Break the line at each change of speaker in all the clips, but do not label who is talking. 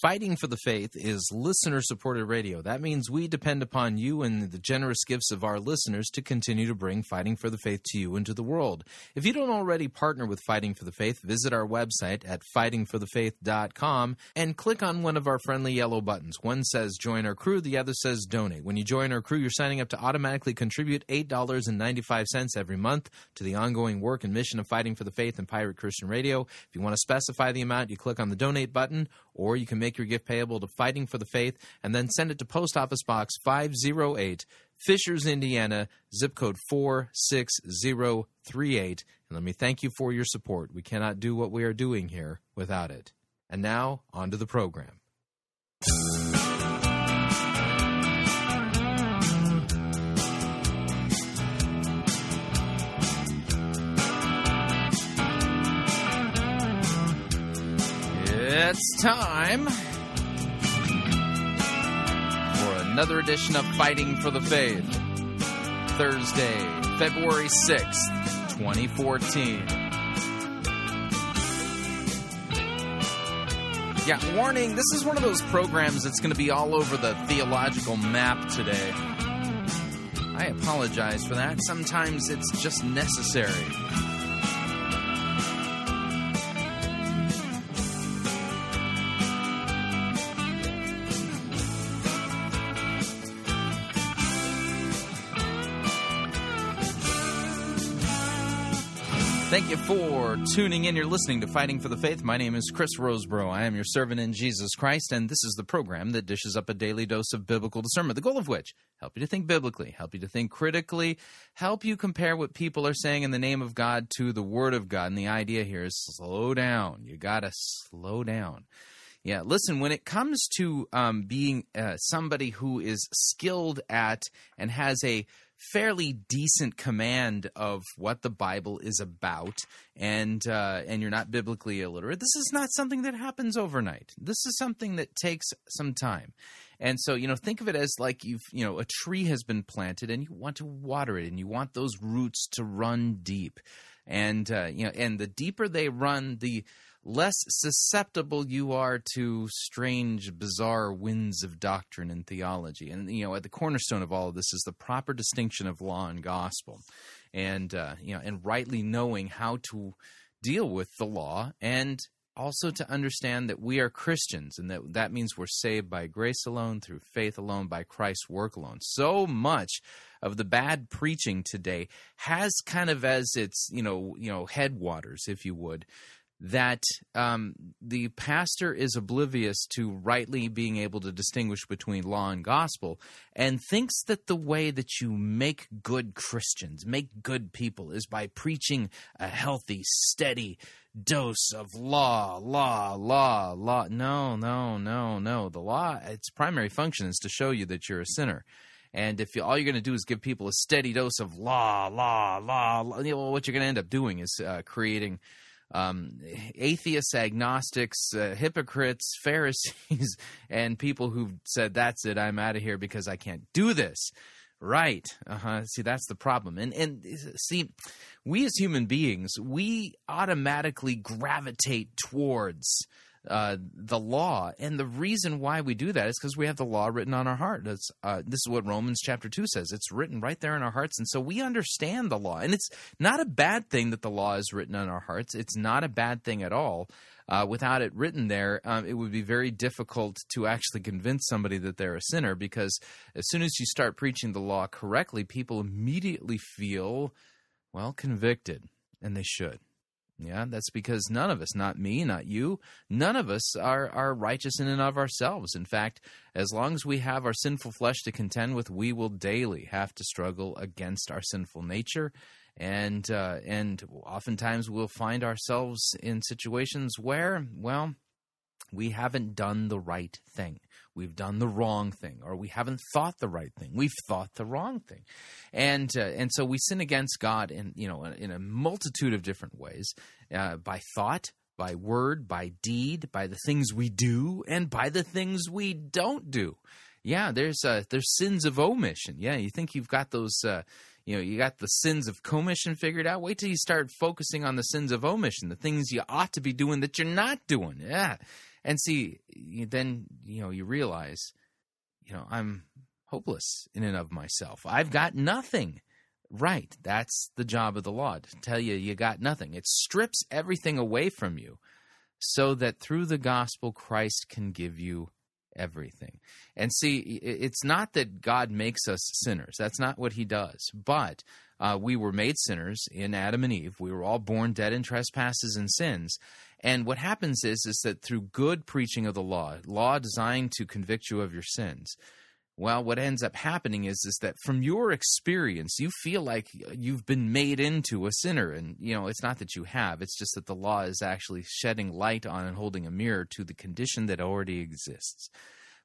Fighting for the Faith is listener supported radio. That means we depend upon you and the generous gifts of our listeners to continue to bring Fighting for the Faith to you and to the world. If you don't already partner with Fighting for the Faith, visit our website at fightingforthefaith.com and click on one of our friendly yellow buttons. One says join our crew, the other says donate. When you join our crew, you're signing up to automatically contribute $8.95 every month to the ongoing work and mission of Fighting for the Faith and Pirate Christian Radio. If you want to specify the amount, you click on the donate button or you can make your gift payable to Fighting for the Faith and then send it to Post Office Box 508, Fishers, Indiana, zip code 46038. And let me thank you for your support. We cannot do what we are doing here without it. And now, on to the program. It's time for another edition of Fighting for the Faith. Thursday, February 6th, 2014. Yeah, warning, this is one of those programs that's going to be all over the theological map today. I apologize for that. Sometimes it's just necessary. Thank you for tuning in. You're listening to Fighting for the Faith. My name is Chris Rosebrough. I am your servant in Jesus Christ, and this is the program that dishes up a daily dose of biblical discernment, the goal of which help you to think biblically, help you to think critically, help you compare what people are saying in the name of God to the Word of God. And the idea here is slow down. You got to slow down. Yeah, listen, when it comes to um, being uh, somebody who is skilled at and has a fairly decent command of what the Bible is about, and uh, and you're not biblically illiterate, this is not something that happens overnight. This is something that takes some time. And so, you know, think of it as like you've, you know, a tree has been planted and you want to water it and you want those roots to run deep. And, uh, you know, and the deeper they run, the, less susceptible you are to strange, bizarre winds of doctrine and theology. And, you know, at the cornerstone of all of this is the proper distinction of law and gospel. And, uh, you know, and rightly knowing how to deal with the law and also to understand that we are Christians and that that means we're saved by grace alone, through faith alone, by Christ's work alone. So much of the bad preaching today has kind of as its, you know, you know, headwaters, if you would, that um, the pastor is oblivious to rightly being able to distinguish between law and gospel and thinks that the way that you make good Christians, make good people, is by preaching a healthy, steady dose of law, law, law, law. No, no, no, no. The law, its primary function is to show you that you're a sinner. And if you, all you're going to do is give people a steady dose of law, law, law, law what you're going to end up doing is uh, creating um, atheists, agnostics, uh, hypocrites, Pharisees, and people who've said, "That's it, I'm out of here because I can't do this." Right. Uh-huh. See, that's the problem. And and see, we as human beings, we automatically gravitate towards uh, the law. And the reason why we do that is because we have the law written on our heart. Uh, this is what Romans chapter 2 says. It's written right there in our hearts. And so we understand the law. And it's not a bad thing that the law is written on our hearts, it's not a bad thing at all. Uh, without it written there, um, it would be very difficult to actually convince somebody that they're a sinner because as soon as you start preaching the law correctly, people immediately feel, well, convicted, and they should. Yeah, that's because none of us, not me, not you, none of us are, are righteous in and of ourselves. In fact, as long as we have our sinful flesh to contend with, we will daily have to struggle against our sinful nature. And, uh, and oftentimes we'll find ourselves in situations where, well, we haven't done the right thing we've done the wrong thing or we haven't thought the right thing. We've thought the wrong thing. And uh, and so we sin against god in you know in a multitude of different ways uh, by thought by word by deed by the things we do and by the things we don't do. Yeah there's uh, there's sins of omission. Yeah you think you've got those uh, you know you got the sins of commission figured out? Wait till you start focusing on the sins of omission the things you ought to be doing that you're not doing. Yeah And see, then you know you realize, you know, I'm hopeless in and of myself. I've got nothing. Right, that's the job of the law to tell you you got nothing. It strips everything away from you so that through the gospel Christ can give you everything. And see, it's not that God makes us sinners. That's not what he does. But uh, we were made sinners in Adam and Eve. We were all born dead in trespasses and sins. And what happens is, is that through good preaching of the law, law designed to convict you of your sins, well, what ends up happening is is that from your experience, you feel like you've been made into a sinner, and you know it's not that you have; it's just that the law is actually shedding light on and holding a mirror to the condition that already exists.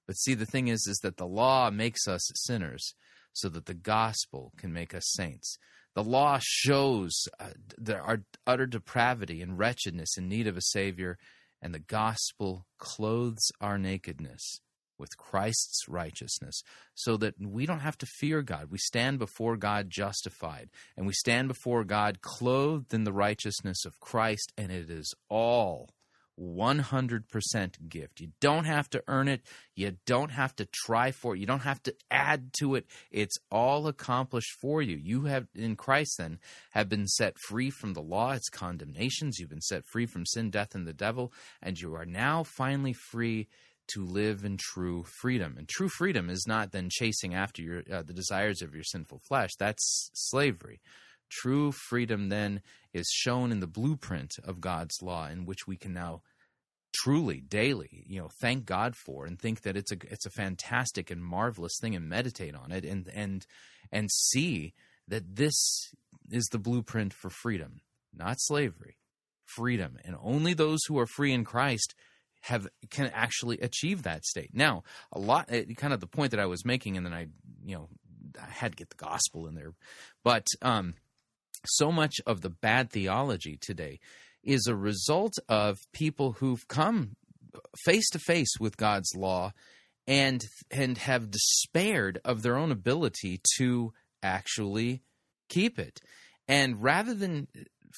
But see, the thing is, is that the law makes us sinners, so that the gospel can make us saints. The law shows uh, our utter depravity and wretchedness in need of a savior, and the gospel clothes our nakedness with Christ's righteousness so that we don't have to fear God. We stand before God justified, and we stand before God clothed in the righteousness of Christ, and it is all 100% gift. You don't have to earn it. You don't have to try for it. You don't have to add to it. It's all accomplished for you. You have, in Christ, then, have been set free from the law, its condemnations. You've been set free from sin, death, and the devil, and you are now finally free to live in true freedom. And true freedom is not then chasing after your uh, the desires of your sinful flesh. That's slavery. True freedom then is shown in the blueprint of God's law, in which we can now truly daily you know thank god for and think that it's a it's a fantastic and marvelous thing and meditate on it and and and see that this is the blueprint for freedom not slavery freedom and only those who are free in christ have can actually achieve that state. Now, a lot, eh, kind of the point that I was making, and then I, you know, I had to get the gospel in there, but um, so much of the bad theology today is a result of people who've come face to face with God's law and and have despaired of their own ability to actually keep it. And rather than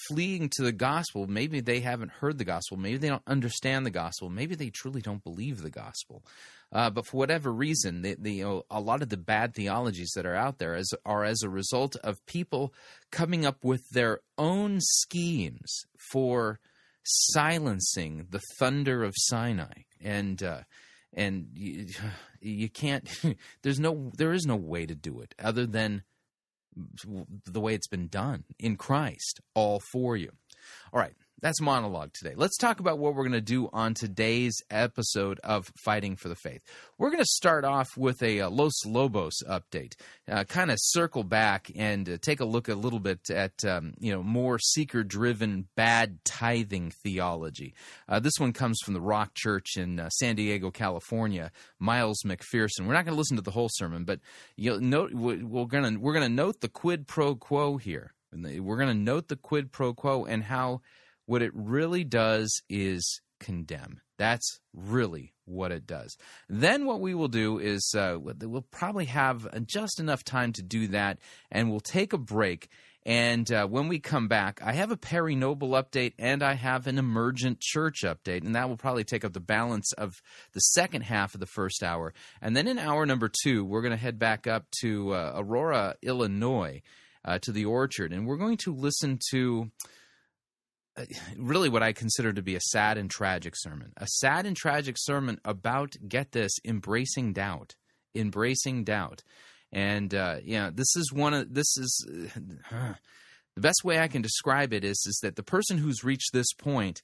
fleeing to the gospel, maybe they haven't heard the gospel, maybe they don't understand the gospel, maybe they truly don't believe the gospel. Uh, but for whatever reason, the, the, you know, a lot of the bad theologies that are out there are as a result of people coming up with their own schemes for silencing the thunder of Sinai, and uh, and you, you can't. There's no, there is no way to do it other than the way it's been done in Christ, all for you. All right, that's monologue today. Let's talk about what we're going to do on today's episode of Fighting for the Faith. We're going to start off with a, uh, Los Lobos update, uh, kind of circle back and uh, take a look a little bit at um, you know more seeker-driven bad tithing theology. Uh, this one comes from the Rock Church in uh, San Diego, California. Miles McPherson. We're not going to listen to the whole sermon, but you'll note we're going to we're going to note the quid pro quo here. We're going to note the quid pro quo and how what it really does is condemn. That's really what it does. Then what we will do is uh, we'll probably have just enough time to do that, and we'll take a break. And uh, when we come back, I have a Perry Noble update and I have an emergent church update, and that will probably take up the balance of the second half of the first hour. And then in hour number two, we're going to head back up to uh, Aurora, Illinois, uh, to the Orchard, and we're going to listen to really what I consider to be a sad and tragic sermon. A sad and tragic sermon about, get this, embracing doubt. Embracing doubt. And, uh, yeah, this is one of, this is, uh, the best way I can describe it is, is that the person who's reached this point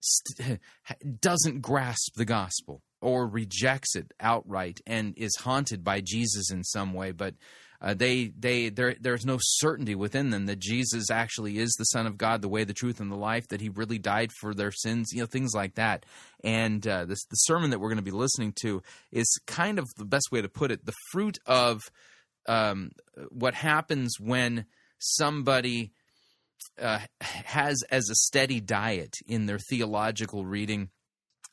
st- doesn't grasp the gospel or rejects it outright and is haunted by Jesus in some way, but uh, they they there there's no certainty within them that Jesus actually is the Son of God, the way, the truth, and the life. That He really died for their sins, you know, things like that. And uh, this the sermon that we're going to be listening to is kind of the best way to put it: the fruit of um, what happens when somebody uh, has as a steady diet in their theological reading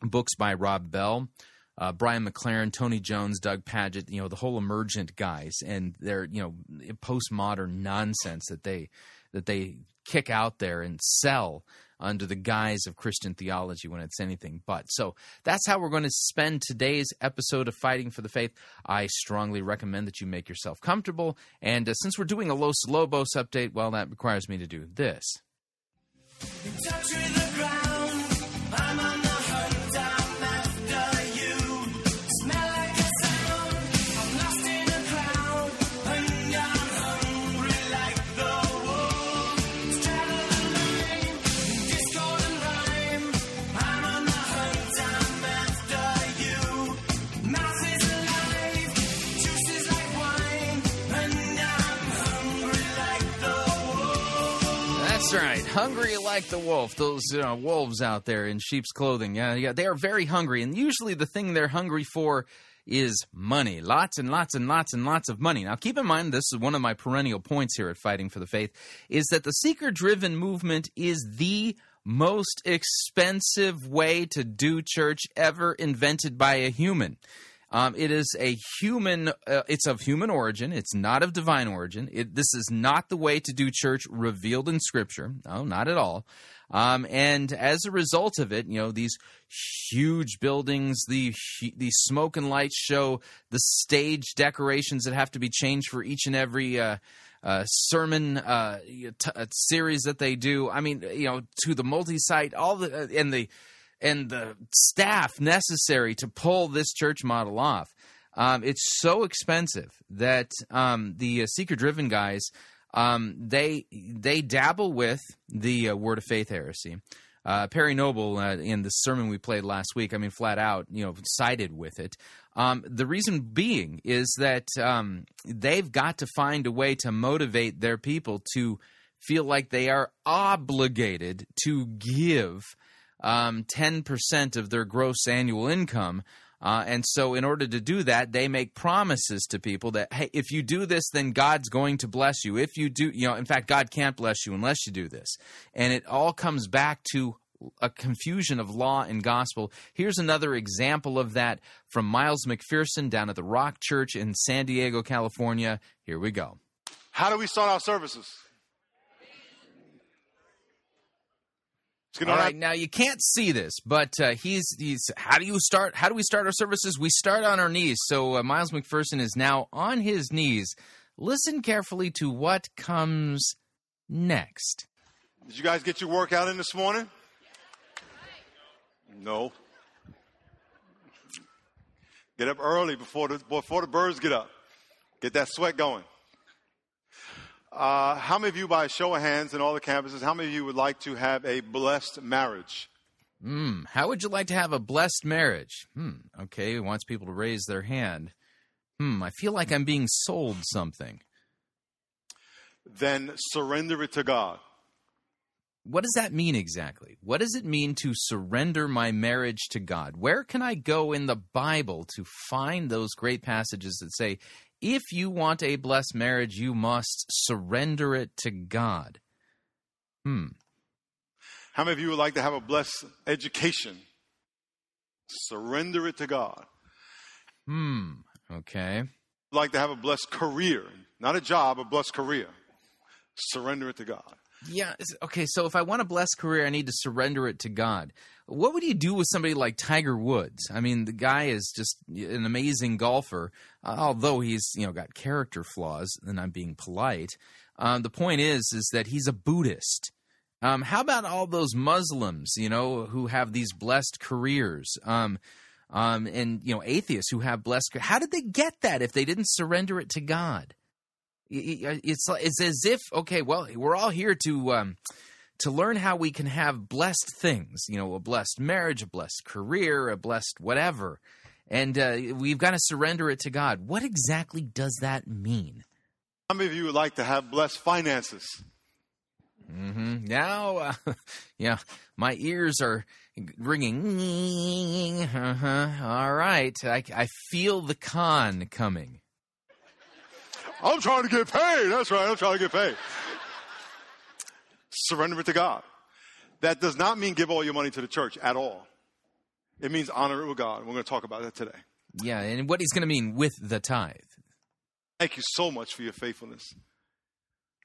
books by Rob Bell uh, Brian McLaren, Tony Jones, Doug Pagitt, you know, the whole emergent guys and their, you know, postmodern nonsense that they that they kick out there and sell under the guise of Christian theology when it's anything but. So that's how we're going to spend today's episode of Fighting for the Faith. I strongly recommend that you make yourself comfortable. And uh, since we're doing a Los Lobos update, well, that requires me to do this. Hungry like the wolf. Those you know, wolves out there in sheep's clothing. Yeah, yeah, they are very hungry, and usually the thing they're hungry for is money. Lots and lots and lots and lots of money. Now, keep in mind, this is one of my perennial points here at Fighting for the Faith, is that the seeker-driven movement is the most expensive way to do church ever invented by a human. Um, it is a human. Uh, it's of human origin. It's not of divine origin. It, this is not the way to do church revealed in Scripture. No, not at all. Um, and as a result of it, you know these huge buildings, the the smoke and lights show, the stage decorations that have to be changed for each and every. Uh, uh, sermon uh, t- uh, series that they do. I mean, you know, to the multi-site, all the uh, and the and the staff necessary to pull this church model off. Um, it's so expensive that um, the uh, seeker-driven guys um, they they dabble with the uh, word of faith heresy. Uh, Perry Noble uh, in the sermon we played last week, I mean, flat out, you know, sided with it. Um, the reason being is that um, they've got to find a way to motivate their people to feel like they are obligated to give um, 10% of their gross annual income. Uh, and so, in order to do that, they make promises to people that, hey, if you do this, then God's going to bless you. If you do, you know, in fact, God can't bless you unless you do this. And it all comes back to a confusion of law and gospel. Here's another example of that from Miles McPherson down at the Rock Church in San Diego, California. Here we go.
How do we start our services?
All right, now you can't see this, but uh, he's he's. How do you start? How do we start our services? We start on our knees. So uh, Miles McPherson is now on his knees. Listen carefully to what comes next.
Did you guys get your workout in this morning? No. Get up early before the before the birds get up. Get that sweat going. Uh, how many of you, by a show of hands in all the campuses, how many of you would like to have a blessed marriage?
Hmm. How would you like to have a blessed marriage? Hmm. Okay. He wants people to raise their hand. Hmm. I feel like I'm being sold something.
Then surrender it to God.
What does that mean exactly? What does it mean to surrender my marriage to God? Where can I go in the Bible to find those great passages that say, if you want a blessed marriage, you must surrender it to God. Hmm.
How many of you would like to have a blessed education? Surrender it to God.
Hmm. Okay.
Like to have a blessed career, not a job, a blessed career. Surrender it to God.
Yeah. Okay. So if I want a blessed career, I need to surrender it to God. What would you do with somebody like Tiger Woods? I mean, the guy is just an amazing golfer, although he's you know got character flaws. And I'm being polite. Um, the point is, is that he's a Buddhist. Um, how about all those Muslims, you know, who have these blessed careers? Um, um, and you know, atheists who have blessed. How did they get that if they didn't surrender it to God? It's it's as if okay, well, we're all here to um, to learn how we can have blessed things. You know, a blessed marriage, a blessed career, a blessed whatever, and uh, we've got to surrender it to God. What exactly does that mean?
How many of you would like to have blessed finances?
Mm-hmm. Now, uh, yeah, my ears are ringing. Uh-huh. All right, I, I feel the con coming.
I'm trying to get paid. That's right. I'm trying to get paid. Surrender it to God. That does not mean give all your money to the church at all. It means honor it with God. We're going to talk about that today.
Yeah, and what he's going to mean with the tithe.
Thank you so much for your faithfulness.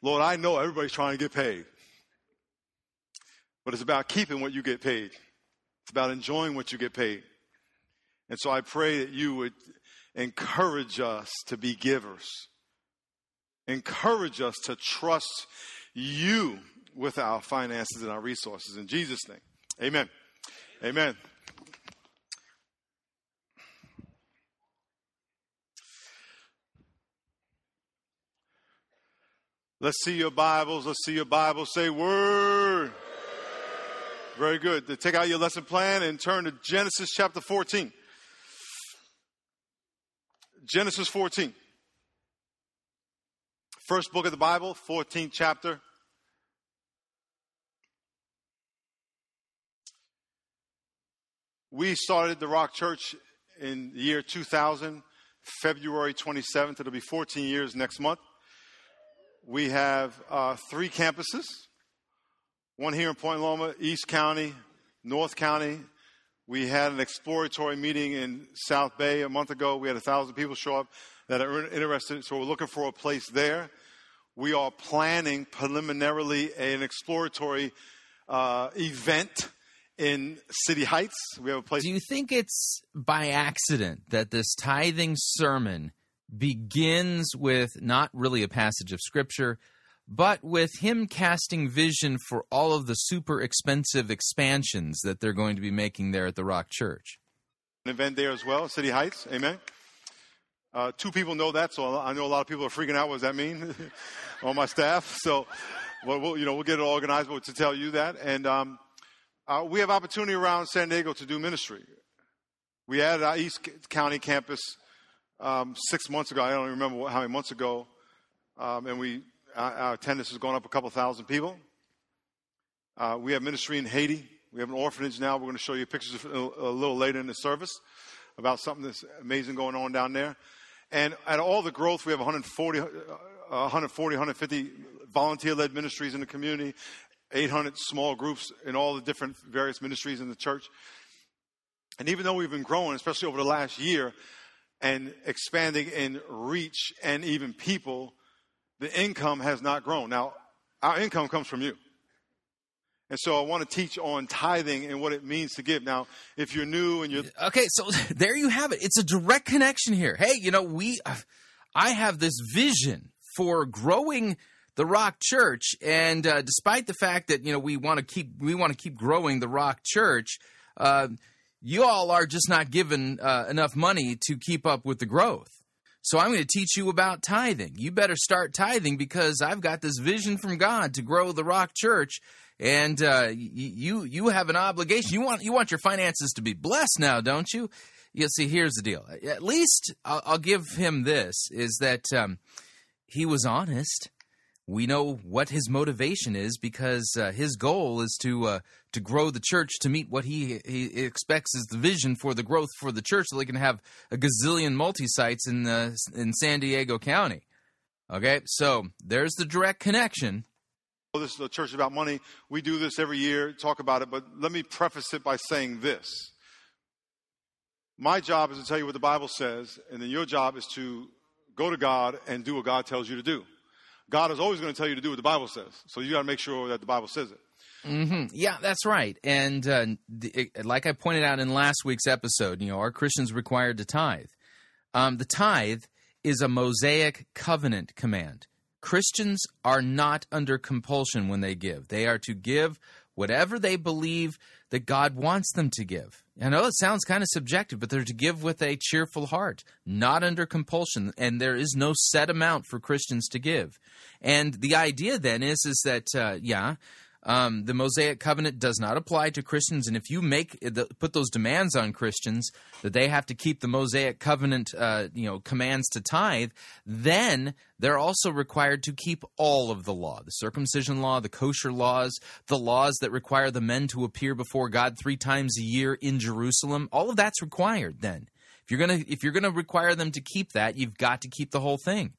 Lord, I know everybody's trying to get paid. but it's about keeping what you get paid. It's about enjoying what you get paid. And so I pray that you would encourage us to be givers. Encourage us to trust you with our finances and our resources. In Jesus' name. Amen. Amen. Let's see your Bibles. Let's see your Bibles. Say word. Very good. To take out your lesson plan and turn to Genesis chapter 14. Genesis 14. First book of the Bible, 14th chapter. We started the Rock Church in the year 2000, February 27th. It'll be 14 years next month. We have uh, three campuses one here in Point Loma, East County, North County. We had an exploratory meeting in South Bay a month ago. We had a thousand people show up that are interested, so we're looking for a place there. We are planning preliminarily an exploratory uh, event in City Heights. We have a place.
Do you think it's by accident that this tithing sermon begins with not really a passage of scripture, but with him casting vision for all of the super expensive expansions that they're going to be making there at the Rock Church.
An event there as well, City Heights. Amen. Uh, two people know that, so I know a lot of people are freaking out. What does that mean on my staff? So, well, we'll, you know, we'll get it organized to tell you that. And um, uh, we have opportunity around San Diego to do ministry. We added our East County campus um, six months ago. I don't remember how many months ago, um, and we our, our, attendance has gone up a couple thousand people. Uh, we have ministry in Haiti. We have an orphanage now. We're going to show you pictures a little later in the service about something that's amazing going on down there. And at all the growth, we have 140, uh, 140 150 volunteer led ministries in the community, 800 small groups in all the different various ministries in the church. And even though we've been growing, especially over the last year, and expanding in reach and even people, the income has not grown. Now, our income comes from you. And so I want to teach on tithing and what it means to give. Now, if you're new and you're
Okay, so there you have it. It's a direct connection here. Hey, you know, we I have this vision for growing the Rock Church and uh, despite the fact that, you know, we want to keep we want to keep growing the Rock Church, uh, you all are just not given uh, enough money to keep up with the growth. So I'm going to teach you about tithing. You better start tithing because I've got this vision from God to grow the Rock Church, and uh, you you have an obligation. You want you want your finances to be blessed now, don't you? You see, here's the deal. At least I'll, I'll give him this: is that um, he was honest we know what his motivation is because uh, his goal is to uh, to grow the church to meet what he he expects is the vision for the growth for the church, so they can have a gazillion multi sites in the in San Diego County. Okay, so there's the direct connection.
This is a church about money. We do this every year, talk about it, but let me preface it by saying this. My job is to tell you what the Bible says, and then your job is to go to God and do what God tells you to do. God is always going to tell you to do what the Bible says. So you got to make sure that the Bible says it.
Mm-hmm. Yeah, that's right. And uh, the, it, like I pointed out in last week's episode, you know, are Christians required to tithe? Um, the tithe is a Mosaic covenant command. Christians are not under compulsion when they give. They are to give whatever they believe that God wants them to give. I know it sounds kind of subjective, but they're to give with a cheerful heart, not under compulsion, and there is no set amount for Christians to give. And the idea then is is that uh, yeah, um, the Mosaic covenant does not apply to Christians, and if you make the, put those demands on Christians that they have to keep the Mosaic covenant, uh, you know, commands to tithe, then they're also required to keep all of the law: the circumcision law, the kosher laws, the laws that require the men to appear before God three times a year in Jerusalem. All of that's required. Then, if you're gonna if you're gonna require them to keep that, you've got to keep the whole thing.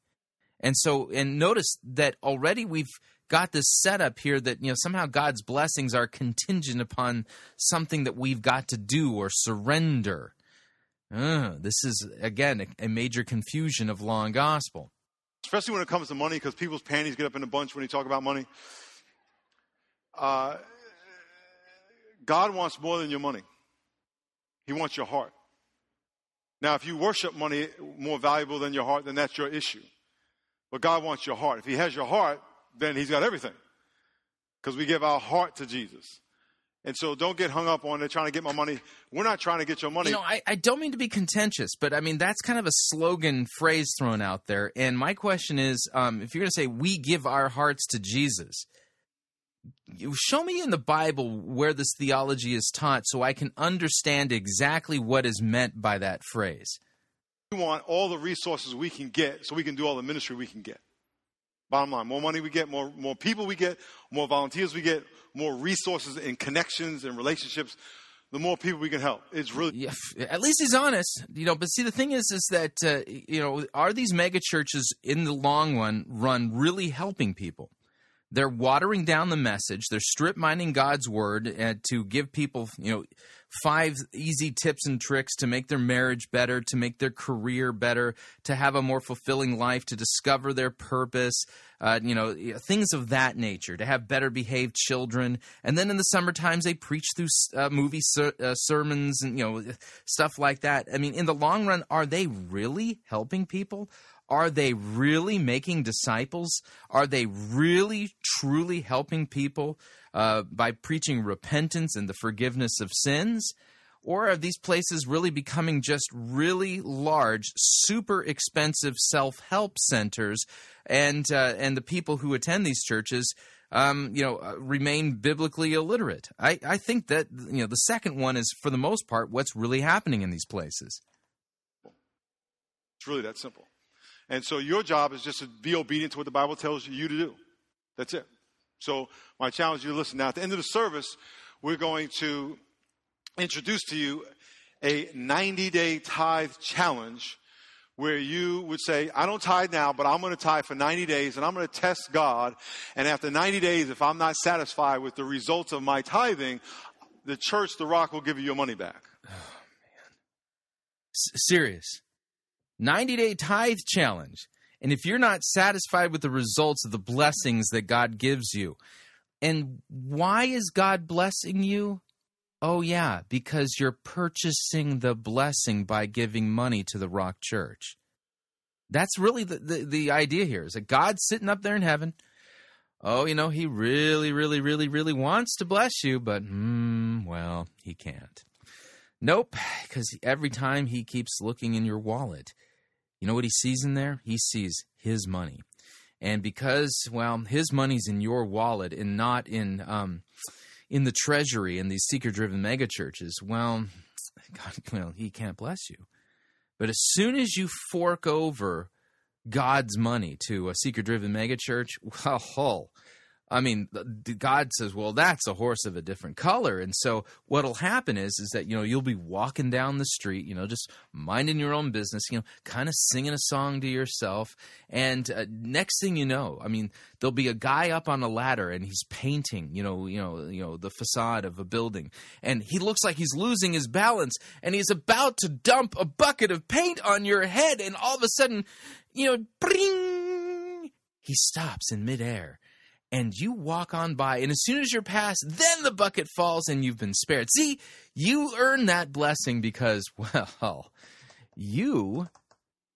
And so, and notice that already we've got this setup here that you know somehow God's blessings are contingent upon something that we've got to do or surrender. Uh, this is again a, a, major confusion of law and gospel,
especially when it comes to money, because people's panties get up in a bunch when you talk about money. Uh, God wants more than your money. He wants your heart. Now, if you worship money more valuable than your heart, then that's your issue. But God wants your heart. If He has your heart, then He's got everything. Because we give our heart to Jesus. And so don't get hung up on it trying to get my money. We're not trying to get your money.
You know, I, I don't mean to be contentious, but I mean, that's kind of a slogan phrase thrown out there. And my question is um, if you're going to say, we give our hearts to Jesus, you show me in the Bible where this theology is taught so I can understand exactly what is meant by that phrase.
We want all the resources we can get so we can do all the ministry we can get. Bottom line, more money we get, more, more people we get, more volunteers we get, more resources and connections and relationships, the more people we can help. It's really
yeah, at least he's honest, you know. But see, the thing is, is that uh, you know, are these mega churches in the long run run really helping people? They're watering down the message. They're strip mining God's word uh, to give people, you know, five easy tips and tricks to make their marriage better, to make their career better, to have a more fulfilling life, to discover their purpose, uh, you know, things of that nature, to have better behaved children. And then in the summer times, they preach through uh, movie ser- uh, sermons and, you know, stuff like that. I mean, in the long run, are they really helping people? Are they really making disciples? Are they really, truly helping people uh, by preaching repentance and the forgiveness of sins? Or are these places really becoming just really large, super expensive self help centers, and uh, and the people who attend these churches, um, you know, uh, remain biblically illiterate? I, I think that you know the second one is for the most part what's really happening in these places.
It's really that simple. And so your job is just to be obedient to what the Bible tells you to do. That's it. So my challenge you to listen. Now, at the end of the service, we're going to introduce to you a 90 day tithe challenge where you would say, I don't tithe now, but I'm going to tithe for 90 days and I'm going to test God. And after 90 days, if I'm not satisfied with the results of my tithing, the church, the rock, will give you your money back. Oh, man.
S- serious. 90 day tithe challenge. And if you're not satisfied with the results of the blessings that God gives you, and why is God blessing you? Oh, yeah, because you're purchasing the blessing by giving money to the Rock Church. That's really the, the, the idea here is that God's sitting up there in heaven. Oh, you know, he really, really, really, really wants to bless you, but, mm, well, he can't. Nope, because every time he keeps looking in your wallet, you know what he sees in there? He sees his money. And because, well, his money's in your wallet and not in um, in the treasury in these seeker driven megachurches, well, God, well, he can't bless you. But as soon as you fork over God's money to a seeker driven megachurch, well, I mean, God says, "Well, that's a horse of a different color." And so, what'll happen is, is that you know you'll be walking down the street, you know, just minding your own business, you know, kind of singing a song to yourself, and uh, next thing you know, I mean, there'll be a guy up on a ladder and he's painting, you know, you know, you know, the facade of a building, and he looks like he's losing his balance, and he's about to dump a bucket of paint on your head, and all of a sudden, you know, bring, he stops in midair and you walk on by, and as soon as you're past, then the bucket falls and you've been spared. See, you earn that blessing because, well, you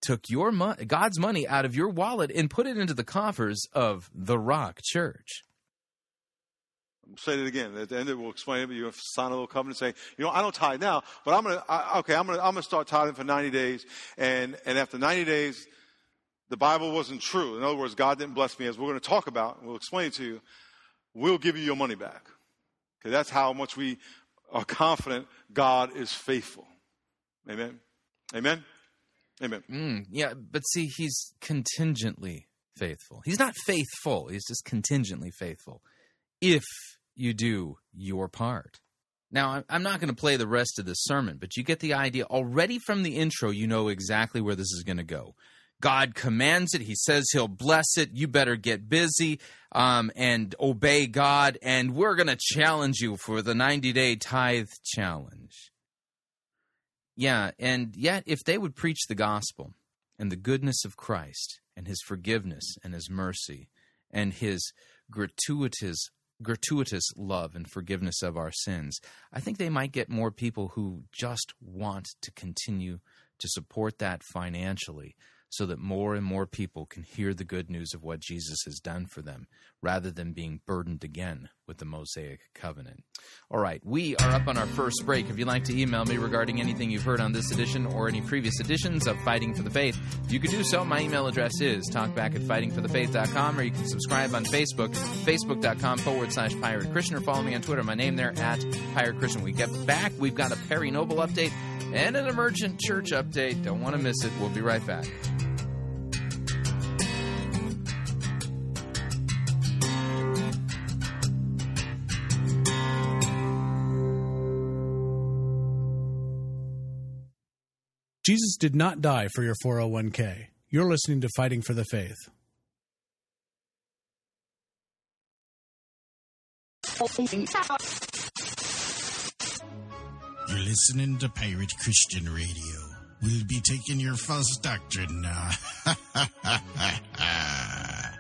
took your mo- God's money out of your wallet and put it into the coffers of the Rock Church.
Say it again. At the end, we'll explain it. But you sign a little covenant saying, you know, I don't tithe now, but I'm gonna. I, okay, I'm gonna. I'm gonna start tithing for 90 days, and and after 90 days, the Bible wasn't true. In other words, God didn't bless me, as we're going to talk about, we'll explain to you, we'll give you your money back. Okay, that's how much we are confident God is faithful. Amen. Amen. Amen.
Mm, yeah, but see, he's contingently faithful. He's not faithful, he's just contingently faithful. If you do your part. Now, I'm not going to play the rest of the sermon, but you get the idea. Already from the intro, you know exactly where this is going to go. God commands it. He says he'll bless it. You better get busy um, and obey God. And we're going to challenge you for the 90 day tithe challenge. Yeah, and yet, if they would preach the gospel and the goodness of Christ and his forgiveness and his mercy and his gratuitous gratuitous love and forgiveness of our sins, I think they might get more people who just want to continue to support that financially so that more and more people can hear the good news of what Jesus has done for them rather than being burdened again with the Mosaic covenant. All right, we are up on our first break. If you'd like to email me regarding anything you've heard on this edition or any previous editions of Fighting for the Faith, you can do so. My email address is talkback at fightingforthefaith.com or you can subscribe on Facebook, facebook.com forward slash pirate Christian or follow me on Twitter. My name there at pirate Christian. We get back. We've got a Perry Noble update and an emergent church update. Don't want to miss it. We'll be right back.
Jesus did not die for your 401k. You're listening to Fighting for the Faith.
You're listening to Pirate Christian Radio. We'll be taking your false doctrine now.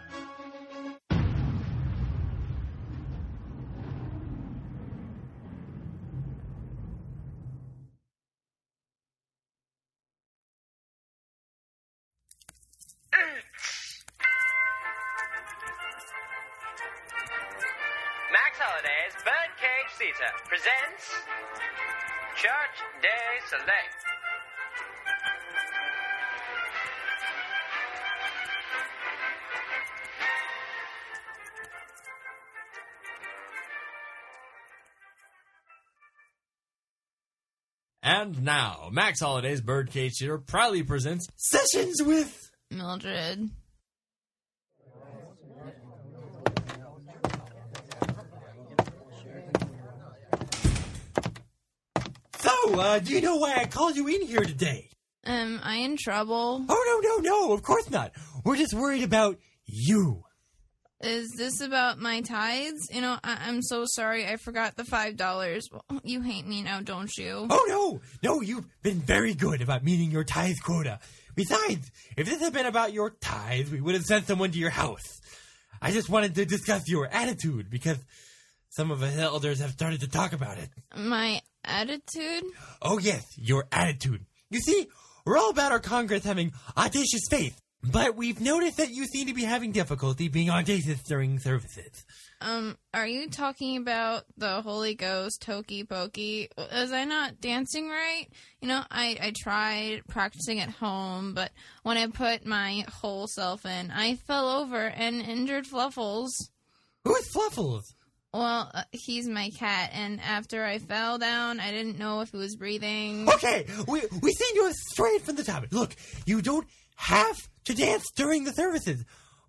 Theater presents Church Day Soleil.
And now, Max Holiday's Birdcage Theater proudly presents Sessions with
Mildred.
So, uh, do you know why I called you in here today?
Am I in trouble?
Oh, no, no, no, of course not. We're just worried about you.
Is this about my tithes? You know, I- I'm so sorry. I forgot the five dollars. You hate me now, don't you?
Oh, no, no, you've been very good about meeting your tithe quota. Besides, if this had been about your tithes, we would have sent someone to your house. I just wanted to discuss your attitude because some of the elders have started to talk about it.
My attitude?
Oh, yes, your attitude. You see, we're all about our Congress having audacious faith, but we've noticed that you seem to be having difficulty being audacious during services.
Um, are you talking about the Holy Ghost hokey pokey? Was I not dancing right? You know, I, I tried practicing at home, but when I put my whole self in, I fell over and injured Fluffles.
Who's Fluffles?
Well, uh, he's my cat, and after I fell down, I didn't know if he was breathing.
Okay, we, we to have strayed from the topic. Look, you don't have to dance during the services,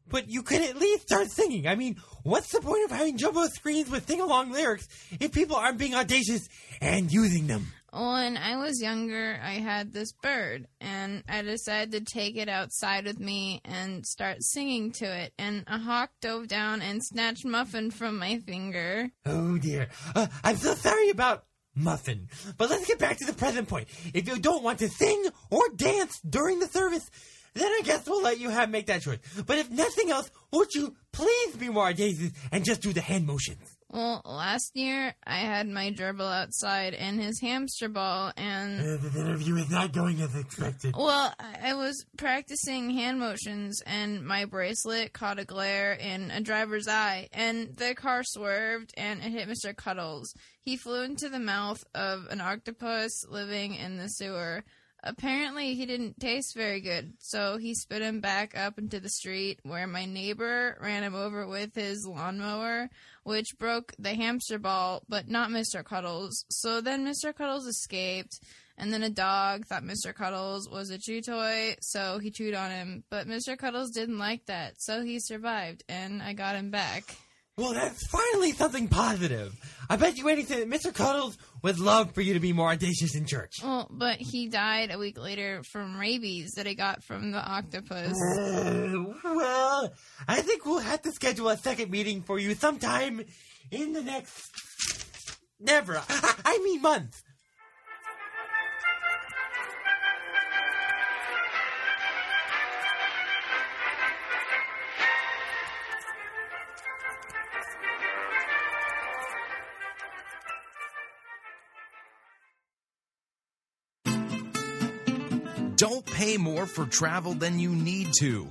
but you could at least start singing. I mean, what's the point of having jumbo screens with sing along lyrics if people aren't being audacious and using them?
When I was younger, I had this bird, and I decided to take it outside with me and start singing to it. And a hawk dove down and snatched Muffin from my finger.
Oh dear. Uh, I'm so sorry about Muffin. But let's get back to the present point. If you don't want to sing or dance during the service, then I guess we'll let you have make that choice. But if nothing else, won't you please be more audacious and just do the hand motions?
Well, last year I had my gerbil outside and his hamster ball, and
Uh, the interview is not going as expected.
well, I I was practicing hand motions, and my bracelet caught a glare in a driver's eye, and the car swerved and it hit Mr. Cuddles. He flew into the mouth of an octopus living in the sewer. Apparently, he didn't taste very good, so he spit him back up into the street where my neighbor ran him over with his lawnmower, which broke the hamster ball, but not Mr. Cuddles. So then Mr. Cuddles escaped, and then a dog thought Mr. Cuddles was a chew toy, so he chewed on him. But Mr. Cuddles didn't like that, so he survived, and I got him back.
Well, that's finally something positive. I bet you anything that Mr. Cuddles would love for you to be more audacious in church.
Well, but he died a week later from rabies that he got from the octopus.
Uh, well, I think we'll have to schedule a second meeting for you sometime in the next. Never. I, I mean, month.
More for travel than you need to.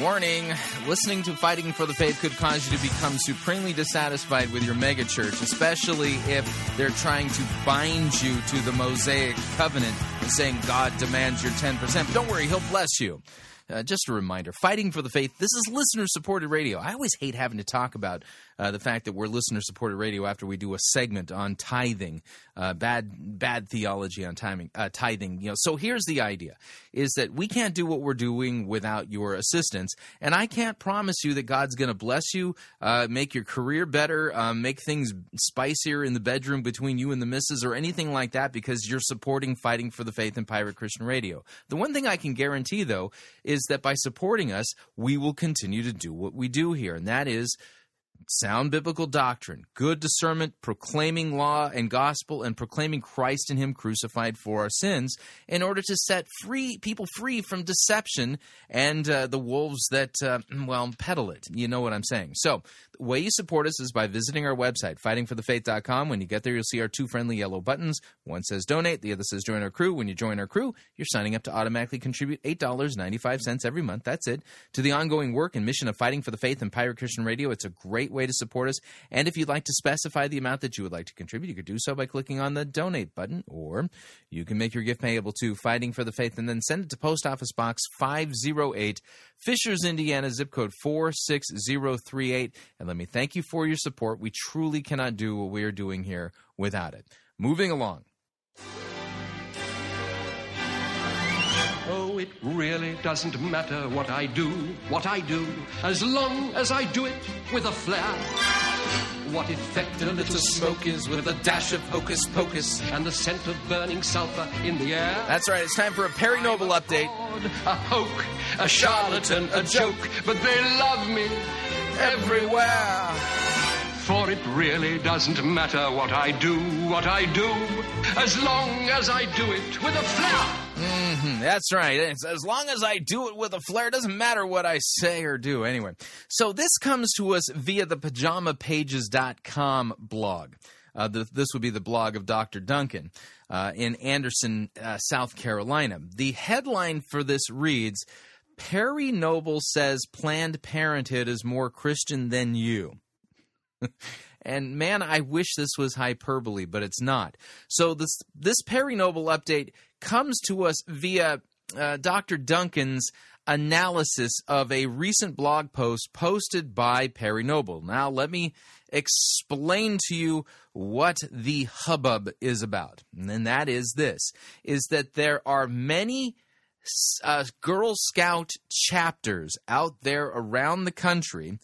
Warning listening to Fighting for the Faith could cause you to become supremely dissatisfied with your megachurch, especially if they're trying to bind you to the Mosaic covenant and saying God demands your 10%. But don't worry, He'll bless you. Uh, just a reminder Fighting for the Faith, this is listener supported radio. I always hate having to talk about uh, the fact that we're listener supported radio after we do a segment on tithing, uh, bad bad theology on timing, uh, tithing. You know, so here's the idea: is that we can't do what we're doing without your assistance, and I can't promise you that God's going to bless you, uh, make your career better, um, make things spicier in the bedroom between you and the missus, or anything like that, because you're supporting Fighting for the Faith and Pirate Christian Radio. The one thing I can guarantee, though, is that by supporting us, we will continue to do what we do here, and that is sound biblical doctrine, good discernment, proclaiming law and gospel, and proclaiming Christ and Him crucified for our sins, in order to set free people free from deception and uh, the wolves that uh, well peddle it. You know what I'm saying. So way you support us is by visiting our website, fightingforthefaith.com. When you get there, you'll see our two friendly yellow buttons. One says donate, the other says join our crew. When you join our crew, you're signing up to automatically contribute eight dollars ninety five cents every month. That's it to the ongoing work and mission of fighting for the faith and Pirate Christian Radio. It's a great way to support us. And if you'd like to specify the amount that you would like to contribute, you could do so by clicking on the donate button, or you can make your gift payable to Fighting for the Faith and then send it to Post Office Box 508, Fishers, Indiana, zip code 46038. And let me thank you for your support. We truly cannot do what we are doing here without it. Moving along.
Oh, it really doesn't matter what I do, what I do, as long as I do it with a flair. What effect a little smoke is with a dash of hocus pocus and the scent of burning sulfur in the air.
That's right, it's time for a Perry Noble update.
A hoax, a charlatan, a joke, but they love me everywhere. For it really doesn't matter what I do, what I do, as long as I do it with a flair.
Mm, that's right. It's, as long as I do it with a flair, it doesn't matter what I say or do. Anyway, so this comes to us via the pajamapages.com blog. Uh, the, this would be the blog of Dr. Duncan uh, in Anderson, uh, South Carolina. The headline for this reads Perry Noble says Planned Parenthood is more Christian than you. and man, I wish this was hyperbole, but it's not. So this this Perry Noble update comes to us via uh, Dr. Duncan's analysis of a recent blog post posted by Perry Noble. Now, let me explain to you what the hubbub is about. And that is this is that there are many uh, Girl Scout chapters out there around the country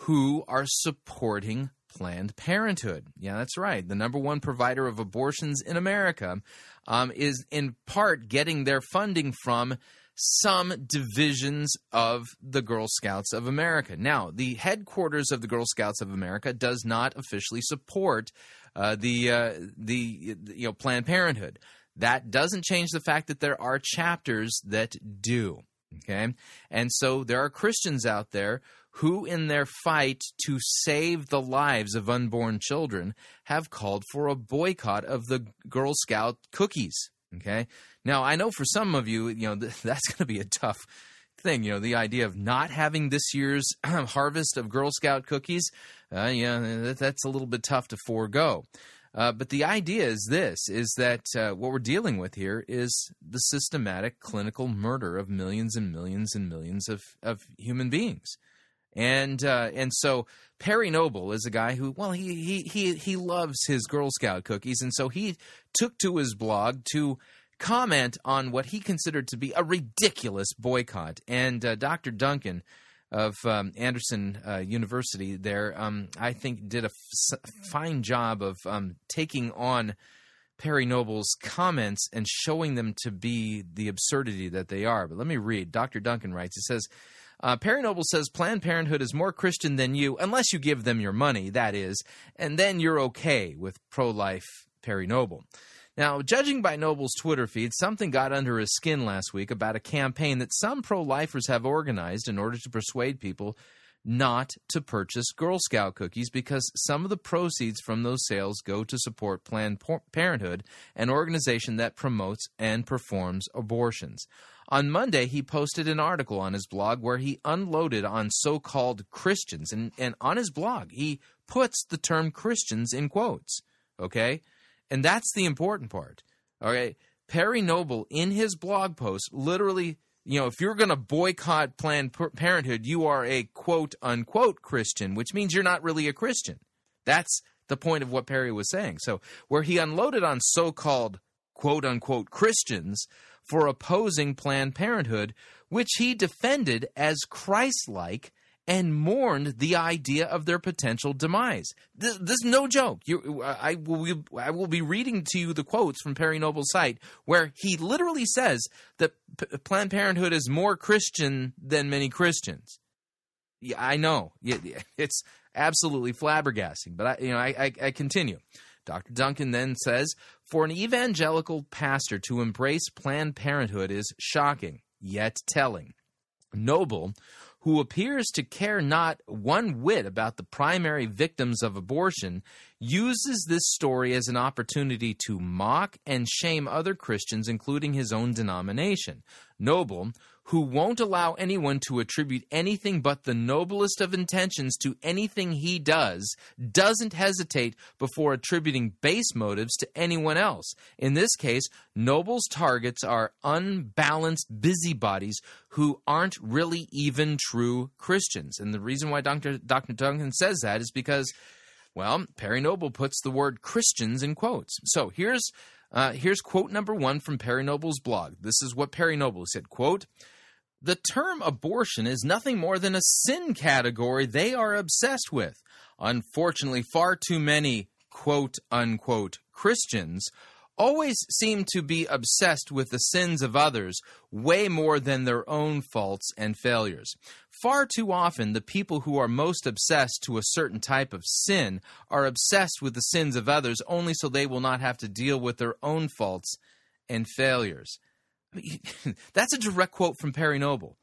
who are supporting Planned Parenthood. Yeah, that's right. The number one provider of abortions in America um, is in part getting their funding from some divisions of the Girl Scouts of America. Now, the headquarters of the Girl Scouts of America does not officially support uh, the uh, the you know Planned Parenthood. That doesn't change the fact that there are chapters that do. Okay, and so there are Christians out there who, in their fight to save the lives of unborn children, have called for a boycott of the Girl Scout cookies. Okay. Now, I know for some of you, you know, that's going to be a tough thing, you know, the idea of not having this year's harvest of Girl Scout cookies. Uh, yeah, that's a little bit tough to forego. Uh, but the idea is this: is that uh, what we're dealing with here is the systematic clinical murder of millions and millions and millions of, of human beings, and uh, and so Perry Noble is a guy who, well, he he he he loves his Girl Scout cookies, and so he took to his blog to comment on what he considered to be a ridiculous boycott, and uh, Dr. Duncan of um, Anderson uh, University there, um, I think, did a f- fine job of um, taking on Perry Noble's comments and showing them to be the absurdity that they are. But let me read. Dr. Duncan writes, he says, uh, Perry Noble says Planned Parenthood is more Christian than you, unless you give them your money, that is, and then you're okay with pro life Perry Noble. Now, judging by Noble's Twitter feed, something got under his skin last week about a campaign that some pro lifers have organized in order to persuade people not to purchase Girl Scout cookies because some of the proceeds from those sales go to support Planned Parenthood, an organization that promotes and performs abortions. On Monday, he posted an article on his blog where he unloaded on so called Christians. And, and on his blog, he puts the term Christians in quotes. Okay? And that's the important part. All right. Perry Noble, in his blog post, literally, you know, if you're going to boycott Planned Parenthood, you are a quote unquote Christian, which means you're not really a Christian. That's the point of what Perry was saying. So, where he unloaded on so called quote unquote Christians for opposing Planned Parenthood, which he defended as Christ like and mourned the idea of their potential demise. This, this is no joke. You, I, will, I will be reading to you the quotes from Perry Noble's site where he literally says that P- Planned Parenthood is more Christian than many Christians. Yeah, I know. It's absolutely flabbergasting, but I, you know, I, I, I continue. Dr. Duncan then says, for an evangelical pastor to embrace Planned Parenthood is shocking, yet telling. Noble, who appears to care not one whit about the primary victims of abortion, uses this story as an opportunity to mock and shame other Christians, including his own denomination. Noble, who won't allow anyone to attribute anything but the noblest of intentions to anything he does, doesn't hesitate before attributing base motives to anyone else. In this case, Noble's targets are unbalanced busybodies who aren't really even true Christians. And the reason why Dr. Dr. Duncan says that is because, well, Perry Noble puts the word Christians in quotes. So here's uh, here's quote number one from Perry Noble's blog. This is what Perry Noble said, quote, the term abortion is nothing more than a sin category they are obsessed with. Unfortunately, far too many quote unquote Christians always seem to be obsessed with the sins of others way more than their own faults and failures. Far too often, the people who are most obsessed to a certain type of sin are obsessed with the sins of others only so they will not have to deal with their own faults and failures. That's a direct quote from Perry Noble.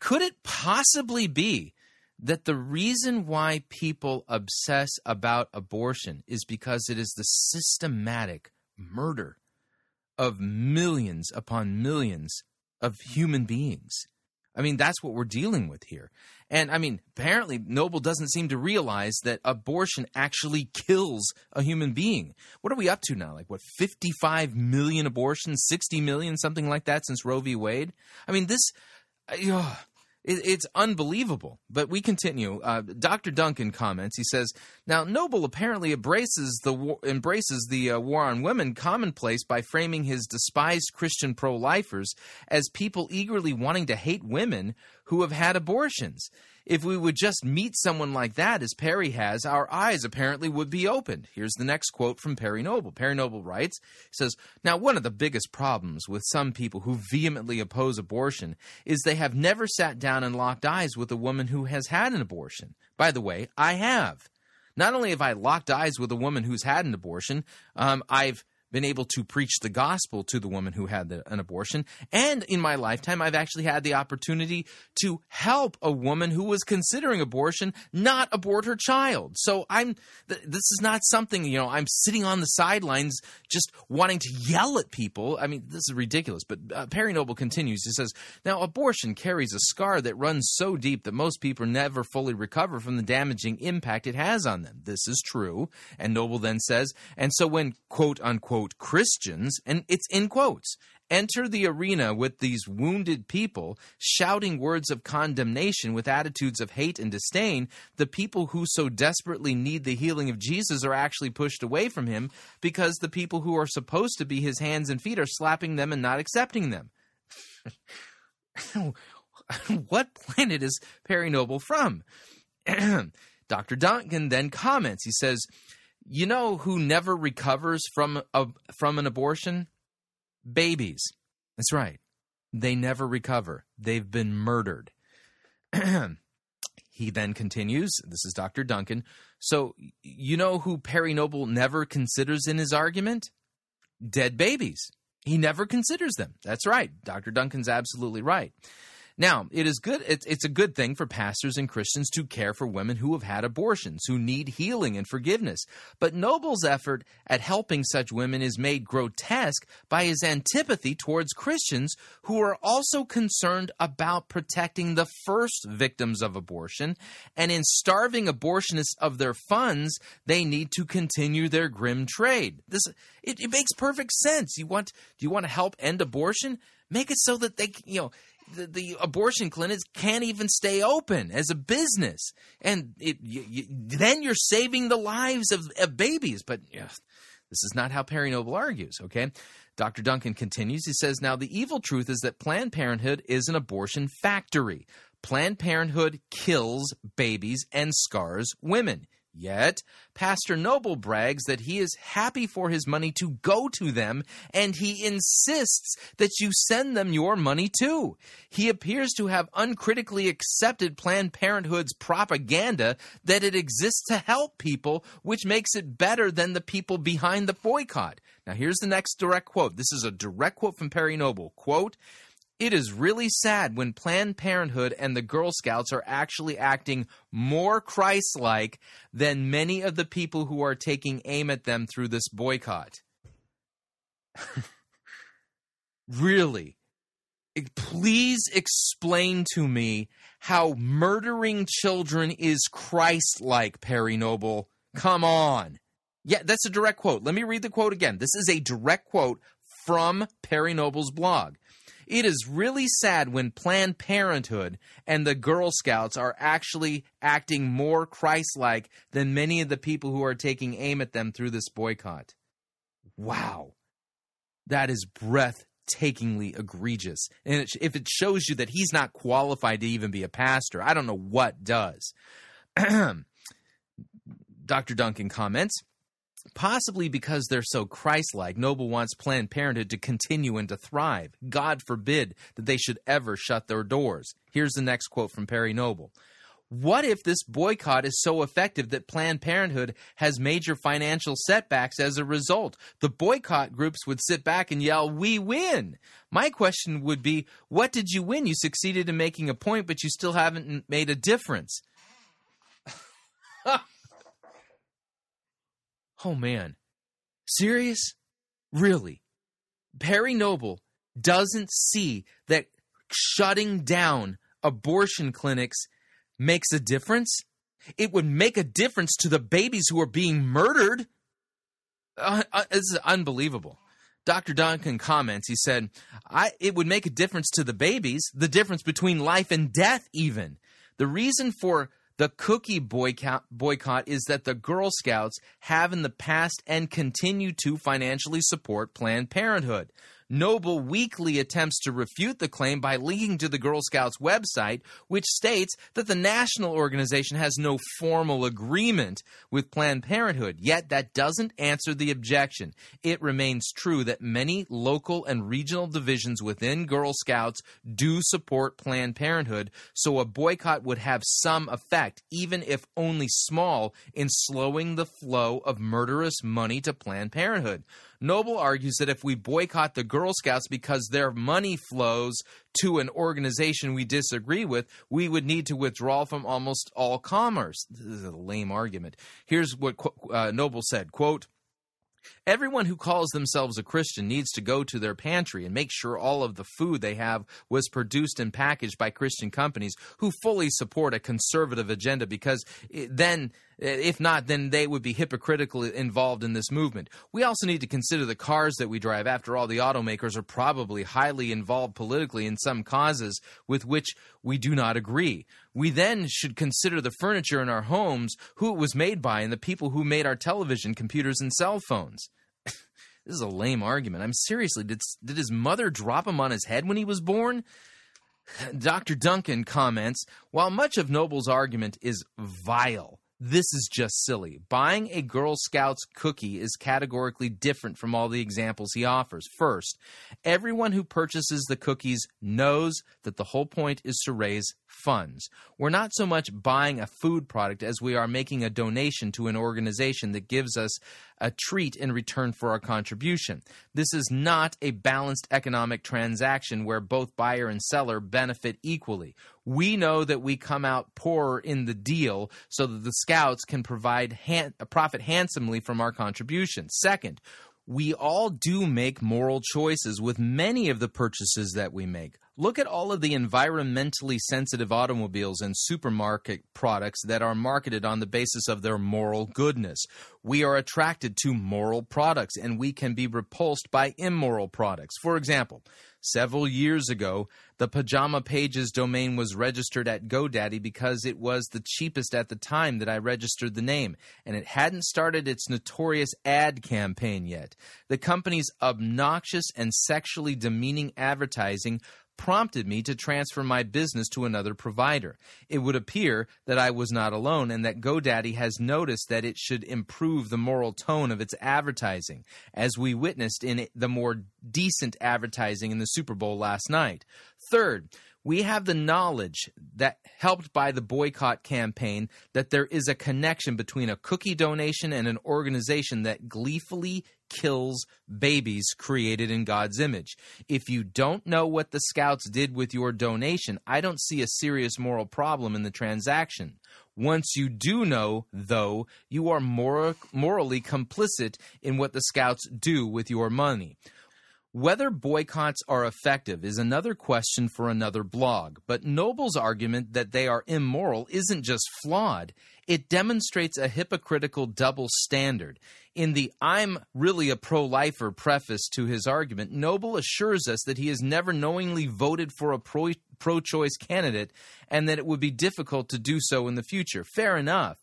Could it possibly be that the reason why people obsess about abortion is because it is the systematic murder of millions upon millions of human beings? I mean, that's what we're dealing with here. And I mean, apparently, Noble doesn't seem to realize that abortion actually kills a human being. What are we up to now? Like, what, 55 million abortions, 60 million, something like that since Roe v. Wade? I mean, this. Uh, it's unbelievable. But we continue. Uh, Dr. Duncan comments. He says, "Now Noble apparently embraces the embraces the uh, war on women commonplace by framing his despised Christian pro-lifers as people eagerly wanting to hate women who have had abortions." If we would just meet someone like that, as Perry has, our eyes apparently would be opened. Here's the next quote from Perry Noble. Perry Noble writes, says, Now, one of the biggest problems with some people who vehemently oppose abortion is they have never sat down and locked eyes with a woman who has had an abortion. By the way, I have. Not only have I locked eyes with a woman who's had an abortion, um, I've been able to preach the gospel to the woman who had the, an abortion. And in my lifetime, I've actually had the opportunity to help a woman who was considering abortion not abort her child. So I'm, th- this is not something, you know, I'm sitting on the sidelines just wanting to yell at people. I mean, this is ridiculous. But uh, Perry Noble continues. He says, Now, abortion carries a scar that runs so deep that most people never fully recover from the damaging impact it has on them. This is true. And Noble then says, And so when quote unquote Christians, and it's in quotes, enter the arena with these wounded people, shouting words of condemnation with attitudes of hate and disdain, the people who so desperately need the healing of Jesus are actually pushed away from him because the people who are supposed to be his hands and feet are slapping them and not accepting them. what planet is Perry Noble from? Dr. Duncan then comments. He says, "You know who never recovers from a from an abortion? Babies. That's right. They never recover. They've been murdered." he then continues, this is Dr. Duncan. So, you know who Perry Noble never considers in his argument? Dead babies. He never considers them. That's right. Dr. Duncan's absolutely right. Now, it is good. It's, it's a good thing for pastors and Christians to care for women who have had abortions, who need healing and forgiveness. But Noble's effort at helping such women is made grotesque by his antipathy towards Christians who are also concerned about protecting the first victims of abortion. And in starving abortionists of their funds, they need to continue their grim trade. This it, it makes perfect sense. You want do you want to help end abortion? Make it so that they you know the, the, abortion clinics can't even stay open as a business, and it, you, you, then you're saving the lives of, of babies. But this is not how Perry Noble argues. Okay, Dr. Duncan continues. He says, "Now the evil truth is that Planned Parenthood is an abortion factory. Planned Parenthood kills babies and scars women." Yet, Pastor Noble brags that he is happy for his money to go to them, and he insists that you send them your money too. He appears to have uncritically accepted Planned Parenthood's propaganda that it exists to help people, which makes it better than the people behind the boycott. Now, here's the next direct quote. This is a direct quote from Perry Noble. Quote, it is really sad when Planned Parenthood and the Girl Scouts are actually acting more Christ like than many of the people who are taking aim at them through this boycott. really? Please explain to me how murdering children is Christ like, Perry Noble. Come on. Yeah, that's a direct quote. Let me read the quote again. This is a direct quote from Perry Noble's blog. It is really sad when Planned Parenthood and the Girl Scouts are actually acting more Christ like than many of the people who are taking aim at them through this boycott. Wow. That is breathtakingly egregious. And it, if it shows you that he's not qualified to even be a pastor, I don't know what does. Dr. Duncan comments Possibly because they're so Christ like, Noble wants Planned Parenthood to continue and to thrive. God forbid that they should ever shut their doors. Here's the next quote from Perry Noble. What if this boycott is so effective that Planned Parenthood has major financial setbacks as a result? The boycott groups would sit back and yell, We win! My question would be, What did you win? You succeeded in making a point, but you still haven't made a difference. Oh man. Serious? Really? Perry Noble doesn't see that shutting down abortion clinics makes a difference? It would make a difference to the babies who are being murdered. Uh, uh, this is unbelievable. Dr. Duncan comments, he said, I, it would make a difference to the babies, the difference between life and death, even. The reason for the cookie boycott, boycott is that the Girl Scouts have in the past and continue to financially support Planned Parenthood. Noble weakly attempts to refute the claim by linking to the Girl Scouts website, which states that the national organization has no formal agreement with Planned Parenthood. Yet that doesn't answer the objection. It remains true that many local and regional divisions within Girl Scouts do support Planned Parenthood, so a boycott would have some effect, even if only small, in slowing the flow of murderous money to Planned Parenthood. Noble argues that if we boycott the Girl Scouts because their money flows to an organization we disagree with, we would need to withdraw from almost all commerce. This is a lame argument. Here's what uh, Noble said, quote, Everyone who calls themselves a Christian needs to go to their pantry and make sure all of the food they have was produced and packaged by Christian companies who fully support a conservative agenda because then if not, then they would be hypocritically involved in this movement. We also need to consider the cars that we drive. After all, the automakers are probably highly involved politically in some causes with which we do not agree. We then should consider the furniture in our homes, who it was made by, and the people who made our television, computers, and cell phones. this is a lame argument. I'm seriously, did, did his mother drop him on his head when he was born? Dr. Duncan comments While much of Noble's argument is vile, this is just silly. Buying a Girl Scouts cookie is categorically different from all the examples he offers. First, everyone who purchases the cookies knows that the whole point is to raise funds. We're not so much buying a food product as we are making a donation to an organization that gives us a treat in return for our contribution. This is not a balanced economic transaction where both buyer and seller benefit equally. We know that we come out poorer in the deal so that the scouts can provide han- profit handsomely from our contribution. Second, we all do make moral choices with many of the purchases that we make. Look at all of the environmentally sensitive automobiles and supermarket products that are marketed on the basis of their moral goodness. We are attracted to moral products and we can be repulsed by immoral products. For example, several years ago, the Pajama Pages domain was registered at GoDaddy because it was the cheapest at the time that I registered the name, and it hadn't started its notorious ad campaign yet. The company's obnoxious and sexually demeaning advertising prompted me to transfer my business to another provider. It would appear that I was not alone and that GoDaddy has noticed that it should improve the moral tone of its advertising, as we witnessed in the more decent advertising in the Super Bowl last night. Third, we have the knowledge that helped by the boycott campaign that there is a connection between a cookie donation and an organization that gleefully kills babies created in God's image. If you don't know what the scouts did with your donation, I don't see a serious moral problem in the transaction. Once you do know, though, you are mor- morally complicit in what the scouts do with your money. Whether boycotts are effective is another question for another blog, but Noble's argument that they are immoral isn't just flawed, it demonstrates a hypocritical double standard. In the I'm really a pro lifer preface to his argument, Noble assures us that he has never knowingly voted for a pro choice candidate and that it would be difficult to do so in the future. Fair enough.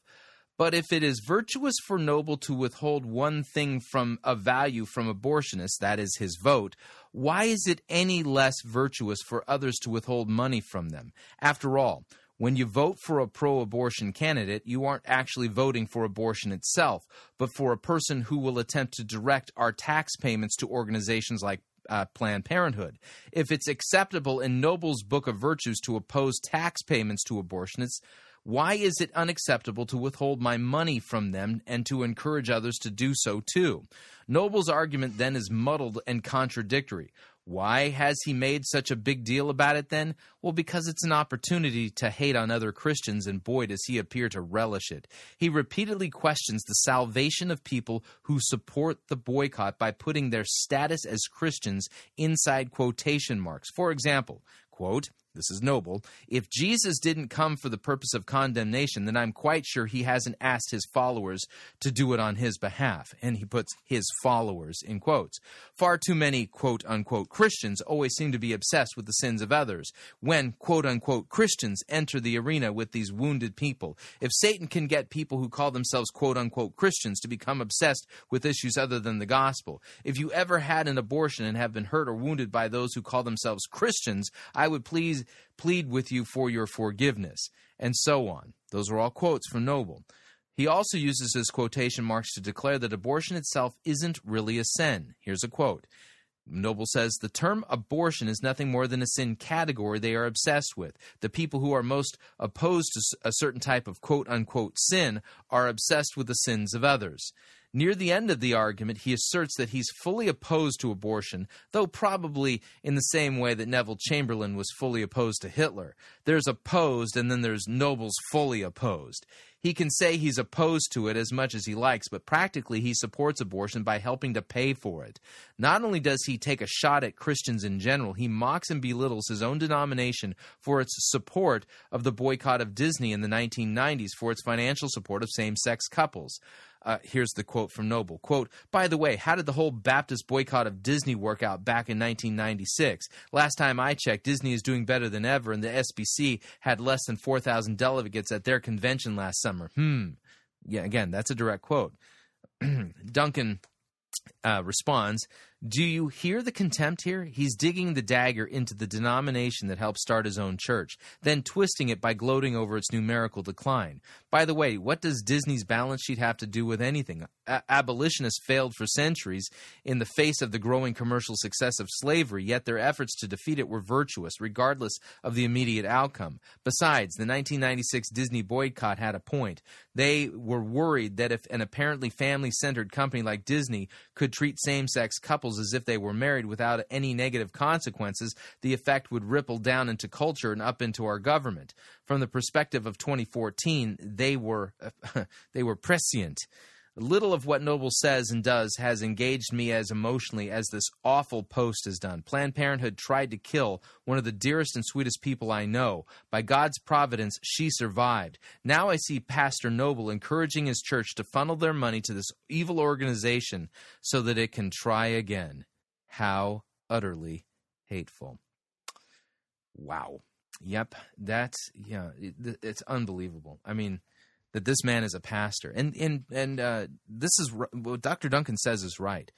But if it is virtuous for Noble to withhold one thing from a value from abortionists, that is his vote, why is it any less virtuous for others to withhold money from them? After all, when you vote for a pro abortion candidate, you aren't actually voting for abortion itself, but for a person who will attempt to direct our tax payments to organizations like uh, Planned Parenthood. If it's acceptable in Noble's Book of Virtues to oppose tax payments to abortionists, why is it unacceptable to withhold my money from them and to encourage others to do so too? Noble's argument then is muddled and contradictory. Why has he made such a big deal about it then? Well, because it's an opportunity to hate on other Christians, and boy, does he appear to relish it. He repeatedly questions the salvation of people who support the boycott by putting their status as Christians inside quotation marks. For example, quote, this is noble. If Jesus didn't come for the purpose of condemnation, then I'm quite sure he hasn't asked his followers to do it on his behalf. And he puts his followers in quotes. Far too many quote unquote Christians always seem to be obsessed with the sins of others. When quote unquote Christians enter the arena with these wounded people, if Satan can get people who call themselves quote unquote Christians to become obsessed with issues other than the gospel, if you ever had an abortion and have been hurt or wounded by those who call themselves Christians, I would please plead with you for your forgiveness, and so on. Those are all quotes from Noble. He also uses his quotation marks to declare that abortion itself isn't really a sin. Here's a quote. Noble says the term abortion is nothing more than a sin category they are obsessed with. The people who are most opposed to a certain type of quote unquote sin are obsessed with the sins of others. Near the end of the argument, he asserts that he's fully opposed to abortion, though probably in the same way that Neville Chamberlain was fully opposed to Hitler. There's opposed, and then there's Noble's fully opposed. He can say he's opposed to it as much as he likes, but practically he supports abortion by helping to pay for it. Not only does he take a shot at Christians in general, he mocks and belittles his own denomination for its support of the boycott of Disney in the 1990s, for its financial support of same sex couples. Uh, here's the quote from Noble. Quote, by the way, how did the whole Baptist boycott of Disney work out back in 1996? Last time I checked, Disney is doing better than ever, and the SBC had less than 4,000 delegates at their convention last summer. Hmm. Yeah, again, that's a direct quote. Duncan uh, responds, Do you hear the contempt here? He's digging the dagger into the denomination that helped start his own church, then twisting it by gloating over its numerical decline. By the way, what does Disney's balance sheet have to do with anything? A- abolitionists failed for centuries in the face of the growing commercial success of slavery, yet their efforts to defeat it were virtuous, regardless of the immediate outcome. Besides, the 1996 Disney boycott had a point. They were worried that if an apparently family centered company like Disney could treat same sex couples as if they were married without any negative consequences, the effect would ripple down into culture and up into our government. From the perspective of 2014, they were they were prescient. Little of what Noble says and does has engaged me as emotionally as this awful post has done. Planned Parenthood tried to kill one of the dearest and sweetest people I know. By God's providence, she survived. Now I see Pastor Noble encouraging his church to funnel their money to this evil organization so that it can try again. How utterly hateful. Wow. Yep, that's yeah, it, it's unbelievable. I mean, that this man is a pastor, and and and uh, this is what Dr. Duncan says is right.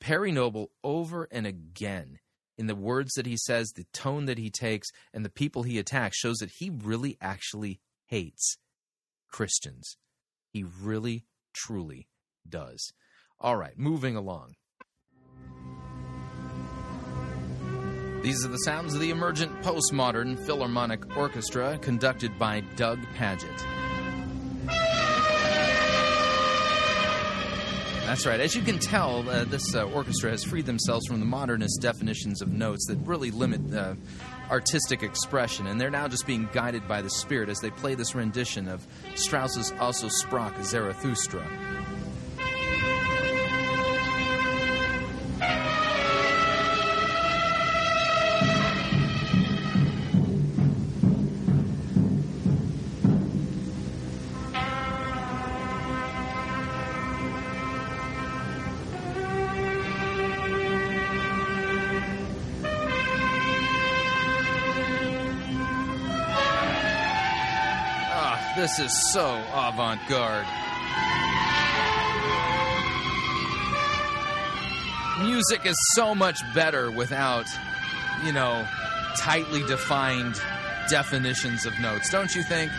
Perry Noble over and again in the words that he says, the tone that he takes, and the people he attacks shows that he really actually hates Christians. He really, truly does. All right, moving along. These are the sounds of the emergent postmodern philharmonic orchestra conducted by Doug Pagitt. That's right. As you can tell, uh, this uh, orchestra has freed themselves from the modernist definitions of notes that really limit uh, artistic expression, and they're now just being guided by the Spirit as they play this rendition of Strauss's Also sprach Zarathustra. This is so avant garde. Music is so much better without, you know, tightly defined definitions of notes, don't you think?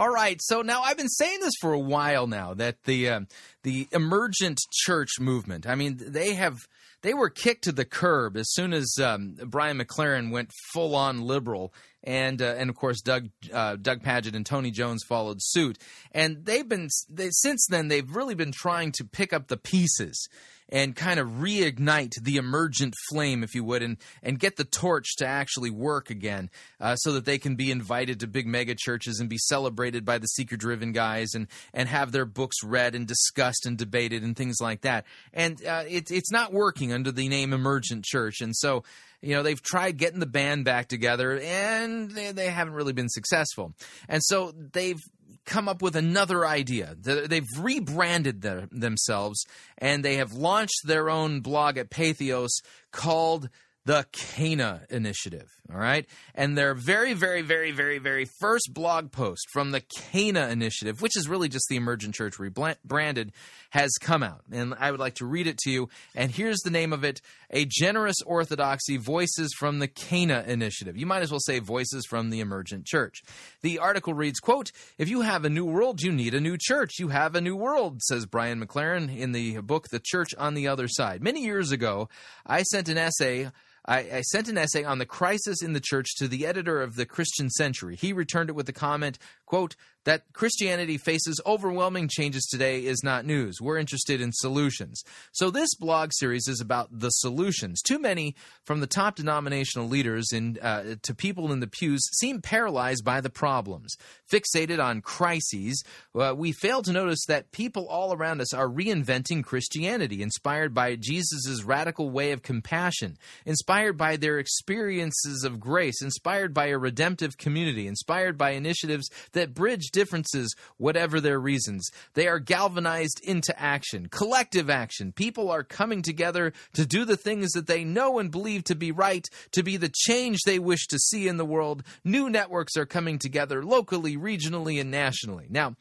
All right, so now I've been saying this for a while now that the uh, the emergent church movement. I mean, they have they were kicked to the curb as soon as um, Brian McLaren went full on liberal and uh, and of course Doug uh, Doug Pagitt and Tony Jones followed suit. And they've been they, since then they've really been trying to pick up the pieces and kind of reignite the emergent flame, if you would, and and get the torch to actually work again, uh, so that they can be invited to big mega churches and be celebrated by the seeker driven guys and and have their books read and discussed and debated and things like that. And uh, it's it's not working under the name Emergent Church, and so you know they've tried getting the band back together and they, they haven't really been successful and so they've come up with another idea. They've rebranded their, themselves and they have launched their own blog at patheos called the Cana Initiative. All right. And their very, very, very, very, very first blog post from the Cana Initiative, which is really just the Emergent Church rebranded, has come out. And I would like to read it to you. And here's the name of it A Generous Orthodoxy Voices from the Cana Initiative. You might as well say Voices from the Emergent Church. The article reads, quote, If you have a new world, you need a new church. You have a new world, says Brian McLaren in the book The Church on the Other Side. Many years ago, I sent an essay I, I, sent an essay on the crisis in the church to the editor of the Christian Century. He returned it with the comment, quote, that Christianity faces overwhelming changes today is not news. We're interested in solutions. So this blog series is about the solutions. Too many from the top denominational leaders in, uh, to people in the pews seem paralyzed by the problems. Fixated on crises, uh, we fail to notice that people all around us are reinventing Christianity, inspired by Jesus' radical way of compassion, inspired by their experiences of grace, inspired by a redemptive community, inspired by initiatives that bridge differences, whatever their reasons. They are galvanized into action, collective action. People are coming together to do the things that they know and believe to be right, to be the change they wish to see in the world. New networks are coming together locally, regionally, and nationally. Now,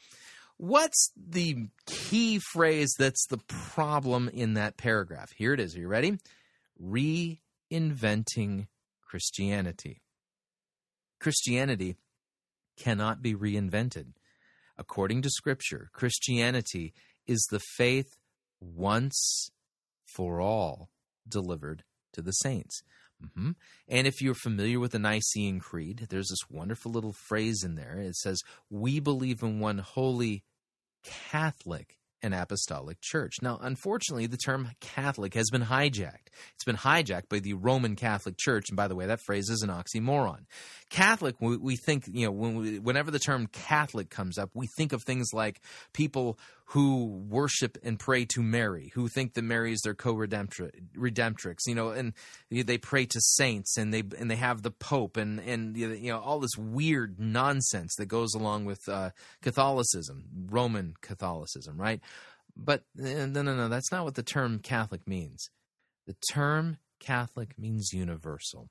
what's the key phrase that's the problem in that paragraph? Here it is. Are you ready? Reinventing Christianity. Christianity cannot be reinvented. According to Scripture, Christianity is the faith once for all delivered to the saints. Mm-hmm. And if you're familiar with the Nicene Creed, there's this wonderful little phrase in there. It says, We believe in one holy Catholic an apostolic church. Now, unfortunately, the term Catholic has been hijacked. It's been hijacked by the Roman Catholic Church, and by the way, that phrase is an oxymoron. Catholic, we, we think, you know, when we, whenever the term Catholic comes up, we think of things like people who worship and pray to Mary, who think that Mary is their co-redemptrix, you know, and they pray to saints, and they and they have the Pope, and and you know all this weird nonsense that goes along with uh, Catholicism, Roman Catholicism, right? But uh, no, no, no, that's not what the term Catholic means. The term Catholic means universal.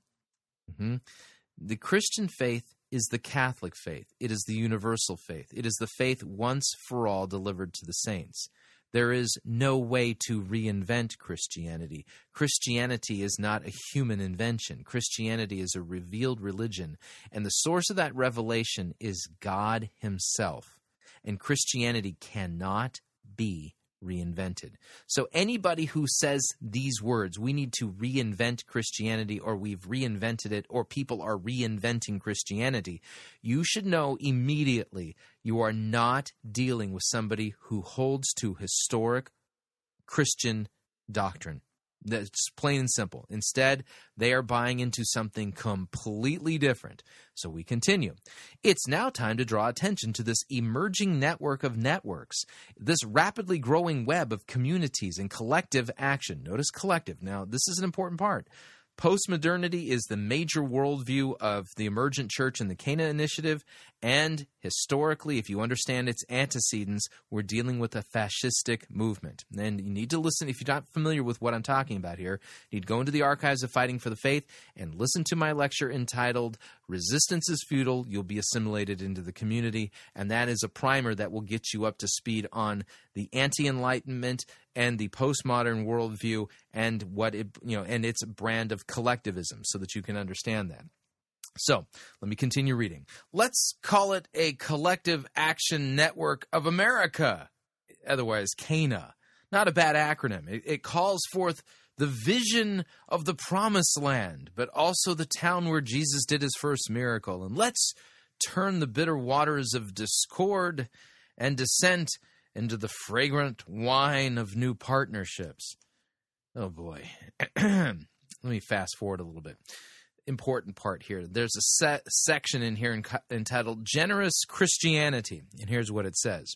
Mm-hmm. The Christian faith is the Catholic faith. It is the universal faith. It is the faith once for all delivered to the saints. There is no way to reinvent Christianity. Christianity is not a human invention. Christianity is a revealed religion, and the source of that revelation is God Himself. And Christianity cannot be reinvented. So anybody who says these words, we need to reinvent Christianity or we've reinvented it or people are reinventing Christianity, you should know immediately you are not dealing with somebody who holds to historic Christian doctrine. That's plain and simple. Instead, they are buying into something completely different. So we continue. It's now time to draw attention to this emerging network of networks, this rapidly growing web of communities and collective action. Notice collective. Now, this is an important part. Postmodernity is the major worldview of the emergent church and the Cana Initiative, and historically, if you understand its antecedents, we're dealing with a fascistic movement. And you need to listen, if you're not familiar with what I'm talking about here, you need to go into the archives of Fighting for the Faith and listen to my lecture entitled Resistance is Futile, You'll Be Assimilated into the Community. And that is a primer that will get you up to speed on the anti enlightenment and the postmodern worldview and what it, you know, and its brand of collectivism so that you can understand that. So let me continue reading. Let's call it a collective action network of America, otherwise CANA. Not a bad acronym. It, it calls forth the vision of the promised land, but also the town where Jesus did his first miracle. And let's turn the bitter waters of discord and dissent into the fragrant wine of new partnerships. Oh boy. Let me fast forward a little bit. Important part here. There's a set section in here entitled Generous Christianity. And here's what it says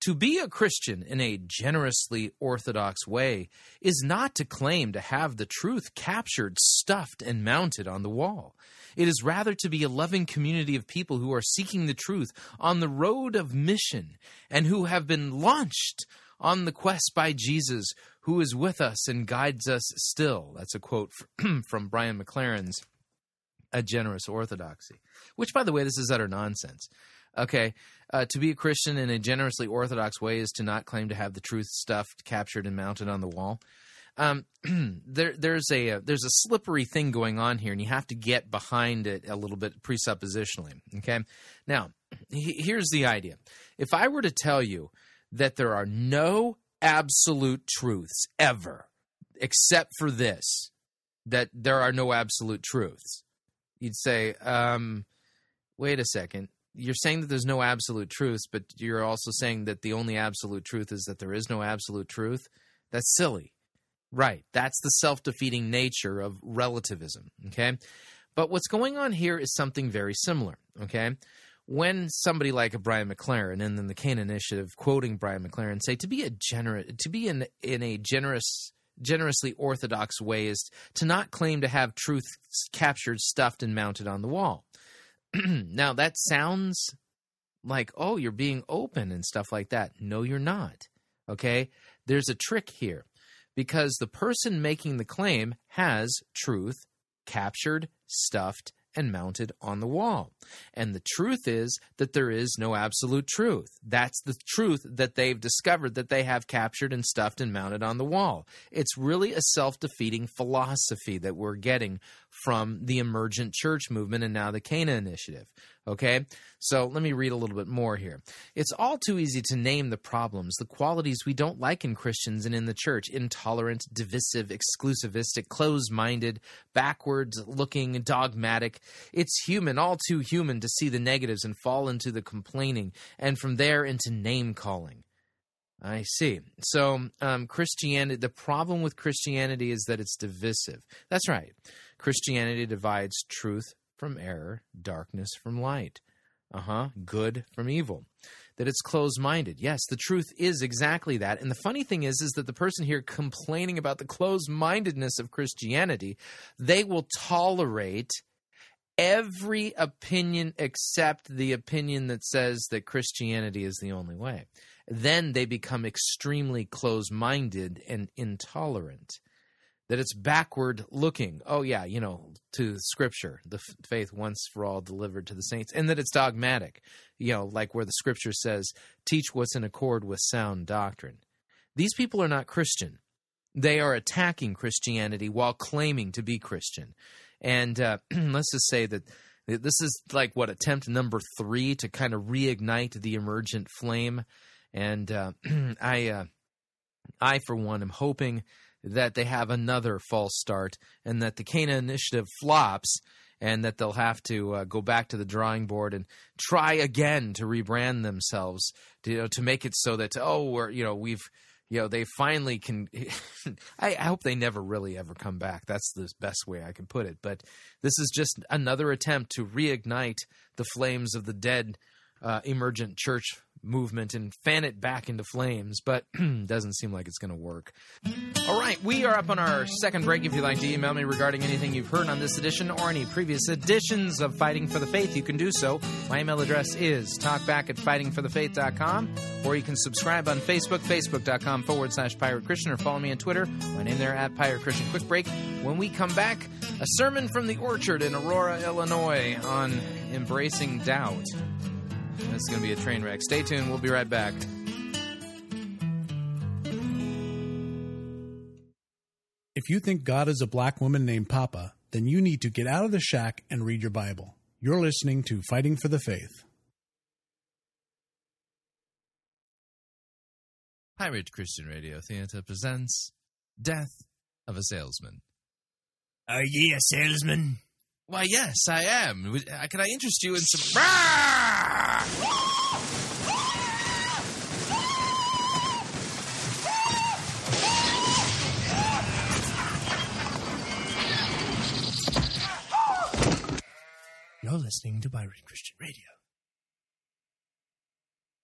To be a Christian in a generously orthodox way is not to claim to have the truth captured, stuffed, and mounted on the wall. It is rather to be a loving community of people who are seeking the truth on the road of mission and who have been launched on the quest by Jesus, who is with us and guides us still. That's a quote from Brian McLaren's A Generous Orthodoxy, which, by the way, this is utter nonsense. Okay, uh, to be a Christian in a generously orthodox way is to not claim to have the truth stuffed, captured, and mounted on the wall. Um, there, there's a, a there's a slippery thing going on here, and you have to get behind it a little bit presuppositionally. Okay, now he, here's the idea: if I were to tell you that there are no absolute truths ever, except for this, that there are no absolute truths, you'd say, um, wait a second. You're saying that there's no absolute truths, but you're also saying that the only absolute truth is that there is no absolute truth. That's silly. Right. That's the self defeating nature of relativism. Okay. But what's going on here is something very similar. Okay. When somebody like a Brian McLaren and then the Cana Initiative quoting Brian McLaren say to be a generous to be in in a generous generously orthodox way is to not claim to have truth captured, stuffed, and mounted on the wall. now that sounds like oh you're being open and stuff like that. No, you're not. Okay. There's a trick here because the person making the claim has truth captured, stuffed, and mounted on the wall. And the truth is that there is no absolute truth. That's the truth that they've discovered that they have captured and stuffed and mounted on the wall. It's really a self defeating philosophy that we're getting from the emergent church movement and now the Cana Initiative. Okay? So let me read a little bit more here. It's all too easy to name the problems, the qualities we don't like in Christians and in the church intolerant, divisive, exclusivistic, closed minded, backwards looking, dogmatic. It's human, all too human, to see the negatives and fall into the complaining, and from there into name calling. I see. So, um, Christianity, the problem with Christianity is that it's divisive. That's right. Christianity divides truth from error, darkness from light. Uh huh. Good from evil. That it's closed minded. Yes, the truth is exactly that. And the funny thing is, is that the person here complaining about the closed mindedness of Christianity, they will tolerate every opinion except the opinion that says that Christianity is the only way. Then they become extremely closed minded and intolerant that it's backward looking. Oh, yeah, you know, to scripture, the f- faith once for all delivered to the saints, and that it's dogmatic, you know, like where the scripture says, teach what's in accord with sound doctrine. These people are not Christian. They are attacking Christianity while claiming to be Christian. And uh, let's just say that this is like what attempt number three to kind of reignite the emergent flame. And uh, I, uh, I for one, am hoping that they have another false start and that the Cana initiative flops and that they'll have to uh, go back to the drawing board and try again to rebrand themselves to, you know, to make it so that oh we're you know we've you know they finally can I, I hope they never really ever come back. That's the best way i can put it. But this is just another attempt to reignite the flames of the dead uh, emergent church movement and fan it back into flames, but doesn't seem like it's going to work. All right, we are up on our second break. If you'd like to email me regarding anything you've heard on this edition or any previous editions of Fighting for the Faith, you can do so. My email address is talkback at fightingforthefaith.com, or you can subscribe on Facebook, facebook.com forward slash pirate Christian, or follow me on Twitter. My name there at Pirate Christian. Quick break. When we come back, a sermon from the orchard in Aurora, Illinois on embracing doubt. This is going to be a train wreck. Stay tuned. We'll be right back.
If you think God is a black woman named Papa, then you need to get out of the shack and read your Bible. You're listening to Fighting for the Faith.
Pirate Christian Radio Theater presents Death of a salesman.
Are ye a salesman?
Why, yes, I am. Uh, Can I interest you in some.
You're listening to Pirate Christian Radio.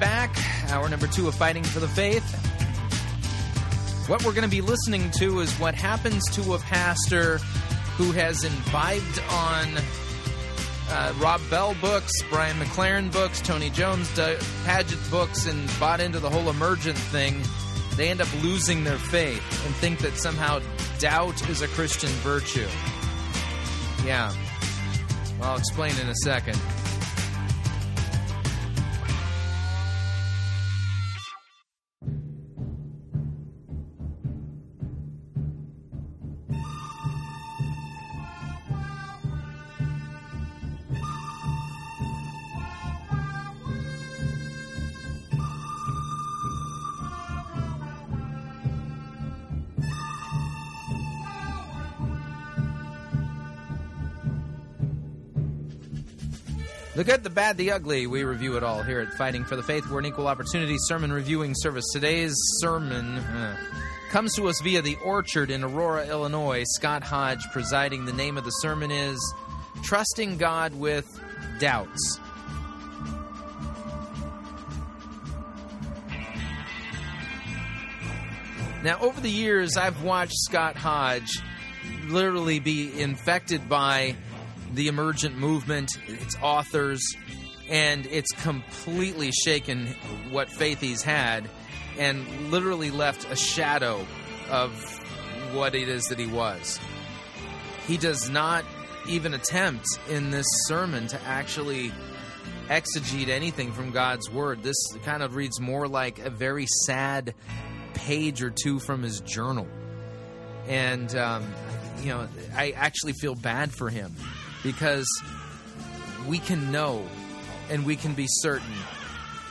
Back. Hour number two of Fighting for the Faith. What we're going to be listening to is what happens to a pastor who has imbibed on uh, Rob Bell books, Brian McLaren books, Tony Jones uh, Pagitt books, and bought into the whole emergent thing. They end up losing their faith and think that somehow doubt is a Christian virtue. Yeah. I'll explain in a second. Good, the bad, the ugly. We review it all here at Fighting for the Faith. We're an equal opportunity sermon reviewing service. Today's sermon uh, comes to us via the Orchard in Aurora, Illinois. Scott Hodge presiding. The name of the sermon is Trusting God with Doubts. Now, over the years, I've watched Scott Hodge literally be infected by the emergent movement, its authors, and it's completely shaken what faith he's had and literally left a shadow of what it is that he was. He does not even attempt in this sermon to actually exegete anything from God's word. This kind of reads more like a very sad page or two from his journal. And, um, you know, I actually feel bad for him because we can know and we can be certain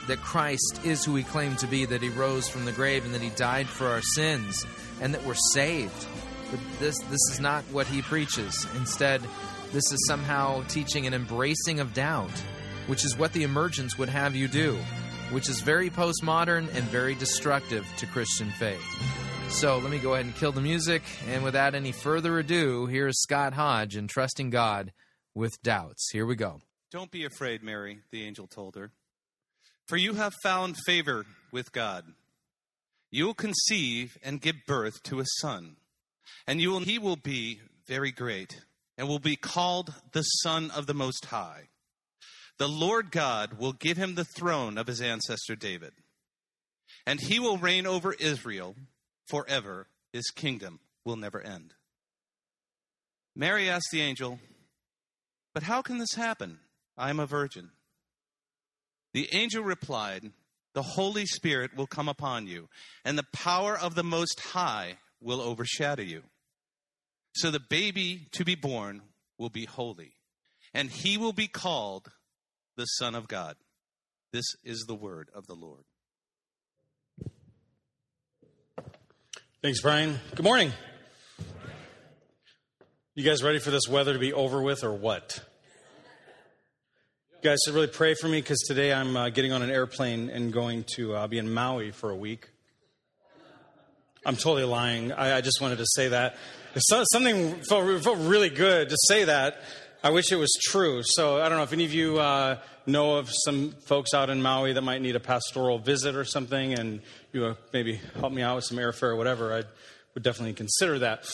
that Christ is who he claimed to be, that he rose from the grave and that he died for our sins and that we're saved. But this this is not what he preaches. Instead, this is somehow teaching an embracing of doubt, which is what the emergence would have you do, which is very postmodern and very destructive to Christian faith. So let me go ahead and kill the music, and without any further ado, here is Scott Hodge in Trusting God with Doubts. Here we go.
Don't be afraid, Mary, the angel told her, for you have found favor with God. You will conceive and give birth to a son, and you will, he will be very great, and will be called the Son of the Most High. The Lord God will give him the throne of his ancestor David, and he will reign over Israel forever. His kingdom will never end. Mary asked the angel, But how can this happen? I am a virgin. The angel replied, The Holy Spirit will come upon you, and the power of the Most High will overshadow you. So the baby to be born will be holy, and he will be called the Son of God. This is the word of the Lord.
Thanks, Brian. Good morning. You guys ready for this weather to be over with or what? Guys should really pray for me because today I'm uh, getting on an airplane and going to uh, be in Maui for a week. I'm totally lying. I, I just wanted to say that. So, something felt, felt, really good to say that. I wish it was true. So I don't know if any of you uh, know of some folks out in Maui that might need a pastoral visit or something, and you uh, maybe help me out with some airfare or whatever. I would definitely consider that.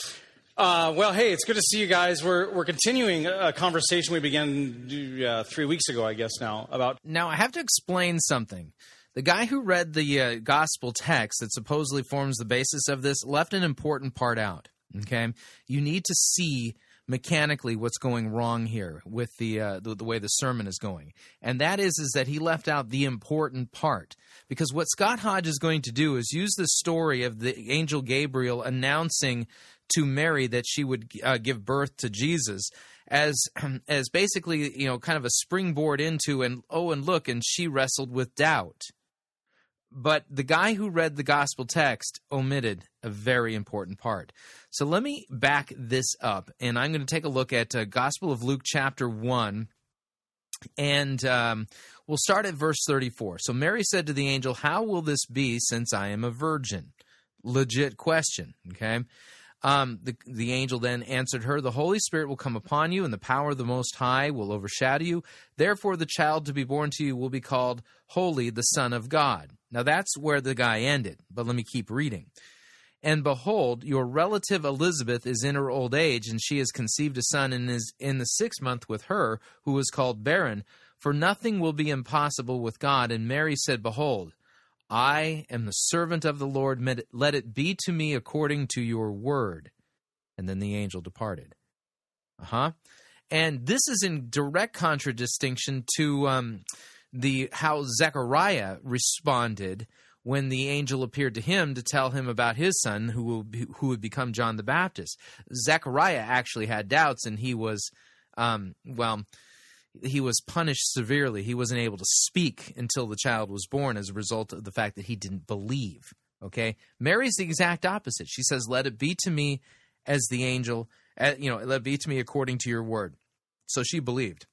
Uh, well, hey, it's good to see you guys. We're, we're continuing a conversation we began uh, three weeks ago, I guess, now, about.
Now, I have to explain something. The guy who read the uh, gospel text that supposedly forms the basis of this left an important part out. Okay? You need to see mechanically what's going wrong here with the, uh, the, the way the sermon is going, and that is is that he left out the important part because what Scott Hodge is going to do is use the story of the angel Gabriel announcing to Mary that she would uh, give birth to Jesus as as basically you know kind of a springboard into and oh and look and she wrestled with doubt but the guy who read the gospel text omitted a very important part. So let me back this up, and I'm going to take a look at uh, Gospel of Luke, chapter 1, and um, we'll start at verse 34. So Mary said to the angel, How will this be since I am a virgin? Legit question, okay? Um, the, the angel then answered her, The Holy Spirit will come upon you, and the power of the Most High will overshadow you. Therefore, the child to be born to you will be called Holy, the Son of God. Now, that's where the guy ended, but let me keep reading. And behold, your relative Elizabeth is in her old age, and she has conceived a son and is in the sixth month with her, who is called barren. For nothing will be impossible with God. And Mary said, Behold, I am the servant of the Lord. Let it be to me according to your word. And then the angel departed. Uh huh. And this is in direct contradistinction to um, the how Zechariah responded when the angel appeared to him to tell him about his son who will be, who would become John the Baptist. Zechariah actually had doubts, and he was, um, well, he was punished severely. He wasn't able to speak until the child was born as a result of the fact that he didn't believe. Okay, Mary's the exact opposite. She says, "Let it be to me as the angel, uh, you know, let it be to me according to your word." So she believed,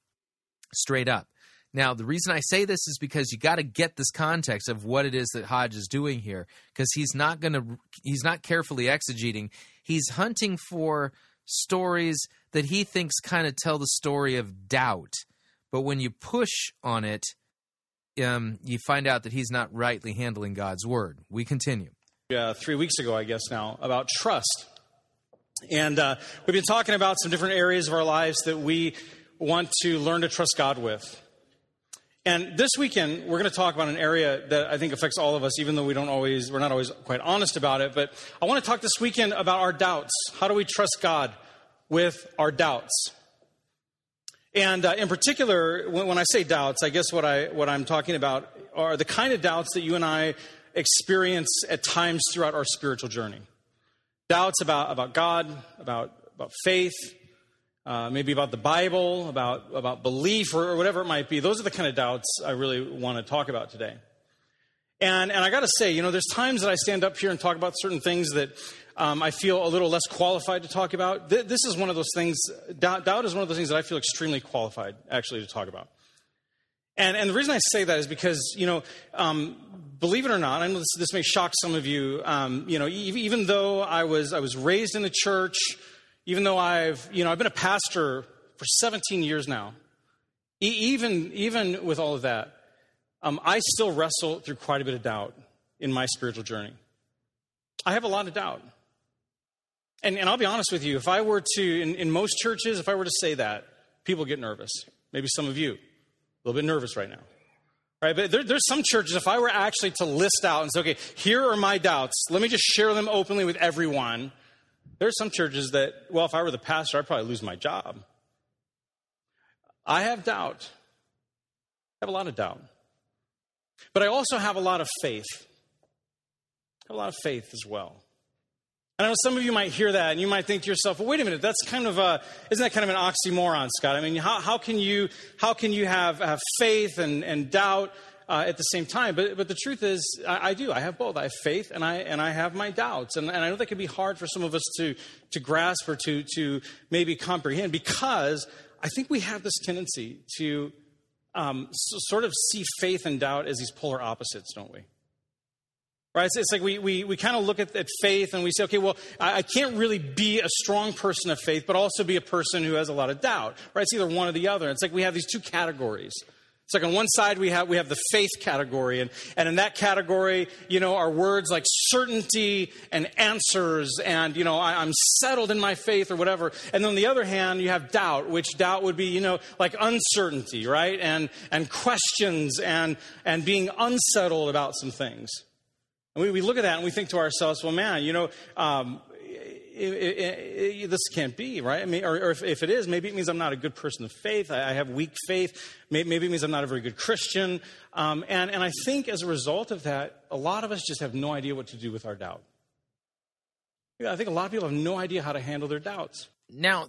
straight up. Now, the reason I say this is because you got to get this context of what it is that Hodge is doing here, because he's not going to, he's not carefully exegeting. He's hunting for stories that he thinks kind of tell the story of doubt, but when you push on it, um, you find out that he's not rightly handling God's word. We continue.
Uh, three weeks ago, I guess now, about trust. And uh, we've been talking about some different areas of our lives that we want to learn to trust God with. And this weekend, we're going to talk about an area that I think affects all of us, even though we don't always, we're not always quite honest about it. But I want to talk this weekend about our doubts. How do we trust God with our doubts? And uh, in particular, when, when, I say doubts, I guess what, I, what I'm talking about are the kind of doubts that you and I experience at times throughout our spiritual journey. Doubts about, about God, about, about faith, uh, maybe about the Bible, about, about belief, or, or, whatever it might be. Those are the kind of doubts I really want to talk about today. And, and I got to say, you know, there's times that I stand up here and talk about certain things that um, I feel a little less qualified to talk about. Th- this is one of those things, doubt, doubt is one of those things that I feel extremely qualified actually to talk about. And, and the reason I say that is because, you know, um, believe it or not, I know this, this may shock some of you, um, you know, even though I was, I was raised in the church, even though I've, you know, I've been a pastor for 17 years now, e- even, even with all of that, um, I still wrestle through quite a bit of doubt in my spiritual journey. I have a lot of doubt. And, and I'll be honest with you, if I were to, in, in most churches, if I were to say that, people get nervous. Maybe some of you, a little bit nervous right now. Right, but there, there's some churches, if I were actually to list out and say, okay, here are my doubts, let me just share them openly with everyone, there are some churches that, well, if I were the pastor, I'd probably lose my job. I have doubt. I have a lot of doubt. But I also have a lot of faith. I have a lot of faith as well. And I know some of you might hear that and you might think to yourself, well, wait a minute, that's kind of a, isn't that kind of an oxymoron, Scott? I mean, how, how can you, how can you have, have faith and, and doubt uh, at the same time? But, but the truth is, I, I, do. I have both. I have faith and I, and I have my doubts. And, and I know that can be hard for some of us to, to grasp or to, to maybe comprehend because I think we have this tendency to um, sort of see faith and doubt as these polar opposites, don't we? Right? It's, it's like we, we, we kind of look at, at, faith and we say, okay, well, I, I, can't really be a strong person of faith, but also be a person who has a lot of doubt. Right? It's either one or the other. It's like we have these two categories. It's like on one side we have we have the faith category, and, and in that category, you know, are words like certainty and answers, and you know, I, am settled in my faith or whatever. And then on the other hand, you have doubt, which doubt would be, you know, like uncertainty, right? And and questions and and being unsettled about some things. And we, we look at that and we think to ourselves, well, man, you know, um, it, it, it, this can't be, right? I mean, or, or if, if, it is, maybe it means I'm not a good person of faith. I, I have weak faith. Maybe, maybe, it means I'm not a very good Christian. Um, and, and I think as a result of that, a lot of us just have no idea what to do with our doubt. I think a lot of people have no idea how to handle their doubts.
Now,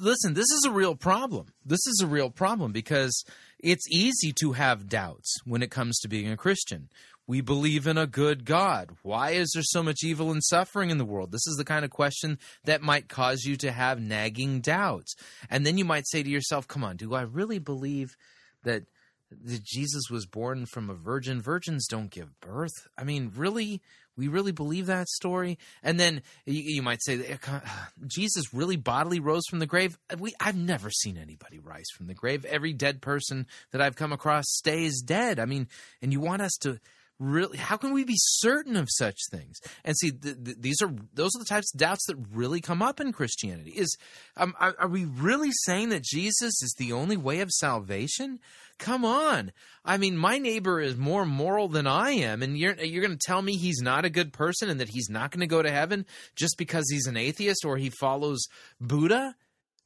listen, this is a real problem. This is a real problem because it's easy to have doubts when it comes to being a Christian. We believe in a good God. Why is there so much evil and suffering in the world? This is the kind of question that might cause you to have nagging doubts. And then you might say to yourself, come on, do I really believe that, that Jesus was born from a virgin? Virgins don't give birth. I mean, really? We really believe that story? And then you, you might say, Jesus really bodily rose from the grave? Uh, we, I've never seen anybody rise from the grave. Every dead person that I've come across stays dead. I mean, and you want us to really how can we be certain of such things? And see th- th- these are those are the types of doubts that really come up in christianity. Is um, are, are, we really saying that jesus is the only way of salvation? Come on. I mean my neighbor is more moral than i am and you're you're going to tell me he's not a good person and that he's not going to go to heaven just because he's an atheist or he follows buddha?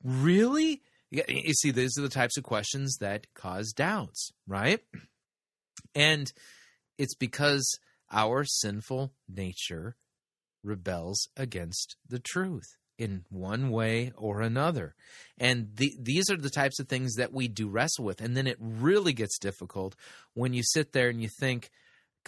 Really? You see these are the types of questions that cause doubts right? And it's because our sinful nature rebels against the truth in one way or another. And the, these are the types of things that we do wrestle with. And then it really gets difficult when you sit there and you think,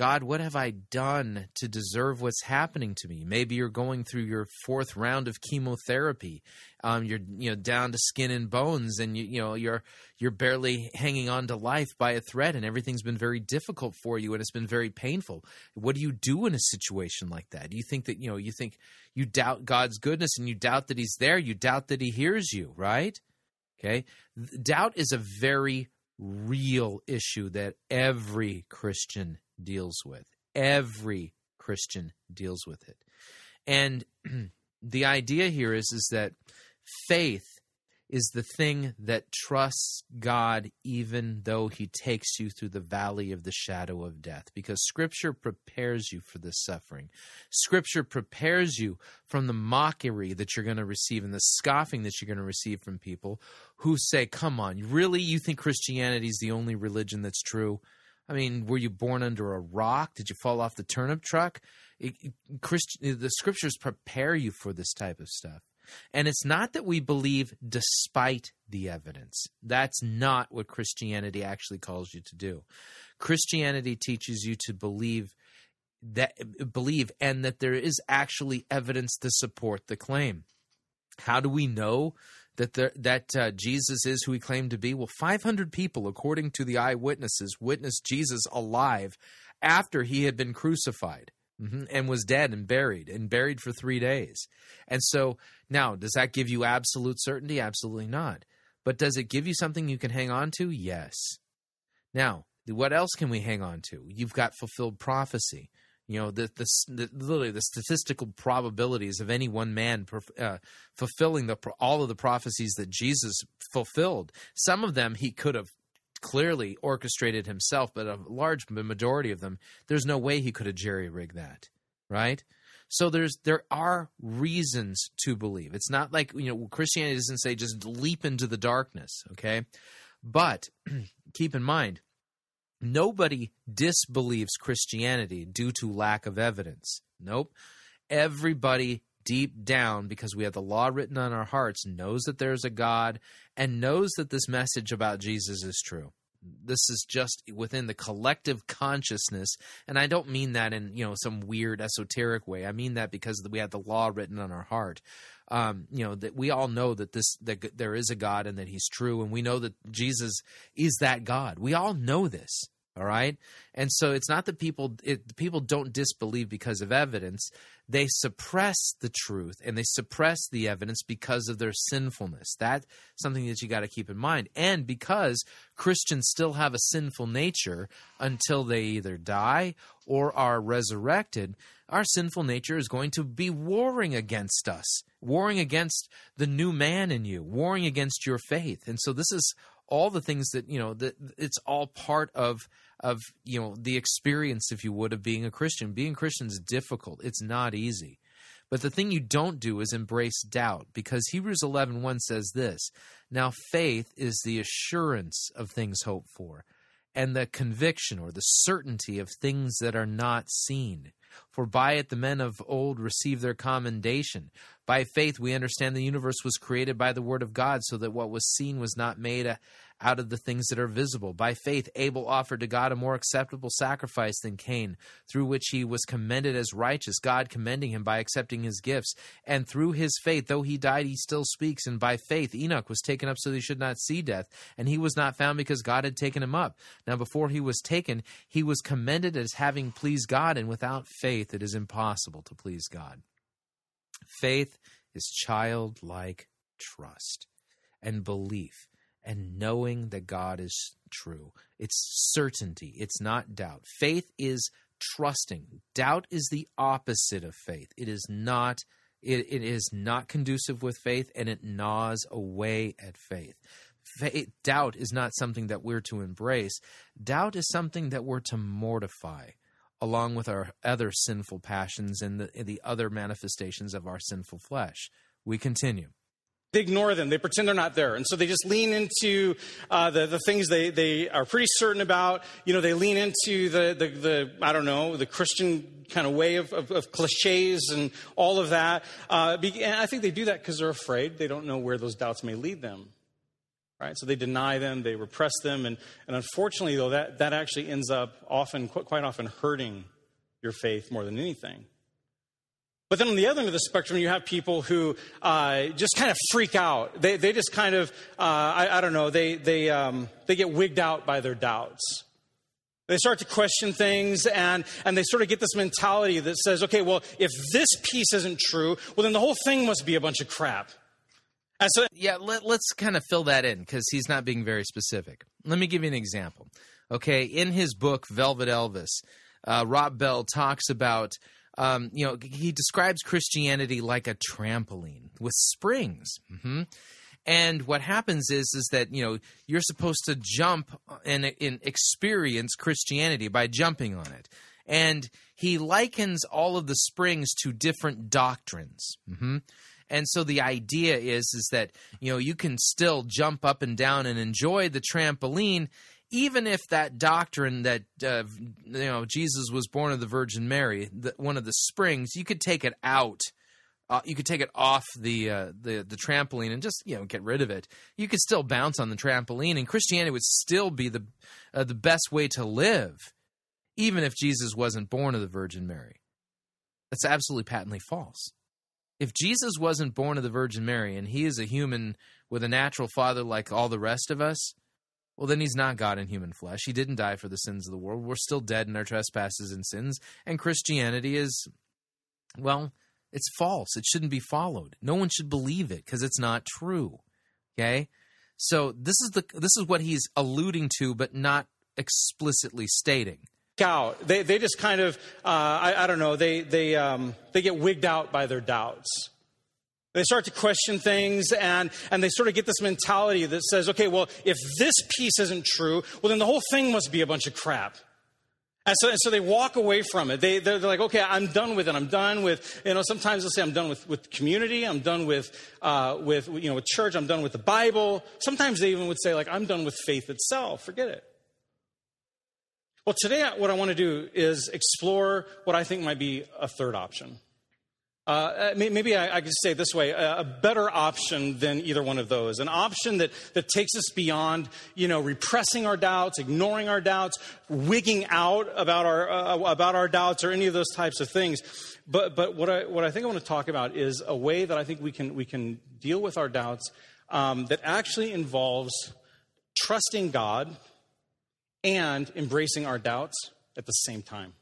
God, what have I done to deserve what's happening to me? Maybe you're going through your fourth round of chemotherapy. Um, you're you know down to skin and bones, and you you know you're you're barely hanging on to life by a thread, and everything's been very difficult for you, and it's been very painful. What do you do in a situation like that? Do you think that you know you think you doubt God's goodness, and you doubt that He's there, you doubt that He hears you, right? Okay, doubt is a very real issue that every Christian deals with. Every Christian deals with it. And the idea here is, is that faith is the thing that trusts God even though he takes you through the valley of the shadow of death. Because Scripture prepares you for this suffering. Scripture prepares you from the mockery that you're going to receive and the scoffing that you're going to receive from people who say, Come on, really? You think Christianity is the only religion that's true? I mean, were you born under a rock? Did you fall off the turnip truck? It, Christ, the scriptures prepare you for this type of stuff. And it's not that we believe despite the evidence. That's not what Christianity actually calls you to do. Christianity teaches you to believe that believe and that there is actually evidence to support the claim. How do we know that that uh, Jesus is who he claimed to be? Well, 500 people, according to the eyewitnesses, witnessed Jesus alive after he had been crucified mm-hmm, and was dead and buried and buried for three days. And so now, does that give you absolute certainty? Absolutely not. But does it give you something you can hang on to? Yes. Now, what else can we hang on to? You've got fulfilled prophecy you know the, the, the, literally the statistical probabilities of any one man uh, fulfilling the all of the prophecies that Jesus fulfilled. Some of them he could have clearly orchestrated himself, but a large majority of them, there's no way he could have jerry rigged that, right? So there's there are reasons to believe. It's not like you know Christianity doesn't say just leap into the darkness, okay? But keep in mind Nobody disbelieves Christianity due to lack of evidence. Nope. Everybody deep down, because we have the law written on our hearts, knows that there's a God and knows that this message about Jesus is true. This is just within the collective consciousness, and I don't mean that in you know some weird esoteric way. I mean that because we have the law written on our heart. Um, you know that we all know that this that there is a God and that He's true, and we know that Jesus is that God. We all know this all right? And so it's not that people it, people don't disbelieve because of evidence. They suppress the truth and they suppress the evidence because of their sinfulness. That's something that you got to keep in mind. And because christians still have a sinful nature until they either die or are resurrected our sinful nature is going to be warring against us warring against the new man in you warring against your faith. And so this is all the things that you know that it's all part of of you know the experience if you would of being a christian. Being christian is difficult. It's not easy. But the thing you don't do is embrace doubt because hebrews 11 1 says this now faith is the assurance of things hoped for and the conviction or the certainty of things that are not seen for by it the men of old received their commendation. By faith we understand the universe was created by the word of God, so that what was seen was not made out of the things that are visible. By faith Abel offered to God a more acceptable sacrifice than Cain, through which he was commended as righteous, God commending him by accepting his gifts. And through his faith, though he died, he still speaks. And by faith Enoch was taken up so that he should not see death, and he was not found because God had taken him up. Now before he was taken, he was commended as having pleased God, and without faith it is impossible to please God. Faith is childlike trust and belief and knowing that God is true. It's certainty, it's not doubt. Faith is trusting. Doubt is the opposite of faith. It is not it, it is not conducive with faith and it gnaws away at faith. faith. Doubt is not something that we're to embrace. Doubt is something that we're to mortify along with our other sinful passions and the, the other manifestations of our sinful flesh. We continue.
They ignore them. They pretend they're not there. And so they just lean into uh, the, the things they, they are pretty certain about. You know, they lean into the, the, the I don't know, the Christian kind of way of, of, of cliches and all of that. Uh, and I think they do that because they're afraid. They don't know where those doubts may lead them. Right? So they deny them, they repress them. And, and unfortunately, though, that, that actually ends up often, quite often, hurting your faith more than anything. But then on the other end of the spectrum, you have people who uh, just kind of freak out. They, they just kind of, uh, I, I, don't know, they, they, um, they get wigged out by their doubts. They start to question things and, and they sort of get this mentality that says, okay, well, if this piece isn't true, well, then the whole thing must be a bunch of crap.
And so, yeah, let, let's kind of fill that in because he's not being very specific. Let me give you an example. Okay, in his book, Velvet Elvis, uh, Rob Bell talks about um, you know, he describes Christianity like a trampoline with springs. Mm-hmm. And what happens is, is that you know you're supposed to jump and, and experience Christianity by jumping on it. And he likens all of the springs to different doctrines. Mm-hmm. And so the idea is is that you know you can still jump up and down and enjoy the trampoline even if that doctrine that uh, you know Jesus was born of the Virgin Mary, the, one of the springs, you could take it out. Uh, you could take it off the uh, the the trampoline and just you know get rid of it. You could still bounce on the trampoline, and Christianity would still be the uh, the best way to live, even if Jesus wasn't born of the Virgin Mary. That's absolutely patently false. If Jesus wasn't born of the Virgin Mary and he is a human with a natural father like all the rest of us, well, then he's not God in human flesh. He didn't die for the sins of the world. We're still dead in our trespasses and sins. And Christianity is, well, it's false. It shouldn't be followed. No one should believe it because it's not true. Okay? So this is the this is what he's alluding to, but not explicitly stating.
Out. They they just kind of uh, I, I don't know. They they um, they get wigged out by their doubts. They start to question things and, and they sort of get this mentality that says, okay, well, if this piece isn't true, well, then the whole thing must be a bunch of crap. And so, and so they walk away from it. They, they're, they're, like, okay, I'm done with it. I'm done with, you know, sometimes they'll say, I'm done with, with community. I'm done with, uh, with, you know, with church. I'm done with the Bible. Sometimes they even would say, like, I'm done with faith itself. Forget it. Well, today, what I want to do is explore what I think might be a third option. Uh, maybe I, I, could say this way a, better option than either one of those. An option that, that takes us beyond, you know, repressing our doubts, ignoring our doubts, wigging out about our, uh, about our doubts, or any of those types of things. But, but what, I, what I think I want to talk about is a way that I think we can, we can deal with our doubts um, that actually involves trusting God and embracing our doubts at the same time.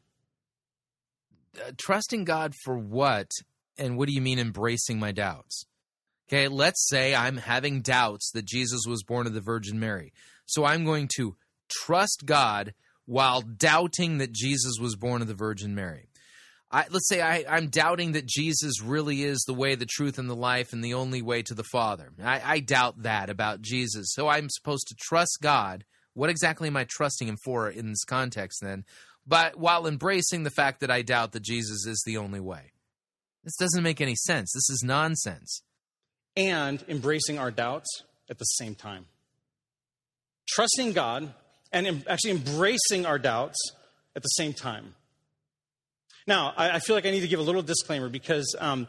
Uh, trusting God for what? And what do you mean embracing my doubts? Okay, let's say I'm having doubts that Jesus was born of the Virgin Mary. So I'm going to trust God while doubting that Jesus was born of the Virgin Mary. I, let's say I, am doubting that Jesus really is the way, the truth, and the life, and the only way to the Father. I, I doubt that about Jesus. So I'm supposed to trust God. What exactly am I trusting Him for in this context then? But while embracing the fact that I doubt that Jesus is the only way. This doesn't make any sense. This is nonsense.
And embracing our doubts at the same time. Trusting God and actually embracing our doubts at the same time. Now, I, feel like I need to give a little disclaimer because um,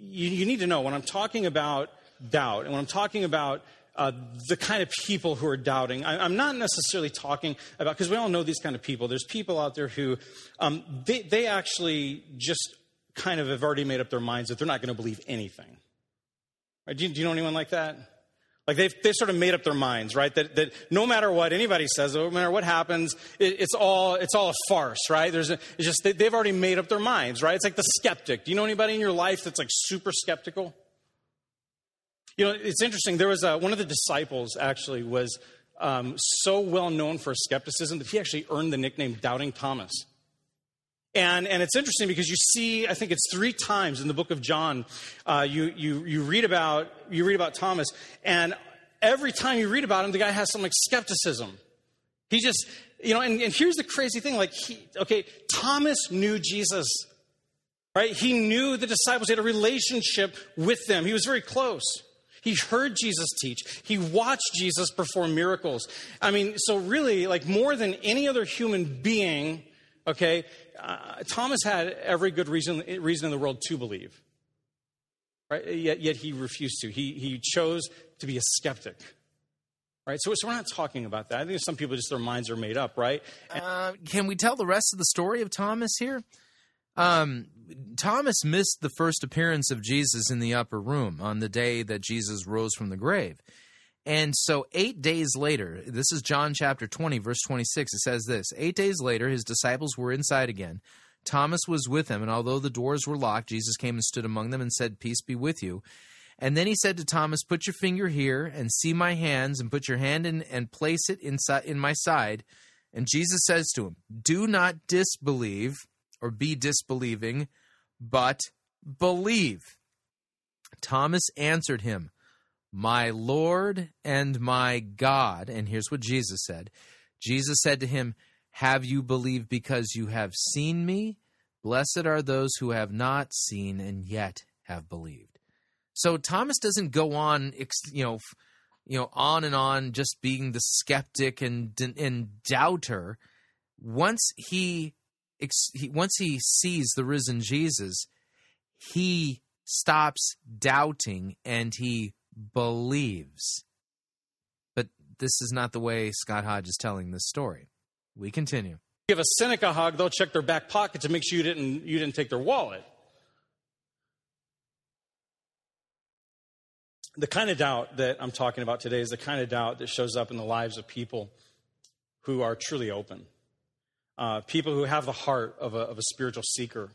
you, you need to know when I'm talking about doubt and when I'm talking about uh, the kind of people who are doubting. I, am not necessarily talking about, because we all know these kind of people. There's people out there who, um, they, they actually just kind of have already made up their minds that they're not going to believe anything. Right? Do, you, do you know anyone like that? Like they've, they've sort of made up their minds, right? That, that no matter what anybody says, no matter what happens, it, it's all, it's all a farce, right? There's a, it's just, they, they've already made up their minds, right? It's like the skeptic. Do you know anybody in your life that's like super skeptical? You know, it's interesting. There was a, one of the disciples actually was um, so well known for skepticism that he actually earned the nickname Doubting Thomas. And, and it's interesting because you see, I think it's three times in the book of John, uh, you, you, you, read about, you read about Thomas, and every time you read about him, the guy has some like skepticism. He just, you know, and, and here's the crazy thing like, he, okay, Thomas knew Jesus, right? He knew the disciples, he had a relationship with them, he was very close. He heard Jesus teach. He watched Jesus perform miracles. I mean, so really, like more than any other human being, okay, uh, Thomas had every good reason, reason in the world to believe. Right? Yet, yet he refused to. He, he chose to be a skeptic. Right? So, so we're not talking about that. I think some people just their minds are made up, right?
Uh, can we tell the rest of the story of Thomas here? Um, Thomas missed the first appearance of Jesus in the upper room on the day that Jesus rose from the grave. And so, eight days later, this is John chapter 20, verse 26, it says this Eight days later, his disciples were inside again. Thomas was with them, and although the doors were locked, Jesus came and stood among them and said, Peace be with you. And then he said to Thomas, Put your finger here and see my hands, and put your hand in and place it inside in my side. And Jesus says to him, Do not disbelieve or be disbelieving, but believe. Thomas answered him, my Lord and my God. And here's what Jesus said Jesus said to him, Have you believed because you have seen me? Blessed are those who have not seen and yet have believed. So Thomas doesn't go on, you know, you know, on and on, just being the skeptic and and doubter. Once he, he once he sees the risen Jesus, he stops doubting and he believes. But this is not the way Scott Hodge is telling this story. We continue.
Give a cynic a hug, they'll check their back pocket to make sure you didn't, you didn't take their wallet. The kind of doubt that I'm talking about today is the kind of doubt that shows up in the lives of people who are truly open. Uh, people who have the heart of a, of a spiritual seeker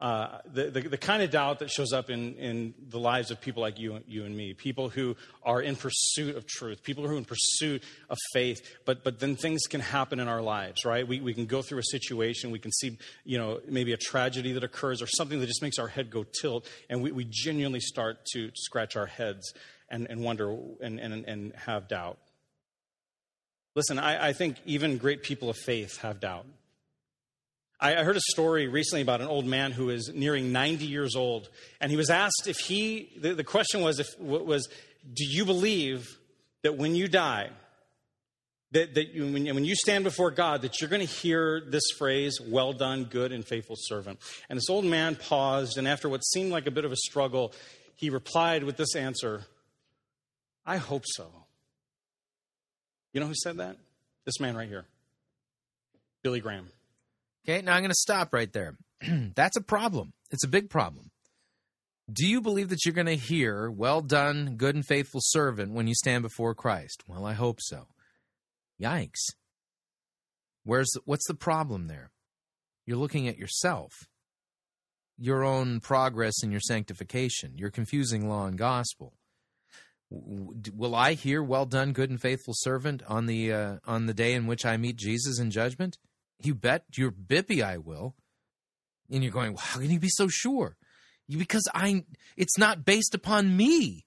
uh, the, the, the, kind of doubt that shows up in, in the lives of people like you, you and me, people who are in pursuit of truth, people who are in pursuit of faith, but, but then things can happen in our lives, right? We, we can go through a situation, we can see, you know, maybe a tragedy that occurs or something that just makes our head go tilt, and we, we genuinely start to scratch our heads and, and wonder and, and, and have doubt. Listen, I, I think even great people of faith have doubt. I heard a story recently about an old man who is nearing 90 years old, and he was asked if he, the, the question was, if, was, do you believe that when you die, that, that you, when, when you stand before God, that you're going to hear this phrase, well done, good and faithful servant. And this old man paused, and after what seemed like a bit of a struggle, he replied with this answer I hope so. You know who said that? This man right here, Billy Graham.
Okay, now I'm going to stop right there. That's a problem. It's a big problem. Do you believe that you're going to hear, well done, good and faithful servant, when you stand before Christ? Well, I hope so. Yikes. Where's what's the problem there? You're looking at yourself, your own progress in your sanctification. You're confusing law and gospel. Will I hear "Well done, good and faithful servant" on the uh, on the day in which I meet Jesus in judgment? You bet your bippy I will. And you're going, well, how can you be so sure? Because I, it's not based upon me.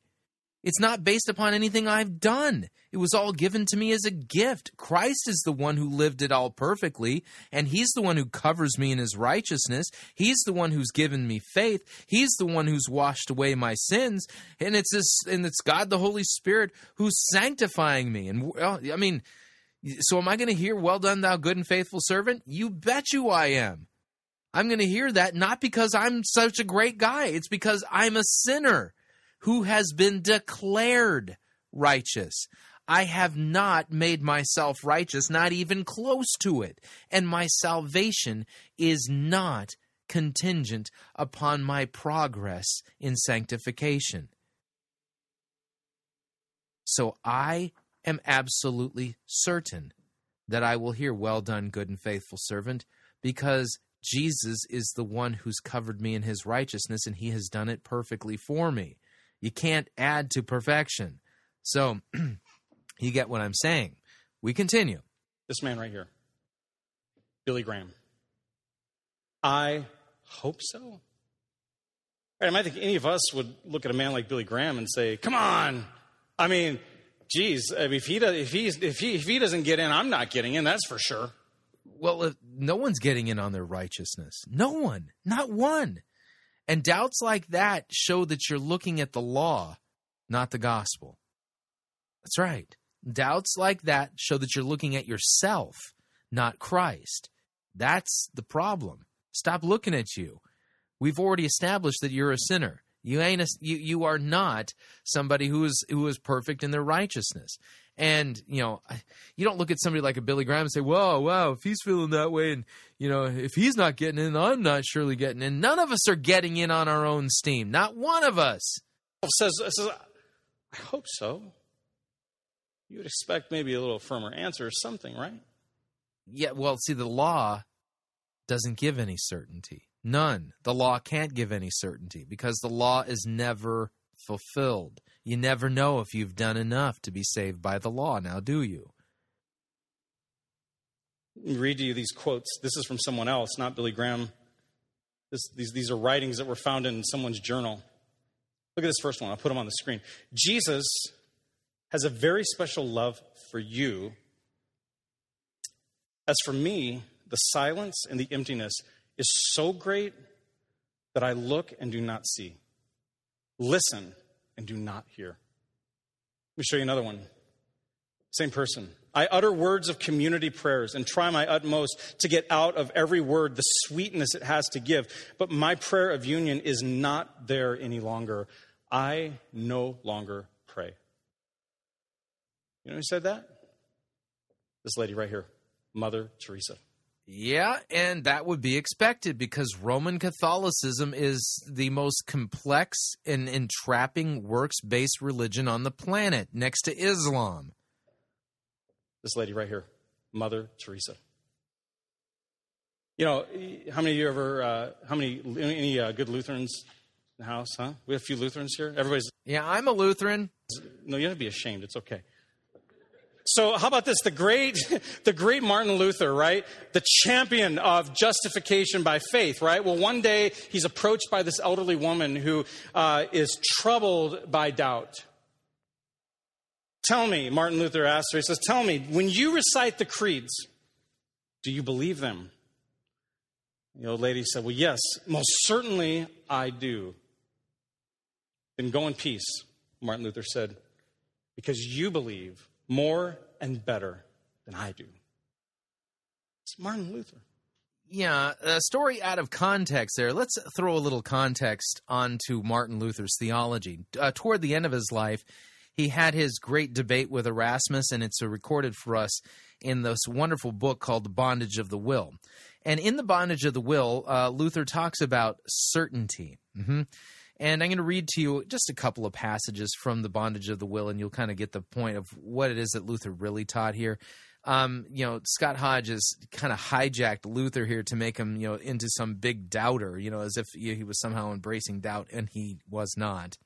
It's not based upon anything I've done. It was all given to me as a gift. Christ is the one who lived it all perfectly, and He's the one who covers me in His righteousness. He's the one who's given me faith. He's the one who's washed away my sins, and it's this, and it's God the Holy Spirit who's sanctifying me. And I mean, so am I going to hear, "Well done, thou good and faithful servant"? You bet you I am. I'm going to hear that not because I'm such a great guy. It's because I'm a sinner who has been declared righteous. I have not made myself righteous, not even close to it. And my salvation is not contingent upon my progress in sanctification. So I am absolutely certain that I will hear, Well done, good and faithful servant, because Jesus is the one who's covered me in his righteousness and he has done it perfectly for me. You can't add to perfection. So, you get what I'm saying. We continue.
This man right here, Billy Graham. I hope so. Right, I might think any of us would look at a man like Billy Graham and say, "Come on!" I mean, geez, I mean, if he does, if he's if he if he doesn't get in, I'm not getting in. That's for sure.
Well, no one's getting in on their righteousness. No one, not one. And doubts like that show that you're looking at the law, not the gospel. That's right. Doubts like that show that you're looking at yourself, not Christ. That's the problem. Stop looking at you. We've already established that you're a sinner. You ain't a, you you are not somebody who is who is perfect in their righteousness. And you know, you don't look at somebody like a Billy Graham and say, "Whoa, wow, if he's feeling that way, and you know, if he's not getting in, I'm not surely getting in." None of us are getting in on our own steam. Not one of us.
Says, says I hope so. You would expect maybe a little firmer answer or something, right?
Yeah. Well, see, the law doesn't give any certainty. None. The law can't give any certainty because the law is never fulfilled. You never know if you've done enough to be saved by the law, now do you?
read to you these quotes. This is from someone else, not Billy Graham. This, these, these are writings that were found in someone's journal. Look at this first one. I'll put them on the screen. Jesus has a very special love for you. As for me, the silence and the emptiness is so great that I look and do not see, listen and do not hear. Let me show you another one. Same person. I utter words of community prayers and try my utmost to get out of every word the sweetness it has to give. But my prayer of union is not there any longer. I no longer pray. You know who said that? This lady right here, Mother Teresa.
Yeah, and that would be expected because Roman Catholicism is the most complex and entrapping works based religion on the planet, next to Islam.
This lady right here, Mother Teresa. You know, how many of you ever, uh, how many, any uh, good Lutherans in the house, huh? We have a few Lutherans here. Everybody's.
Yeah, I'm a Lutheran.
No, you don't have to be ashamed. It's okay. So how about this? The great, the great Martin Luther, right? The champion of justification by faith, right? Well, one day he's approached by this elderly woman who uh, is troubled by doubt. Tell me, Martin Luther asked her, he says, Tell me, when you recite the creeds, do you believe them? The old lady said, Well, yes, most certainly I do. Then go in peace, Martin Luther said, because you believe more and better. than I do. It's Martin Luther.
Yeah, a story out of context there. Let's throw a little context onto Martin Luther's theology. Uh, toward the end of his life, he had his great debate with Erasmus, and it's recorded for us in this wonderful book called The Bondage of the Will. And in The Bondage of the Will, uh, Luther talks about certainty. Mm-hmm. And I'm going to read to you just a couple of passages from The Bondage of the Will, and you'll kind of get the point of what it is that Luther really taught here. Um, you know, Scott Hodges kind of hijacked Luther here to make him, you know, into some big doubter, you know, as if he was somehow embracing doubt, and he was not.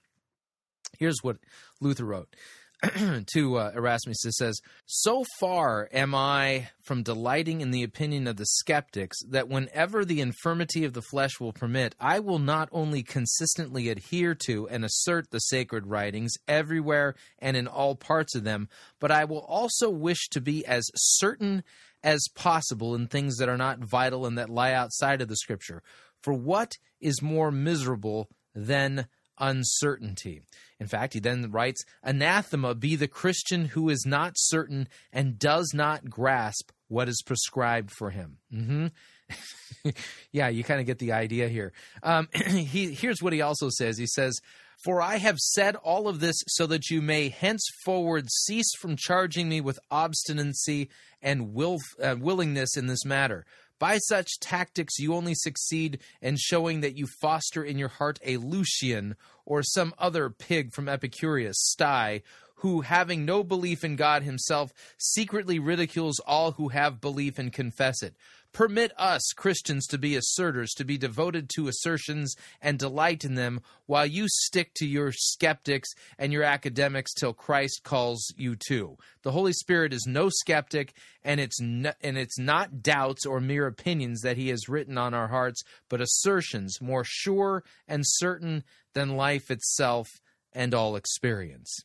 Here's what Luther wrote. to uh, Erasmus, it says, So far am I from delighting in the opinion of the skeptics that whenever the infirmity of the flesh will permit, I will not only consistently adhere to and assert the sacred writings everywhere and in all parts of them, but I will also wish to be as certain as possible in things that are not vital and that lie outside of the Scripture. For what is more miserable than uncertainty. In fact, he then writes, Anathema be the Christian who is not certain and does not grasp what is prescribed for him. Mm-hmm. yeah, you kind of get the idea here. Um, he, here's what he also says He says, For I have said all of this so that you may henceforward cease from charging me with obstinacy and will, uh, willingness in this matter. By such tactics, you only succeed in showing that you foster in your heart a Lucian or some other pig from Epicurus' sty, who, having no belief in God himself, secretly ridicules all who have belief and confess it. Permit us, Christians, to be asserters, to be devoted to assertions and delight in them, while you stick to your skeptics and your academics till Christ calls you to. The Holy Spirit is no skeptic, and it's no, and it's not doubts or mere opinions that He has written on our hearts, but assertions more sure and certain than life itself and all experience.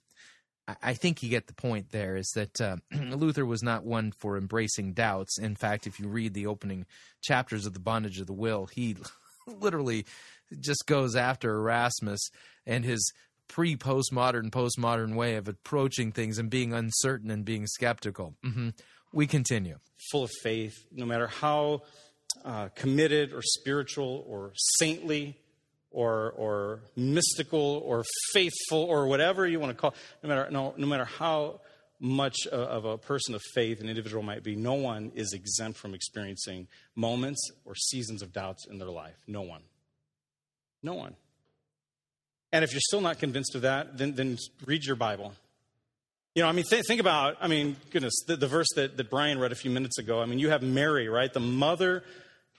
I think you get the point there is that uh, Luther was not one for embracing doubts. In fact, if you read the opening chapters of The Bondage of the Will, he literally just goes after Erasmus and his pre postmodern, postmodern way of approaching things and being uncertain and being skeptical. Mm-hmm. We continue.
Full of faith, no matter how uh, committed or spiritual or saintly or, or mystical or faithful or whatever you want to call no matter, no, no matter how much of a person of faith an individual might be, no one is exempt from experiencing moments or seasons of doubts in their life. No one. No one. And if you're still not convinced of that, then, then read your Bible. You know, I mean, th- think about, I mean, goodness, the, the verse that, that Brian read a few minutes ago. I mean, you have Mary, right? The mother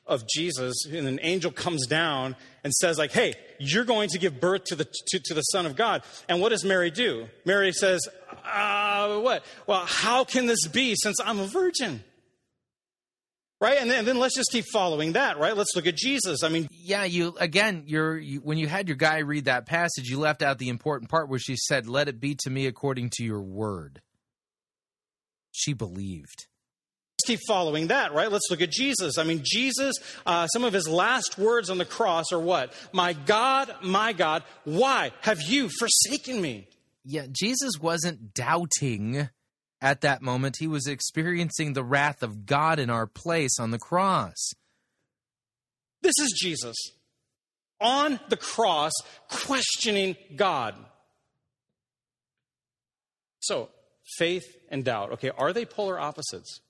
of Jesus, and an angel comes down and says, like, hey, you're going to give birth to the, to, to the Son of God. And what does Mary do? Mary says, uh, what? Well, how can this be since I'm a virgin? Right? And then, and then, let's just keep following that, right? Let's look at Jesus. I mean,
yeah, you, again, you're, you, when you had your guy read that passage, you left out the important part where she said, let it be to me according to your word. She believed
keep following that, right? Let's look at Jesus. I mean, Jesus, uh, some of his last words on the cross are what? My God, my God, why have you forsaken me?
Yeah, Jesus wasn't doubting at that moment. He was experiencing the wrath of God in our place on the cross.
This is Jesus on the cross questioning God. So, faith and doubt, okay, are they polar opposites?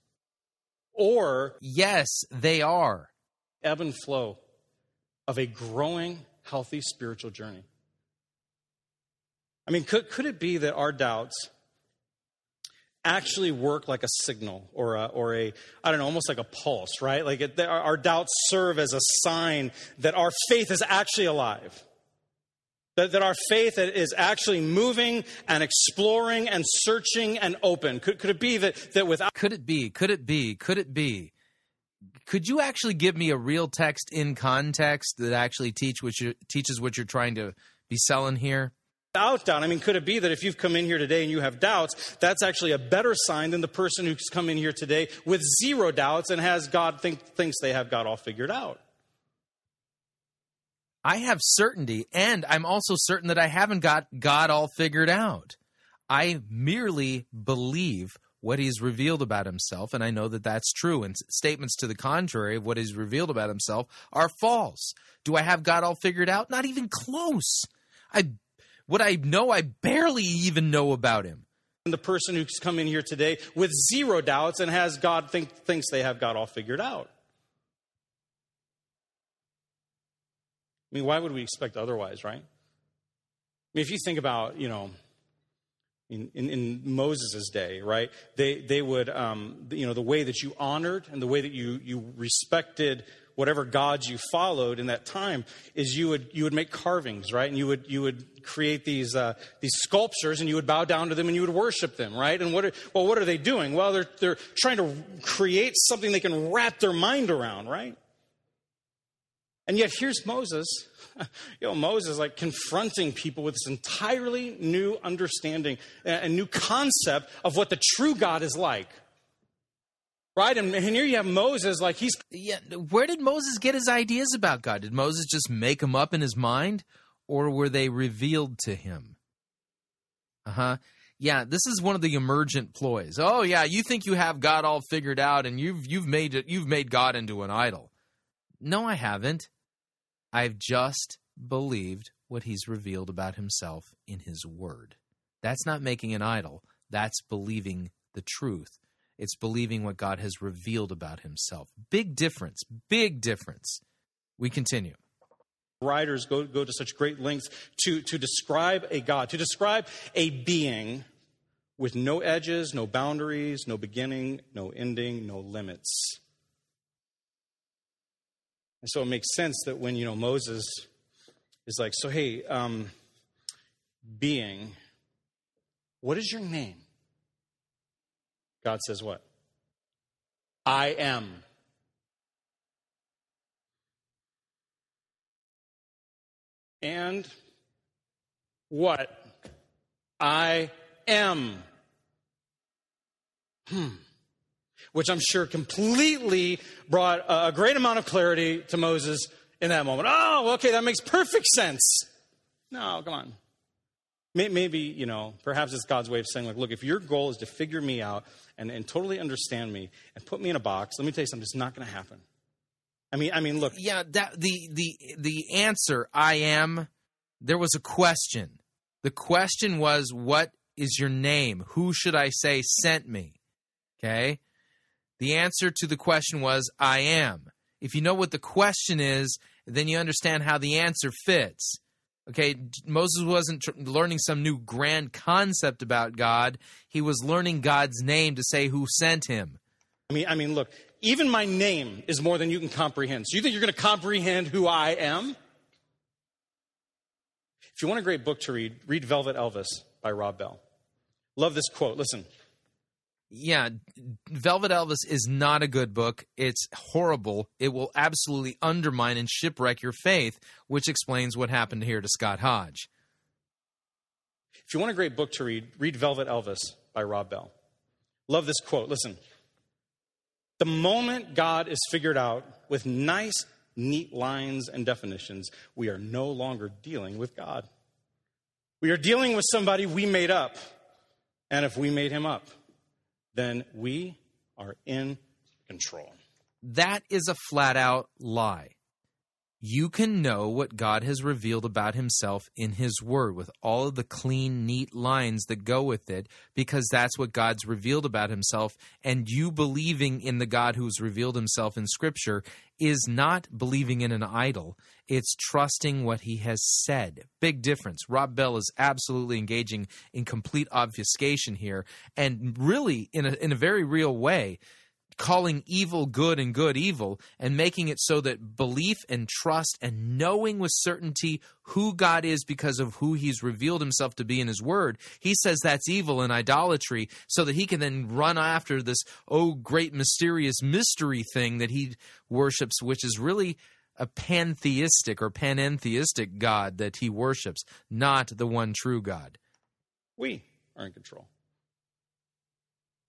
Or,
yes, they are.
Ebb and flow of a growing, healthy spiritual journey. I mean, could, could it be that our doubts actually work like a signal or a, or a I don't know, almost like a pulse, right? Like it, our, our doubts serve as a sign that our faith is actually alive. That, that our faith is actually moving and exploring and searching and open. Could, could it be that, that without.
Could it be? Could it be? Could it be? Could you actually give me a real text in context that actually teach what you, teaches what you're trying to be selling here?
Without doubt. I mean, could it be that if you've come in here today and you have doubts, that's actually a better sign than the person who's come in here today with zero doubts and has God think, thinks they have God all figured out?
I have certainty, and I'm also certain that I haven't got God all figured out. I merely believe what he's revealed about himself, and I know that that's true. And statements to the contrary of what he's revealed about himself are false. Do I have God all figured out? Not even close. I what I know, I barely even know about him.
And The person who's come in here today with zero doubts and has God think, thinks they have God all figured out. I mean, why would we expect otherwise, right? I mean, if you think about, you know, in, in, in Moses' day, right? They, they would, um, you know, the way that you honored and the way that you, you respected whatever gods you followed in that time is you would, you would make carvings, right? And you would, you would create these, uh, these sculptures and you would bow down to them and you would worship them, right? And what are, well, what are they doing? Well, they're, they're trying to create something they can wrap their mind around, right? And yet here's Moses you know, Moses like confronting people with this entirely new understanding, a new concept of what the true God is like. Right? And, and here you have Moses, like he's.
Yeah, where did Moses get his ideas about God? Did Moses just make them up in his mind, or were they revealed to him? Uh huh. Yeah, this is one of the emergent ploys. Oh yeah, you think you have God all figured out, and you've you've made it, you've made God into an idol. No, I haven't. I've just believed what he's revealed about himself in his word. That's not making an idol, that's believing the truth. It's believing what God has revealed about himself. Big difference, big difference. We continue.
Writers go, go to such great lengths to, to describe a God, to describe a being with no edges, no boundaries, no beginning, no ending, no limits. And so it makes sense that when, you know, Moses is like, so hey, um, being, what is your name? God says what? I am. And what? I am. Hmm which I'm sure completely brought a great amount of clarity to Moses in that moment. Oh, okay, that makes perfect sense. No, come on. Maybe, you know, perhaps it's God's way of saying, like, look, if your goal is to figure me out and, and totally understand me and put me in a box, let me tell you something, it's not going to happen. I mean, I mean, look.
Yeah, that the the the answer, I am. There was a question. The question was, "What is your name? Who should I say sent me?" Okay, the answer to the question was, I am. If you know what the question is, then you understand how the answer fits. Okay, Moses wasn't tr- learning some new grand concept about God. He was learning God's name to say who sent him.
I mean, I mean, look, even my name is more than you can comprehend. So you think you're going to comprehend who I am? If you want a great book to read, read Velvet Elvis by Rob Bell. Love this quote. Listen
yeah, Velvet Elvis is not a good book. It's horrible. It will absolutely undermine and shipwreck your faith, which explains what happened here to Scott Hodge.
If you want a great book to read, read Velvet Elvis by Rob Bell. Love this quote. Listen. The moment God is figured out with nice, neat lines and definitions, we are no longer dealing with God. We are dealing with somebody we made up. And if we made him up, then we are in control.
That is a flat out lie. You can know what God has revealed about himself in his word with all of the clean, neat lines that go with it because that's what God's revealed about himself. And you believing in the God who's revealed himself in scripture is not believing in an idol. It's trusting what he has said. Big difference. Rob Bell is absolutely engaging in complete obfuscation here and really in a, in a very real way calling evil good and good evil and making it so that belief and trust and knowing with certainty who God is because of who he's revealed himself to be in his word, he says that's evil and idolatry so that he can then run after this, oh, great mysterious mystery thing that he worships, which is really a pantheistic or panentheistic God that he worships, not the one true God.
We are in control.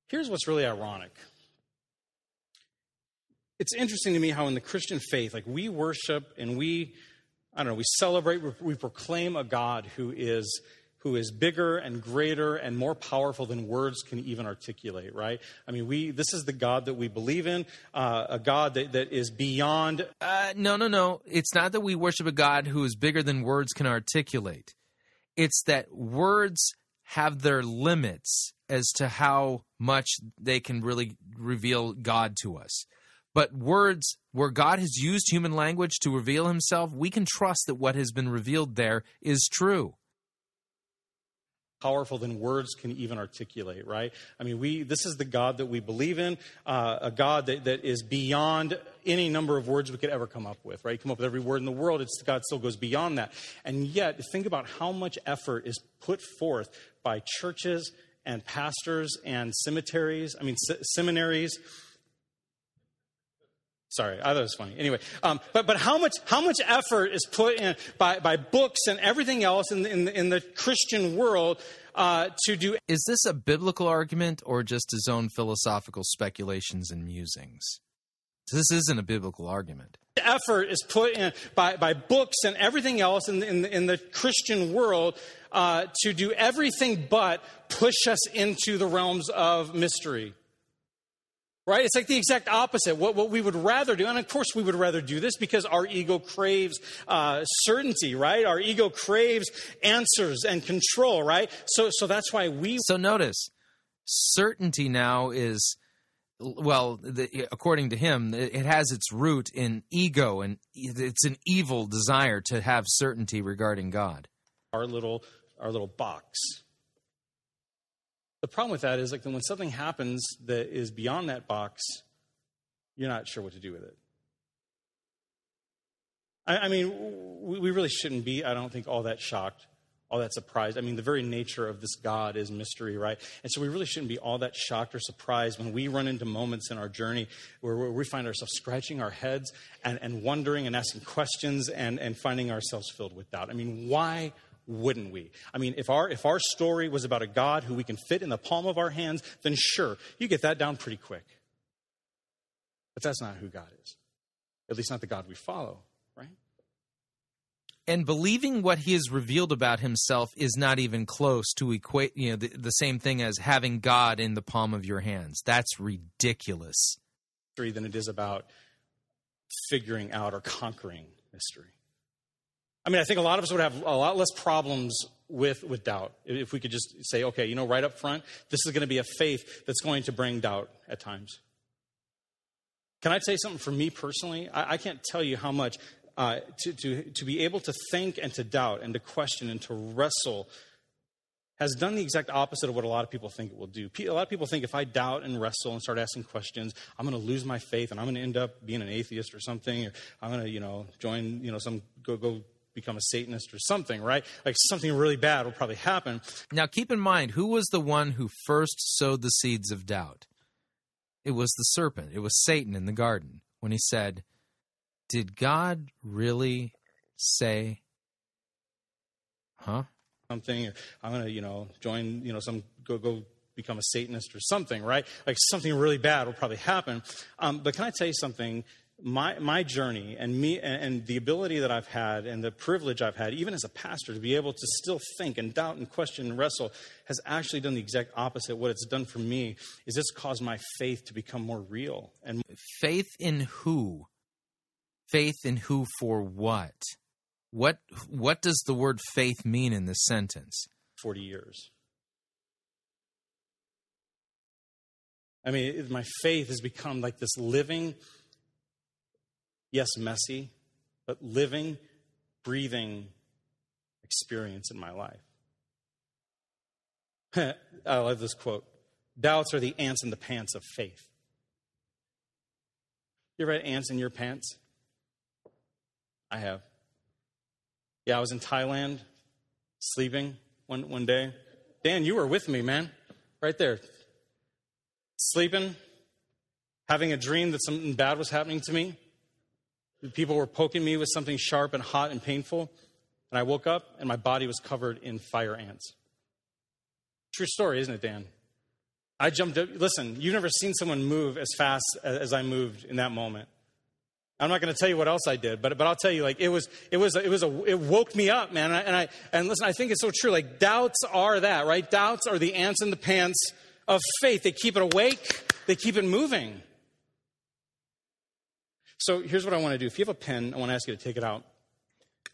Here's what's really ironic. It's interesting to me how in the Christian faith, like we worship and we, I don't know, we celebrate, we proclaim a God who is who is bigger and greater and more powerful than words can even articulate, right? I mean, we this is the God that we believe in, uh, a God that, that is beyond.
Uh, no, no, no. It's not that we worship a God who is bigger than words can articulate. It's that words have their limits as to how much they can really reveal God to us. But words, where God has used human language to reveal himself, we can trust that what has been revealed there is true
powerful than words can even articulate, right? I mean, we, this is the God that we believe in, uh, a God that, that is beyond any number of words we could ever come up with, right? Come up with every word in the world, it's, God still goes beyond that. And yet, think about how much effort is put forth by churches and pastors and cemeteries, I mean, se- seminaries, Sorry, I thought it was funny. Anyway, um, but but how much how much effort is put in by, by books and everything else in the, in the, in the Christian world uh, to do?
Is this a biblical argument or just his own philosophical speculations and musings? This isn't a biblical argument.
Effort is put in by, by books and everything else in the, in the, in the Christian world uh, to do everything but push us into the realms of mystery right? It's like the exact opposite. What, what we would rather do, and of course we would rather do this because our ego craves uh, certainty, right? Our ego craves answers and control, right? So, so that's why we.
So notice, certainty now is. Well, the, according to him, it has its root in ego, and it's an evil desire to have certainty regarding God.
Our little, our little box, the problem with that is like when something happens that is beyond that box, you're not sure what to do with it. I, I mean, we, really shouldn't be, I don't think, all that shocked, all that surprised. I mean, the very nature of this God is mystery, right? And so we really shouldn't be all that shocked or surprised when we run into moments in our journey where, where we find ourselves scratching our heads and, and wondering and asking questions and, and finding ourselves filled with doubt. I mean, why? Wouldn't we? I mean, if our, if our story was about a God who we can fit in the palm of our hands, then sure, you get that down pretty quick. But that's not who God is. At least not the God we follow, right?
And believing what he has revealed about himself is not even close to equate, you know, the, the same thing as having God in the palm of your hands. That's ridiculous.
Than it is about figuring out or conquering mystery. I mean, I think a lot of us would have a lot less problems with, with doubt if we could just say, okay, you know, right up front, this is going to be a faith that's going to bring doubt at times. Can I say something for me personally? I, I can't tell you how much uh, to, to, to be able to think and to doubt and to question and to wrestle has done the exact opposite of what a lot of people think it will do. A lot of people think if I doubt and wrestle and start asking questions, I'm going to lose my faith and I'm going to end up being an atheist or something, or I'm going to, you know, join, you know, some go go become a Satanist or something, right? Like something really bad will probably happen.
Now, keep in mind, who was the one who first sowed the seeds of doubt? It was the serpent. It was Satan in the garden when he said, Did God really say, huh?
Something, I'm going to, you know, join, you know, some, go, go become a Satanist or something, right? Like something really bad will probably happen. Um, but can I tell you something? My, my journey and me and the ability that I've had and the privilege I've had, even as a pastor, to be able to still think and doubt and question and wrestle, has actually done the exact opposite. What it's done for me is it's caused my faith to become more real. And
faith in who? Faith in who for what? What what does the word faith mean in this sentence?
Forty years. I mean, my faith has become like this living yes, messy, but living, breathing experience in my life. I love this quote Doubts are the ants in the pants of faith. You ever had ants in your pants? I have. Yeah, I was in Thailand sleeping one, one day. Dan, you were with me, man. Right there. Sleeping, having a dream that something bad was happening to me. People were poking me with something sharp and hot and painful. And I woke up and my body was covered in fire ants. True story, isn't it, Dan? I jumped up. Listen, you've never seen someone move as fast as I moved in that moment. I'm not going to tell you what else I did, but but I'll tell you, like it was it was it was a it woke me up, man. And I, and I and listen, I think it's so true. Like doubts are that, right? Doubts are the ants in the pants of faith. They keep it awake. They keep it moving. So here's what I want to do. If you have a pen, I want to ask you to take it out.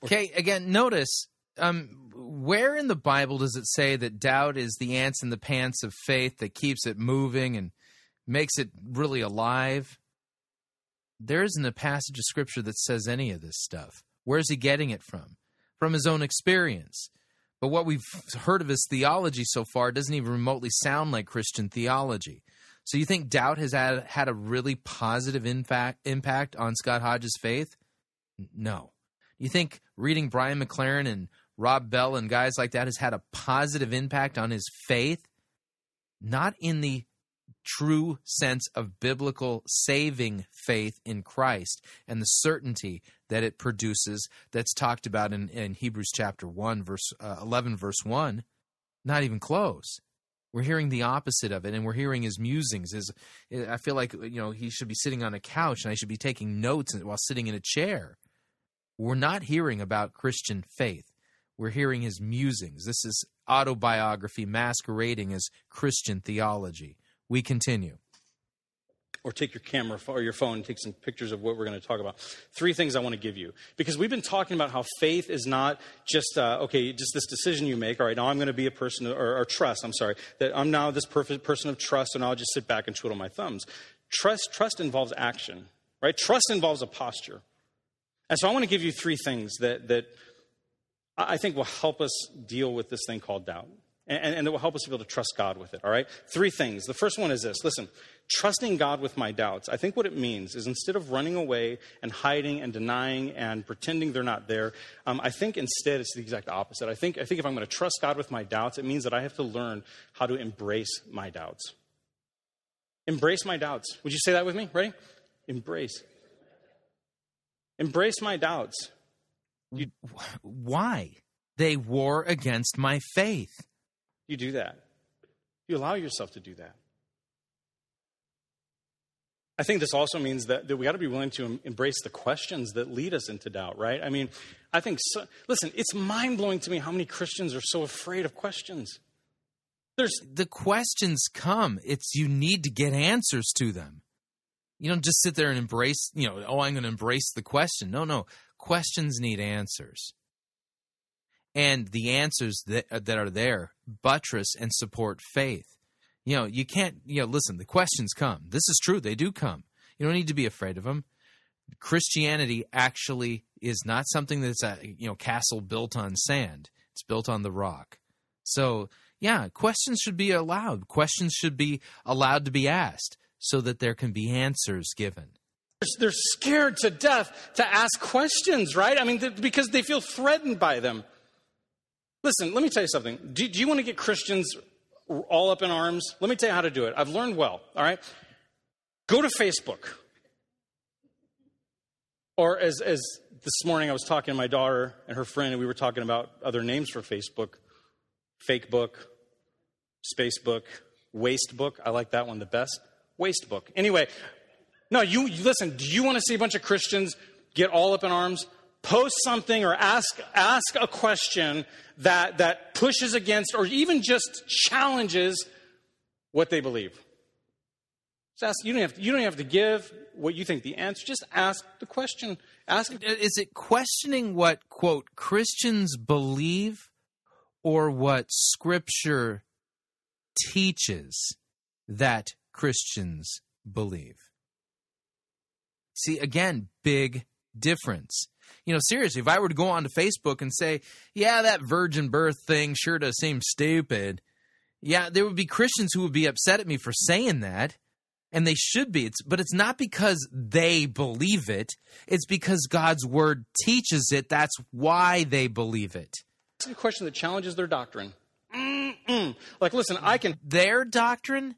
Okay, again, notice um, where in the Bible does it say that doubt is the ants in the pants of faith that keeps it moving and makes it really alive? There isn't a passage of scripture that says any of this stuff. Where's he getting it from? From his own experience. But what we've heard of his theology so far doesn't even remotely sound like Christian theology. So you think doubt has had, had a really positive impact, impact on Scott Hodges' faith? No. You think reading Brian McLaren and Rob Bell and guys like that has had a positive impact on his faith? Not in the true sense of biblical saving faith in Christ and the certainty that it produces that's talked about in, in Hebrews chapter 1 verse uh, 11 verse 1 not even close we're hearing the opposite of it and we're hearing his musings his eh, I feel like you know he should be sitting on a couch and I should be taking notes while sitting in a chair. We're not hearing about Christian faith. We're hearing his musings. This is autobiography masquerading as Christian theology. We continue.
Or take your camera or your phone and take some pictures of what we're going to talk about. Three things I want to give you. Because we've been talking about how faith is not just, uh, okay, just this decision you make. All right, now I'm going to be a person, or, or trust, I'm sorry, that I'm now this perfect person of trust, and I'll just sit back and twiddle my thumbs. Trust, trust involves action, right? Trust involves a posture. And so I want to give you three things that, that I think will help us deal with this thing called doubt and, and, it will help us be able to trust God with it, all right? Three things. The first one is this listen, trusting God with my doubts. I think what it means is instead of running away and hiding and denying and pretending they're not there, um, I think instead it's the exact opposite. I think, I think if I'm going to trust God with my doubts, it means that I have to learn how to embrace my doubts. Embrace my doubts. Would you say that with me? Ready? Embrace. Embrace my doubts.
You, why? They war against my faith.
You do that. You allow yourself to do that. I think this also means that, that we got to be willing to embrace the questions that lead us into doubt, right? I mean, I think, so, listen, it's mind blowing to me how many Christians are so afraid of questions.
There's the questions come. It's you need to get answers to them. You don't just sit there and embrace, you know, oh, I'm going to embrace the question. No, no. Questions need answers and the answers that that are there buttress and support faith. You know, you can't. You know, listen. The questions come. This is true. They do come. You don't need to be afraid of them. Christianity actually is not something that's a you know castle built on sand. It's built on the rock. So yeah, questions should be allowed. Questions should be allowed to be asked so that there can be answers given.
They're scared to death to ask questions, right? I mean, because they feel threatened by them. Listen, let me tell you something. Do, do you want to get Christians all up in arms? Let me tell you how to do it. I've learned well, all right? Go to Facebook. Or as, as this morning I was talking to my daughter and her friend, and we were talking about other names for Facebook Fake Book, Spacebook, Waste Book. I like that one the best. Waste Book. Anyway, no, you, you listen, do you want to see a bunch of Christians get all up in arms? Post something or ask, ask a question that, that pushes against or even just challenges what they believe. Just ask, you, don't have to, you don't have to give what you think the answer. Just ask the question. Ask.
Is it questioning what, quote, Christians believe or what Scripture teaches that Christians believe? See, again, big difference you know, seriously, if I were to go onto Facebook and say, yeah, that virgin birth thing sure does seem stupid, yeah, there would be Christians who would be upset at me for saying that. And they should be. It's, but it's not because they believe it. It's because God's word teaches it. That's why they believe it.
It's a question that challenges their doctrine. Mm-mm. Like, listen, I can.
Their doctrine?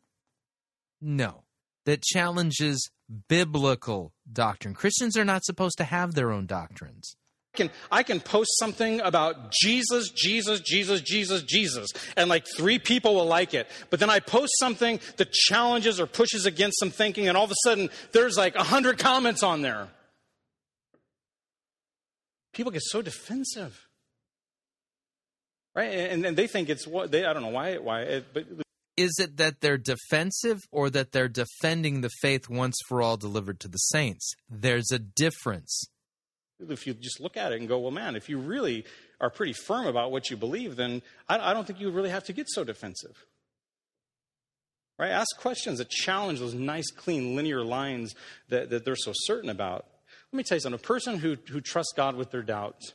No. That challenges biblical doctrine. Christians are not supposed to have their own doctrines.
I can, I can post something about Jesus, Jesus, Jesus, Jesus, Jesus, and like three people will like it. But then I post something that challenges or pushes against some thinking, and all of a sudden there's like a hundred comments on there. people get so defensive. Right? And, and they think it's what they, I don't know why, why, it, but
Is it that they're defensive or that they're defending the faith once for all delivered to the saints? There's a difference.
if you just look at it and go, well, man, if you really are pretty firm about what you believe, then I, I don't think you really have to get so defensive. Right? Ask questions that challenge those nice, clean, linear lines that, that they're so certain about. Let me tell you something. A person who, who trusts God with their doubts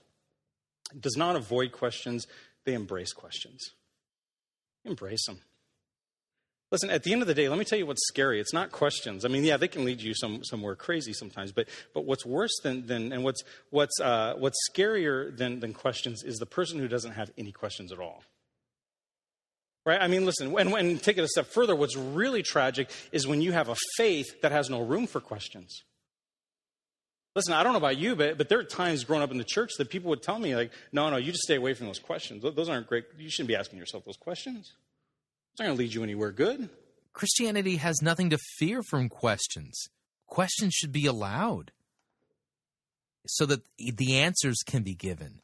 does not avoid questions, they embrace questions. Embrace them. Listen, at the end of the day, let me tell you what's scary. It's not questions. I mean, yeah, they can lead you some, somewhere crazy sometimes, but, but what's worse than, than and what's, what's, uh, what's scarier than, than questions is the person who doesn't have any questions at all. Right? I mean, listen, and, and take it a step further, what's really tragic is when you have a faith that has no room for questions. Listen, I don't know about you, but, but there are times growing up in the church that people would tell me, like, no, no, you just stay away from those questions. Those aren't great. You shouldn't be asking yourself those questions. It's not going to lead you anywhere good.
Christianity has nothing to fear from questions. Questions should be allowed so that the answers can be given.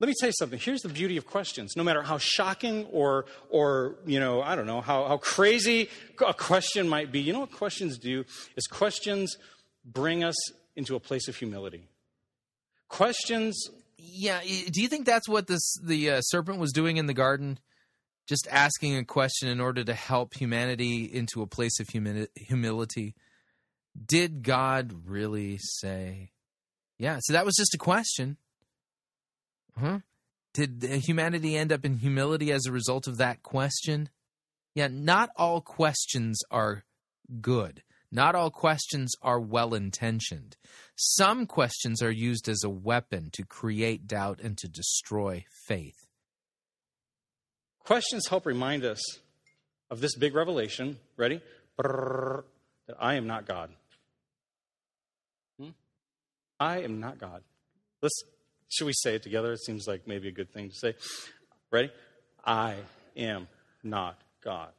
Let me tell you something. Here's the beauty of questions. No matter how shocking or, or you know, I don't know, how, how crazy a question might be, you know what questions do? Is questions bring us into a place of humility. Questions.
Yeah. Do you think that's what this the uh, serpent was doing in the garden? Just asking a question in order to help humanity into a place of humi- humility. Did God really say? Yeah. So that was just a question. Huh? Did humanity end up in humility as a result of that question? Yeah, not all questions are good. Not all questions are well intentioned. Some questions are used as a weapon to create doubt and to destroy faith.
Questions help remind us of this big revelation. Ready? Brrr, that I am not God. Hmm? I am not God. Let's should we say it together? It seems like maybe a good thing to say. Ready? I am not God.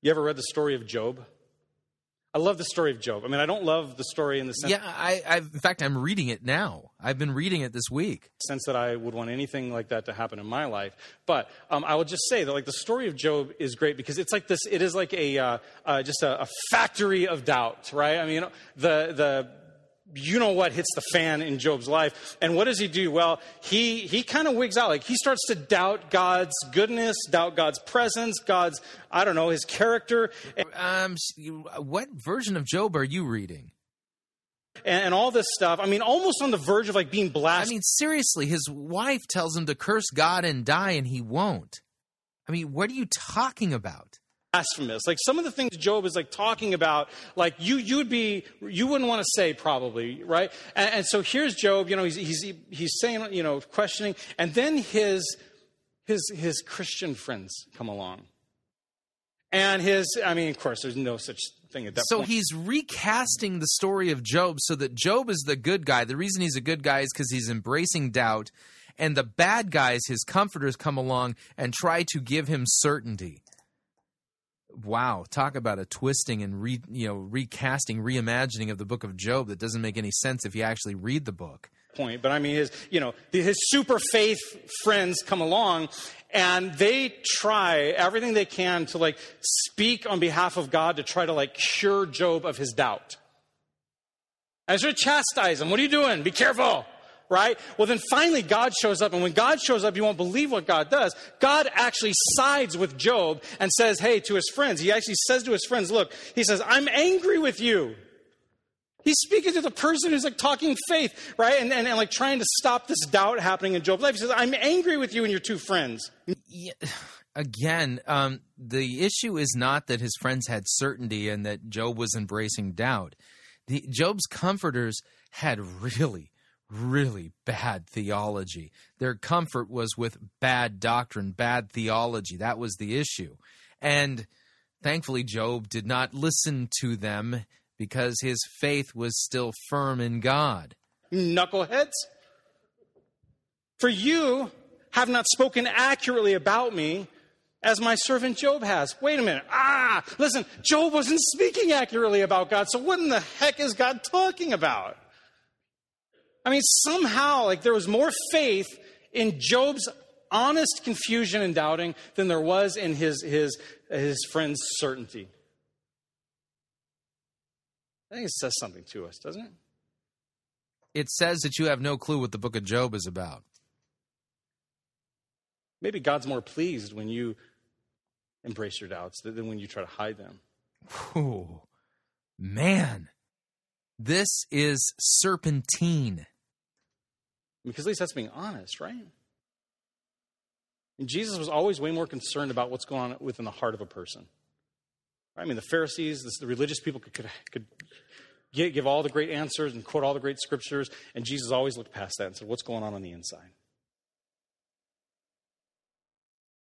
You ever read the story of Job? I love the story of Job. I mean, I don't love the story in the sense.
Yeah, I, I've, in fact, I'm reading it now. I've been reading it this week.
Sense that I would want anything like that to happen in my life. But um, I will just say that, like, the story of Job is great because it's like this. It is like a uh, uh, just a, a factory of doubt, right? I mean, the the you know what hits the fan in Job's life. And what does he do? Well, he, he kind of wigs out. Like he starts to doubt God's goodness, doubt God's presence, God's, I don't know, his character.
Um, what version of Job are you reading?
And, and all this stuff. I mean, almost on the verge of like being blasted.
I mean, seriously, his wife tells him to curse God and die, and he won't. I mean, what are you talking about?
Blasphemous. Like some of the things Job is like talking about, like you you would be you wouldn't want to say probably, right? And, and so here's Job, you know, he's he's he's saying, you know, questioning, and then his his his Christian friends come along. And his I mean, of course, there's no such thing at that
so
point.
he's recasting the story of Job so that Job is the good guy. The reason he's a good guy is because he's embracing doubt, and the bad guys, his comforters, come along and try to give him certainty wow, talk about a twisting and re, you know recasting, reimagining of the book of Job that doesn't make any sense if you actually read the book.
Point, but I mean, his you know his super faith friends come along, and they try everything they can to like speak on behalf of God to try to like cure Job of his doubt. Should chastise him. What are you doing? Be careful right? Well, then finally God shows up, and when God shows up, you won't believe what God does. God actually sides with Job and says, hey, to his friends, he actually says to his friends, look, he says, I'm angry with you. He's speaking to the person who's like talking faith, right? And, and, and like trying to stop this doubt happening in Job's life. He says, I'm angry with you and your two friends.
Yeah again, um, the issue is not that his friends had certainty and that Job was embracing doubt. The, Job's comforters had really, really bad theology. Their comfort was with bad doctrine, bad theology. That was the issue. And thankfully, Job did not listen to them because his faith was still firm in God.
Knuckleheads. For you have not spoken accurately about me as my servant Job has. Wait a minute. Ah, listen, Job wasn't speaking accurately about God, so what in the heck is God talking about? I mean, somehow, like, there was more faith in Job's honest confusion and doubting than there was in his, his, his friend's certainty. I think it says something to us, doesn't it?
It says that you have no clue what the book of Job is about.
Maybe God's more pleased when you embrace your doubts than when you try to hide them.
Whew. Man, this is serpentine.
Because at least that's being honest, right? And Jesus was always way more concerned about what's going on within the heart of a person. I mean, the Pharisees, the religious people could, could, could give all the great answers and quote all the great scriptures, and Jesus always looked past that and said, What's going on on the inside?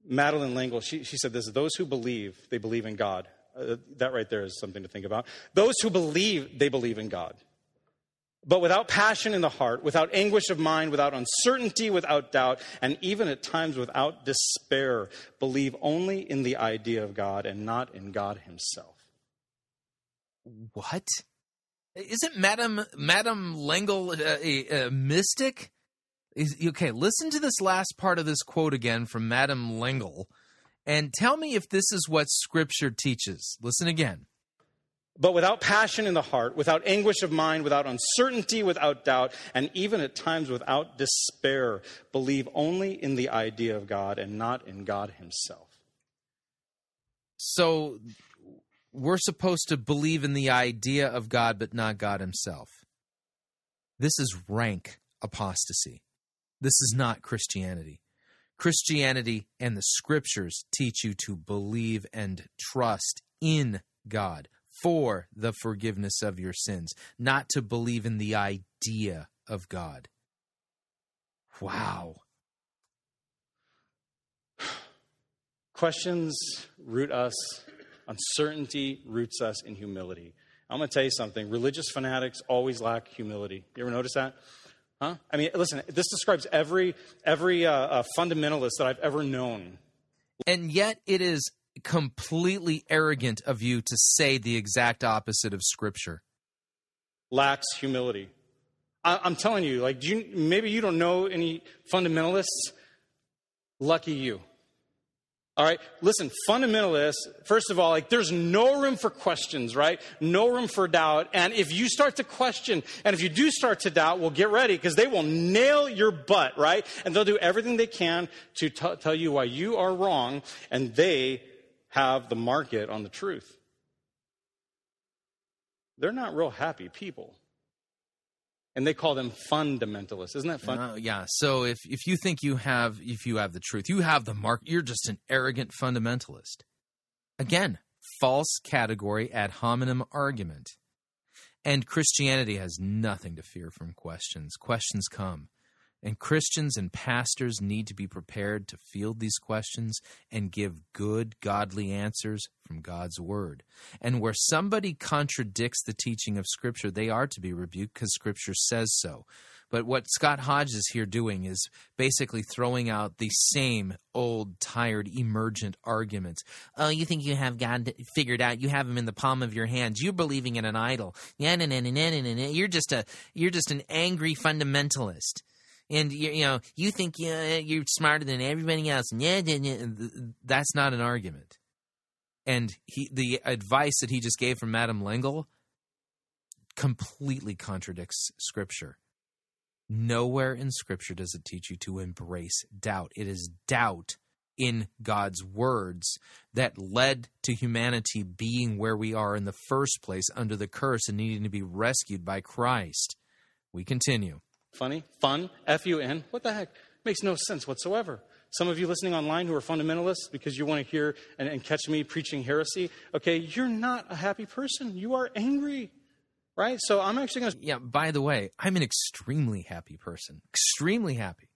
Madeleine L'Engle, she, she said this those who believe, they believe in God. Uh, that right there is something to think about. Those who believe, they believe in God. But without passion in the heart, without anguish of mind, without uncertainty, without doubt, and even at times without despair, believe only in the idea of God and not in God Himself.
What? Isn't Madame Madame L'Engle a, a mystic? Is, okay, listen to this last part of this quote again from Madame L'Engle, and tell me if this is what Scripture teaches. Listen again.
But without passion in the heart, without anguish of mind, without uncertainty, without doubt, and even at times without despair, believe only in the idea of God and not in God Himself.
So we're supposed to believe in the idea of God, but not God Himself. This is rank apostasy. This is not Christianity. Christianity and the scriptures teach you to believe and trust in God for the forgiveness of your sins, not to believe in the idea of God. Wow.
Questions root us, uncertainty roots us in humility. I'm going to tell you something religious fanatics always lack humility. You ever notice that? Huh? I mean, listen, this describes every, every uh, uh, fundamentalist that I've ever known.
And yet it is completely arrogant of you to say the exact opposite of Scripture.
Lacks humility. I, am telling you, like, you, maybe you don't know any fundamentalists. Lucky you. All right, listen, fundamentalists, first of all, like there's no room for questions, right? No room for doubt. And if you start to question, and if you do start to doubt, well, get ready because they will nail your butt, right? And they'll do everything they can to t- tell you why you are wrong, and they have the market on the truth. They're not real happy people and they call them fundamentalists. Isn't that fun?
Uh, yeah. So if if you think you have if you have the truth, you have the mark. You're just an arrogant fundamentalist. Again, false category ad hominem argument. And Christianity has nothing to fear from questions. Questions come. And Christians and pastors need to be prepared to field these questions and give good, godly answers from God's Word. And where somebody contradicts the teaching of Scripture, they are to be rebuked because Scripture says so. But what Scott Hodge is here doing is basically throwing out the same old, tired, emergent arguments. Oh, you think you have God figured out? You have Him in the palm of your hands. You're believing in an idol. You're just a you're just an angry fundamentalist and you, you know you think yeah, you're smarter than everybody else, and yeah, that's not an argument. And he, the advice that he just gave from Madeleine L'Engle completely contradicts Scripture. Nowhere in Scripture does it teach you to embrace doubt. It is doubt in God's words that led to humanity being where we are in the first place under the curse and needing to be rescued by Christ. We continue.
Funny? Fun? F U N? What the heck? Makes no sense whatsoever. Some of you listening online who are fundamentalists because you want to hear and, and catch me preaching heresy, okay, you're not a happy person. You are angry right? So I'm actually going to.
Yeah, by the way, I'm an extremely happy person. Extremely happy.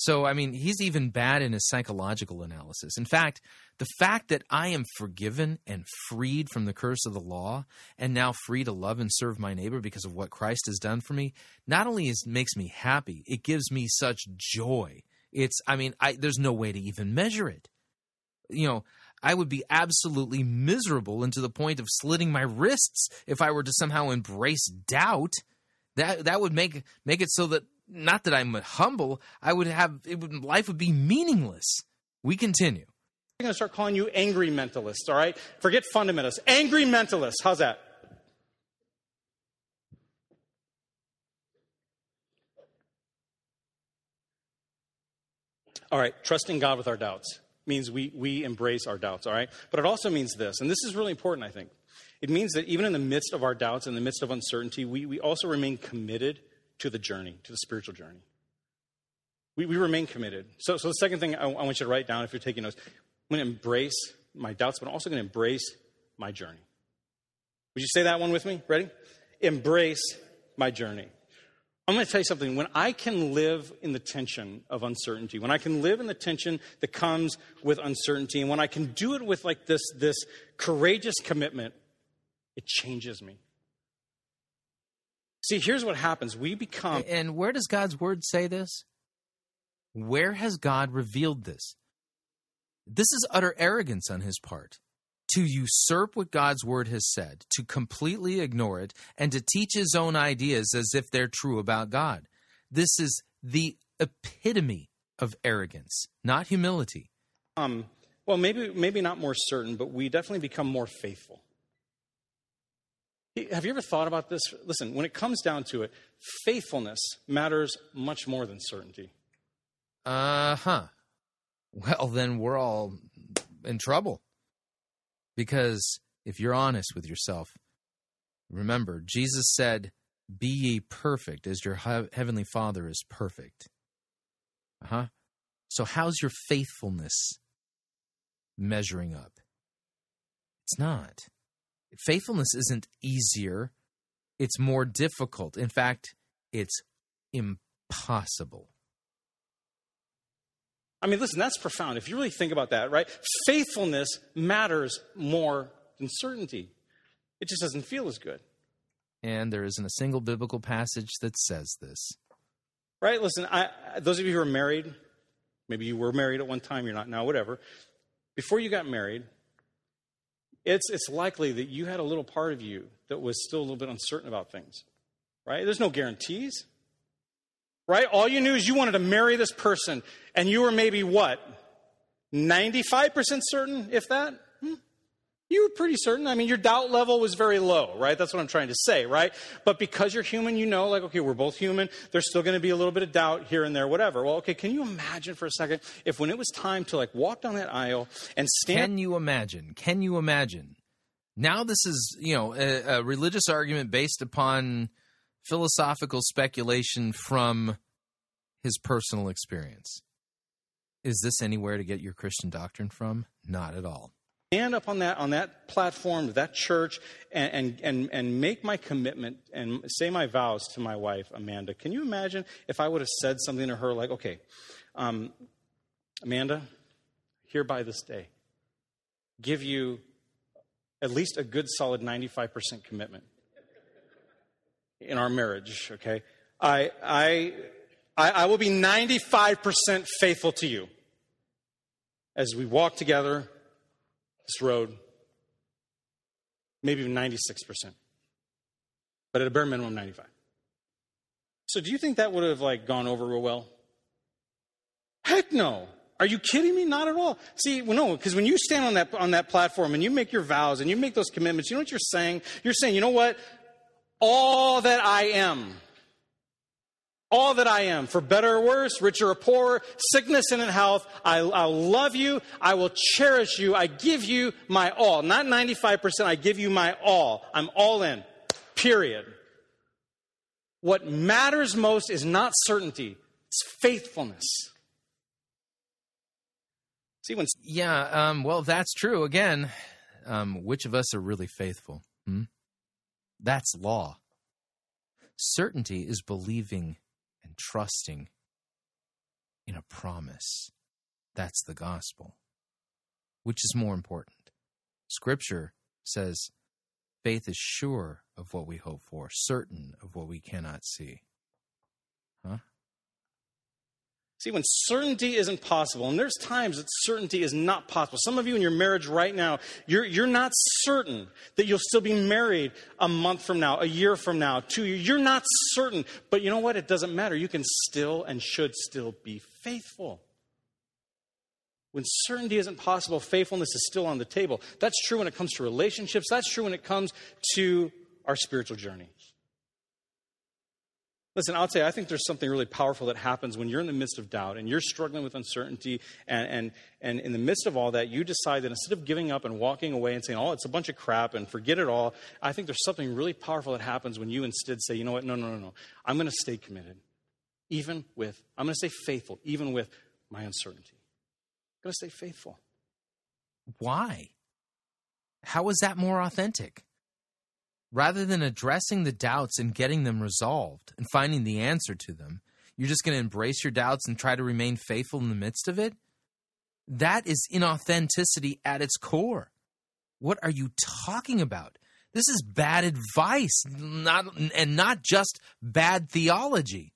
So, I mean, he's even bad in his psychological analysis. In fact, the fact that I am forgiven and freed from the curse of the law and now free to love and serve my neighbor because of what Christ has done for me, not only is, makes me happy, it gives me such joy. It's, I mean, I, there's no way to even measure it. You know, I would be absolutely miserable and to the point of slitting my wrists if I were to somehow embrace doubt That that would make make it so that not that I'm humble, I would have it would life would be meaningless. We continue.
I'm going to start calling you angry mentalists, all right? Forget fundamentalists. Angry mentalists. How's that? All right, trusting God with our doubts means we, we embrace our doubts, all right? But it also means this, and this is really important, I think. It means that even in the midst of our doubts, in the midst of uncertainty, we, we also remain committed to the journey, to the spiritual journey. We, we remain committed. So, so the second thing I, I want you to write down if you're taking notes, I'm going to embrace my doubts, but I'm also going to embrace my journey. Would you say that one with me? Ready? Embrace my journey. I'm going to tell you something. When I can live in the tension of uncertainty, when I can live in the tension that comes with uncertainty, and when I can do it with like this, this courageous commitment, it changes me. See, here's what happens. We become.
And where does God's word say this? Where has God revealed this? This is utter arrogance on his part to usurp what God's word has said, to completely ignore it, and to teach his own ideas as if they're true about God. This is the epitome of arrogance, not humility.
Um, well, maybe maybe not more certain, but we definitely become more faithful. Have you ever thought about this? Listen, when it comes down to it, faithfulness matters much more than certainty.
Uh huh. Well, then we're all in trouble. Because if you're honest with yourself, remember, Jesus said, Be ye perfect as your heavenly Father is perfect. Uh huh. So, how's your faithfulness measuring up? It's not. Faithfulness isn't easier, it's more difficult. In fact, it's impossible.
I mean, listen, that's profound. If you really think about that, right? Faithfulness matters more than certainty. It just doesn't feel as good.
And there isn't a single biblical passage that says this.
Right? Listen, I, those of you who are married, maybe you were married at one time, you're not now, whatever. Before you got married, it's, it's likely that you had a little part of you that was still a little bit uncertain about things. Right? There's no guarantees right? All you knew is you wanted to marry this person, and you were maybe what? 95% certain, if that? You were pretty certain. I mean, your doubt level was very low, right? That's what I'm trying to say, right? But because you're human, you know, like, okay, we're both human. There's still going to be a little bit of doubt here and there, whatever. Well, okay, can you imagine for a second if when it was time to like walk down that aisle and stand.
Can you imagine? Can you imagine? Now, this is, you know, a, a religious argument based upon philosophical speculation from his personal experience. Is this anywhere to get your Christian doctrine from? Not at all.
Stand up on that on that platform, that church, and, and, and, make my commitment and say my vows to my wife, Amanda. Can you imagine if I would have said something to her like, okay, um, Amanda, hereby this day, give you at least a good solid 95% commitment in our marriage, okay? I, I, I, I will be 95% faithful to you as we walk together this road, maybe 96%, but at a bare minimum, 95. So do you think that would have like gone over real well? Heck no. Are you kidding me? Not at all. See, well, no, because when you stand on that on that platform and you make your vows and you make those commitments, you know what you're saying? You're saying, you know what? all that I am. All that I am, for better or worse, richer or poorer, sickness and in health, I, I'll love you. I will cherish you. I give you my all. Not 95%, I give you my all. I'm all in. Period. What matters most is not certainty, it's faithfulness. See, when.
Yeah, um, well, that's true. Again, um, which of us are really faithful? Hmm? That's law. Certainty is believing trusting in a promise. That's the gospel. Which is more important? Scripture says faith is sure of what we hope for, certain of what we cannot see. Huh?
See, when certainty isn't possible, and there's times that certainty is not possible. Some of you in your marriage right now, you're, you're not certain that you'll still be married a month from now, a year from now, two years. You're not certain. But you know what? It doesn't matter. You can still and should still be faithful. When certainty isn't possible, faithfulness is still on the table. That's true when it comes to relationships. That's true when it comes to our spiritual journey. Listen, I'll tell you, I think there's something really powerful that happens when you're in the midst of doubt and you're struggling with uncertainty. And, and, and in the midst of all that, you decide that instead of giving up and walking away and saying, oh, it's a bunch of crap and forget it all, I think there's something really powerful that happens when you instead say, you know what, no, no, no, no. I'm going to stay committed, even with, I'm going to stay faithful, even with my uncertainty. I'm going to stay faithful.
Why? How is that more authentic? Rather than addressing the doubts and getting them resolved and finding the answer to them, you're just going to embrace your doubts and try to remain faithful in the midst of it? That is inauthenticity at its core. What are you talking about? This is bad advice, not and not just bad theology.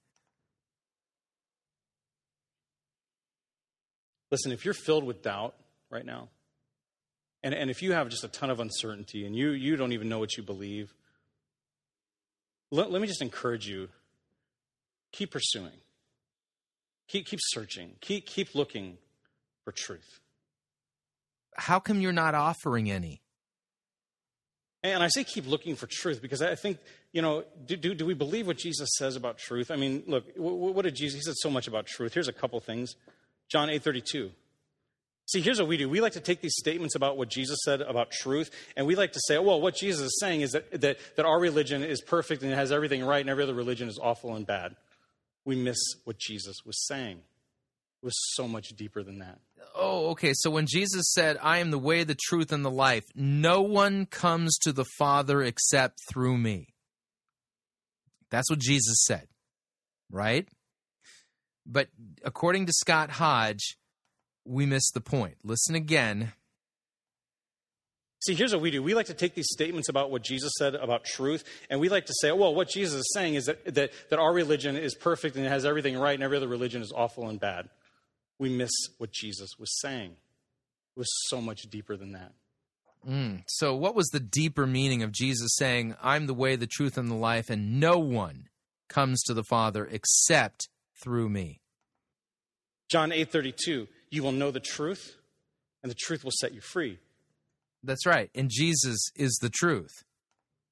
Listen, if you're filled with doubt right now, and, and if you have just a ton of uncertainty and you, you don't even know what you believe, let, let me just encourage you keep pursuing, keep, keep searching, keep, keep looking for truth.
How come you're not offering any?
And I say keep looking for truth because I think, you know, do, do, do we believe what Jesus says about truth? I mean, look, what did Jesus, he said so much about truth. Here's a couple things. John 8 32. See, here's what we do. We like to take these statements about what Jesus said about truth, and we like to say, well, what Jesus is saying is that, that, that our religion is perfect and it has everything right, and every other religion is awful and bad. We miss what Jesus was saying. It was so much deeper than that.
Oh, okay. So when Jesus said, I am the way, the truth, and the life, no one comes to the Father except through me. That's what Jesus said, right? But according to Scott Hodge, we missed the point. Listen again.
See, here's what we do. We like to take these statements about what Jesus said about truth, and we like to say, well, what Jesus is saying is that, that, that our religion is perfect and it has everything right, and every other religion is awful and bad. We miss what Jesus was saying. It was so much deeper than that.
Mm. So, what was the deeper meaning of Jesus saying, I'm the way, the truth, and the life, and no one comes to the Father except through me?
John 8 32 you will know the truth, and the truth will set you free.
That's right. And Jesus is the truth.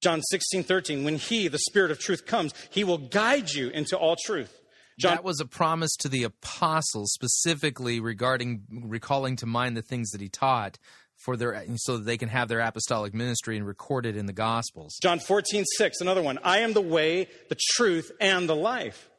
John 16, 13, when he, the Spirit of truth, comes, he will guide you into all truth.
John, that was a promise to the apostles, specifically regarding recalling to mind the things that he taught for their so that they can have their apostolic ministry and record it in the gospels.
John 14, 6, another one. I am the way, the truth, and the life.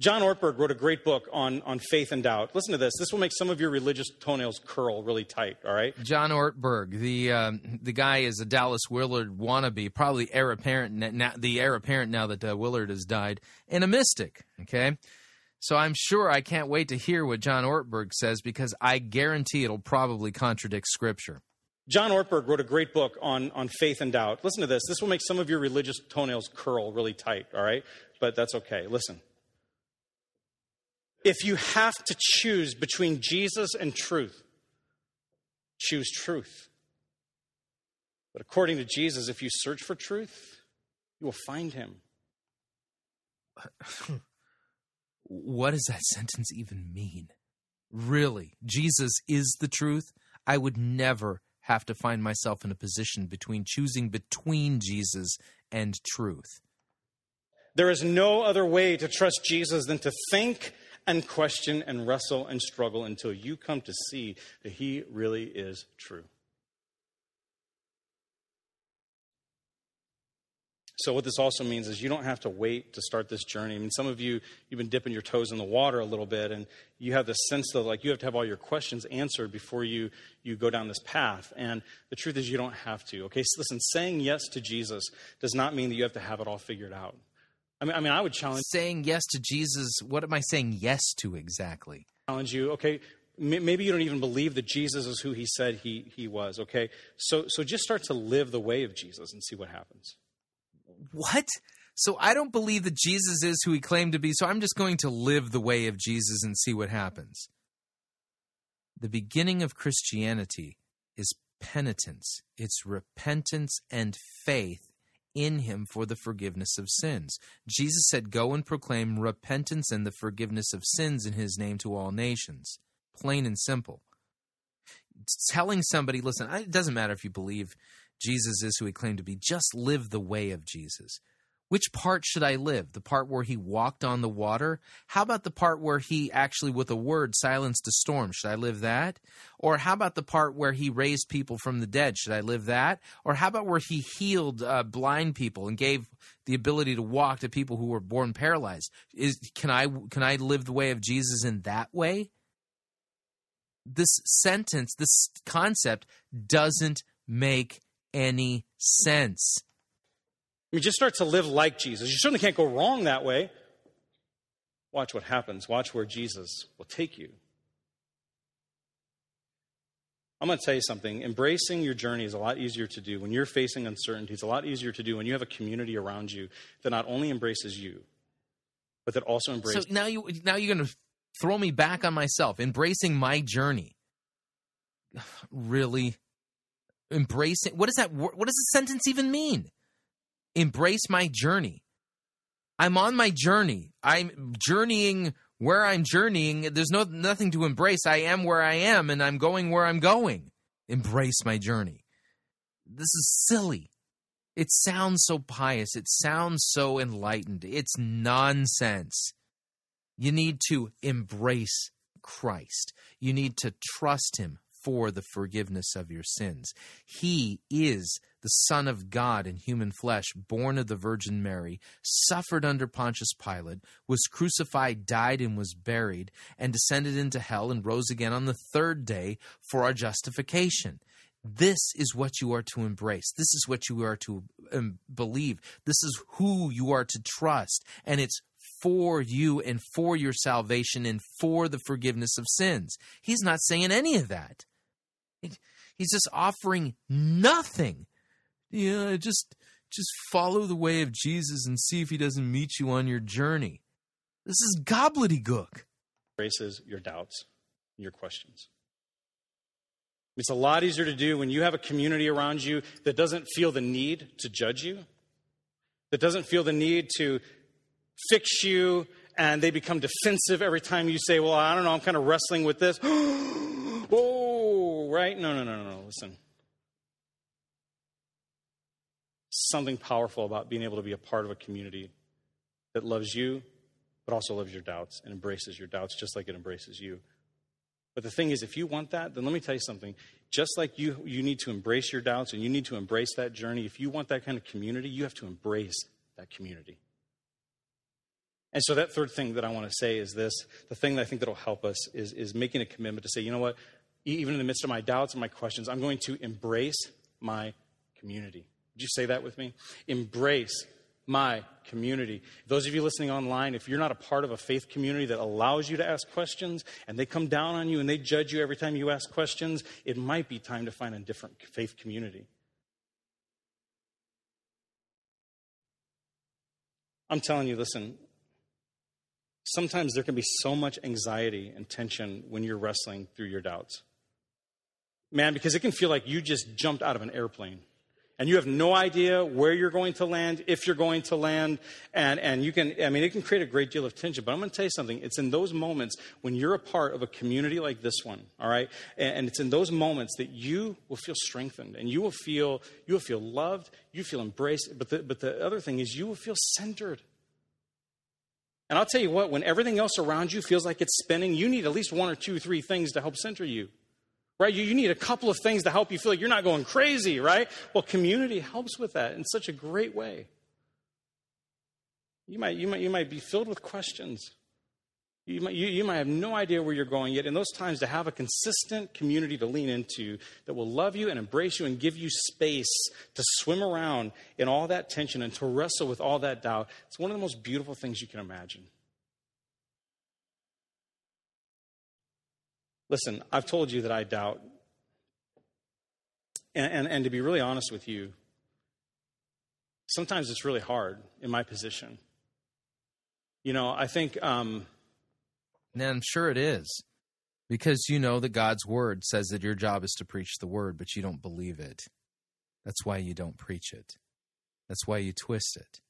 John Ortberg wrote a great book on, on faith and doubt. Listen to this. This will make some of your religious toenails curl really tight, all right?
John Ortberg, the, um, the guy is a Dallas Willard wannabe, probably heir apparent, now, the heir apparent now that uh, Willard has died, and a mystic, okay? So I'm sure I can't wait to hear what John Ortberg says because I guarantee it'll probably contradict Scripture.
John Ortberg wrote a great book on, on faith and doubt. Listen to this. This will make some of your religious toenails curl really tight, all right? But that's okay. Listen. If you have to choose between Jesus and truth, choose truth. But according to Jesus, if you search for truth, you will find him.
what does that sentence even mean? Really, Jesus is the truth? I would never have to find myself in a position between choosing between Jesus and truth.
There is no other way to trust Jesus than to think and question and wrestle and struggle until you come to see that He really is true. So, what this also means is you don't have to wait to start this journey. I mean, some of you, you've been dipping your toes in the water a little bit, and you have this sense that, like, you have to have all your questions answered before you, you go down this path. And the truth is, you don't have to. Okay, so listen, saying yes to Jesus does not mean that you have to have it all figured out. I mean, I mean, I would challenge
saying yes to Jesus. What am I saying yes to exactly?
Challenge you. Okay, maybe you don't even believe that Jesus is who he said he he was. Okay, so so just start to live the way of Jesus and see what happens.
What? So I don't believe that Jesus is who he claimed to be, so I'm just going to live the way of Jesus and see what happens. The beginning of Christianity is penitence, it's repentance and faith in him for the forgiveness of sins. Jesus said, Go and proclaim repentance and the forgiveness of sins in his name to all nations. Plain and simple. Telling somebody, listen, it doesn't matter if you believe Jesus is who he claimed to be, just live the way of Jesus. Which part should I live? The part where he walked on the water? How about the part where he actually, with a word, silenced a storm? Should I live that? Or how about the part where he raised people from the dead? Should I live that? Or how about where he healed uh, blind people and gave the ability to walk to people who were born paralyzed? Is can I can I live the way of Jesus in that way? This sentence, this concept doesn't make any sense.
I mean, just start to live like Jesus. You certainly can't go wrong that way. Watch what happens. Watch where Jesus will take you. I'm going to tell you something. Embracing your journey is a lot easier to do when you're facing uncertainty. It's a lot easier to do when you have a community around you that not only embraces you, but that also embraces.
So now you now you're going to throw me back on myself, embracing my journey. Really, embracing? What does that? What does the sentence even mean? Embrace my journey. I'm on my journey. I'm journeying where I'm journeying. There's no nothing to embrace. I am where I am and I'm going where I'm going. Embrace my journey. This is silly. It sounds so pious. It sounds so enlightened. It's nonsense. You need to embrace Christ. You need to trust him for the forgiveness of your sins. He is the Son of God in human flesh, born of the Virgin Mary, suffered under Pontius Pilate, was crucified, died, and was buried, and descended into hell and rose again on the third day for our justification. This is what you are to embrace. This is what you are to um, believe. This is who you are to trust. And it's for you and for your salvation and for the forgiveness of sins. He's not saying any of that. He's just offering nothing yeah, just just follow the way of Jesus and see if he doesn't meet you on your journey. This is gobbledygook.
Embraces your doubts, your questions. It's a lot easier to do when you have a community around you that doesn't feel the need to judge you, that doesn't feel the need to fix you, and they become defensive every time you say, Well, I don't know, I'm kind of wrestling with this. oh, right? No, no, no, no, no. Listen something powerful about being able to be a part of a community that loves you, but also loves your doubts and embraces your doubts just like it embraces you. But the thing is, if you want that, then let me tell you something. Just like you, you need to embrace your doubts and you need to embrace that journey, if you want that kind of community, you have to embrace that community. And so, that third thing that I want to say is this the thing that I think that will help us is, is making a commitment to say, you know what, even in the midst of my doubts and my questions, I'm going to embrace my community. Would you say that with me? Embrace my community. Those of you listening online, if you're not a part of a faith community that allows you to ask questions and they come down on you and they judge you every time you ask questions, it might be time to find a different faith community. I'm telling you, listen, sometimes there can be so much anxiety and tension when you're wrestling through your doubts. Man, because it can feel like you just jumped out of an airplane and you have no idea where you're going to land, if you're going to land, and, and you can, I mean, it can create a great deal of tension. But I'm going to tell you something. It's in those moments when you're a part of a community like this one, all right? And, and it's in those moments that you will feel strengthened and you will feel, you will feel loved, you feel embraced. But the, but the other thing is you will feel centered. And I'll tell you what, when everything else around you feels like it's spinning, you need at least one or two, three things to help center you right? You, you need a couple of things to help you feel like you're not going crazy, right? Well, community helps with that in such a great way. You might, you might, you might be filled with questions. You might, you, you might have no idea where you're going yet. In those times, to have a consistent community to lean into that will love you and embrace you and give you space to swim around in all that tension and to wrestle with all that doubt, it's one of the most beautiful things you can imagine. Listen, I've told you that I doubt. And, and, and, to be really honest with you, sometimes it's really hard in my position. You know, I think. Um,
and I'm sure it is. Because you know that God's word says that your job is to preach the word, but you don't believe it. That's why you don't preach it. That's why you twist it.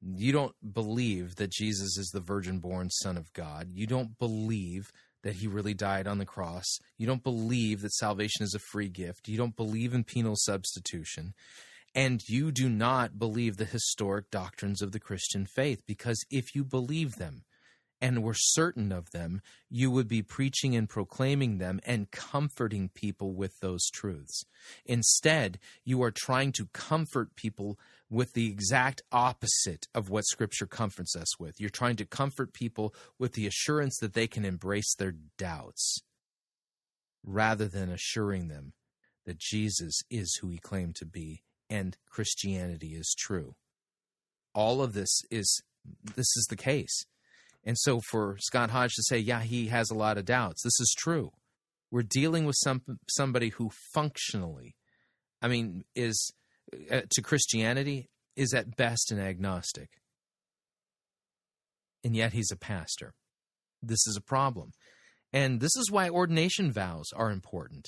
You don't believe that Jesus is the virgin born Son of God. You don't believe that he really died on the cross. You don't believe that salvation is a free gift. You don't believe in penal substitution. And you do not believe the historic doctrines of the Christian faith because if you believe them, and were certain of them, you would be preaching and proclaiming them and comforting people with those truths. Instead, you are trying to comfort people with the exact opposite of what Scripture comforts us with. You're trying to comfort people with the assurance that they can embrace their doubts rather than assuring them that Jesus is who he claimed to be and Christianity is true. All of this is this is the case. And so for Scott Hodge to say, yeah, he has a lot of doubts, this is true. We're dealing with some somebody who functionally, I mean, is Uh, to Christianity is at best an agnostic. And yet he's a pastor. This is a problem. And this is why ordination vows are important.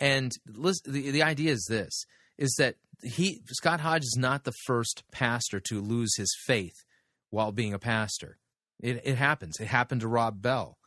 And the, the idea is this is that he Scott Hodge is not the first pastor to lose his faith while being a pastor. It, it happens. It happened to Rob Bell.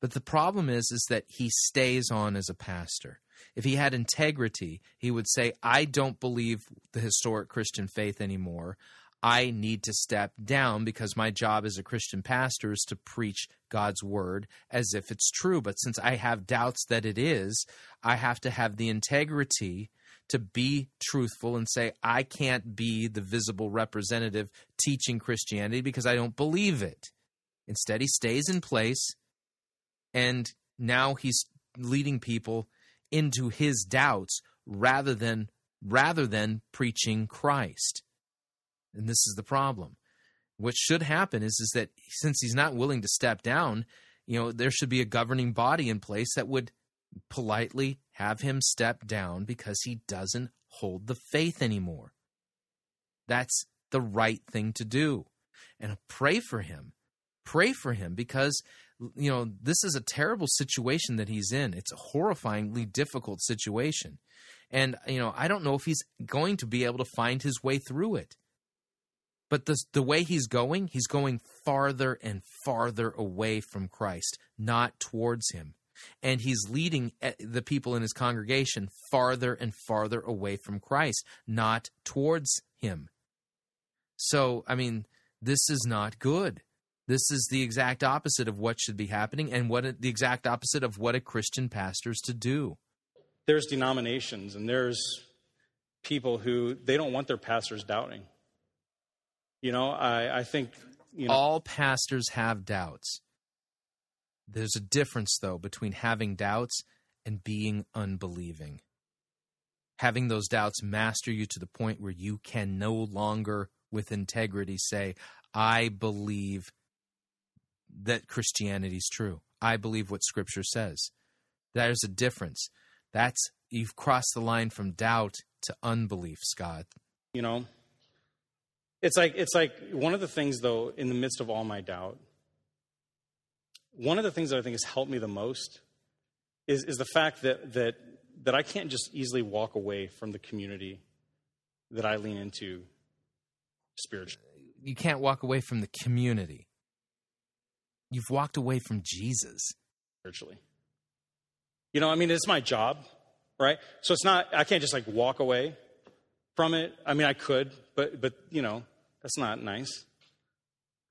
But the problem is, is that he stays on as a pastor. If he had integrity, he would say, I don't believe the historic Christian faith anymore. I need to step down because my job as a Christian pastor is to preach God's word as if it's true. But since I have doubts that it is, I have to have the integrity to be truthful and say, I can't be the visible representative teaching Christianity because I don't believe it. Instead, he stays in place, and now he's leading people into his doubts rather than rather than preaching Christ. And this is the problem. What should happen is is that since he's not willing to step down, you know, there should be a governing body in place that would politely have him step down because he doesn't hold the faith anymore. That's the right thing to do. And pray for him pray for him because you know this is a terrible situation that he's in. It's a horrifyingly difficult situation. And you know i don't know if he's going to be able to find his way through it. But the the way he's going he's going farther and farther away from Christ not towards him. And he's leading eh, the people in his congregation farther and farther away from Christ not towards him. So i mean this is not good this is the exact opposite of what should be happening and what the exact opposite of what a Christian pastor is to do.
There's denominations and there's people who they don't want their pastors doubting. You know, I, I think you know,
all pastors have doubts. There's a difference though between having doubts and being unbelieving. Having those doubts master you to the point where you can no longer with integrity say, I believe that Christianity is true. I believe what Scripture says. There's a difference. That's you've crossed the line from doubt to unbelief, Scott.
You know, it's like it's like one of the things though in the midst of all my doubt. One of the things that I think has helped me the most is is the fact that that that I can't just easily walk away from the community that I lean into spiritually.
You can't walk away from the community. You've walked away from Jesus.
Spiritually. You know, I mean, it's my job, right? So it's not, I can't just like walk away from it. I mean, I could, but, but, you know, that's not nice.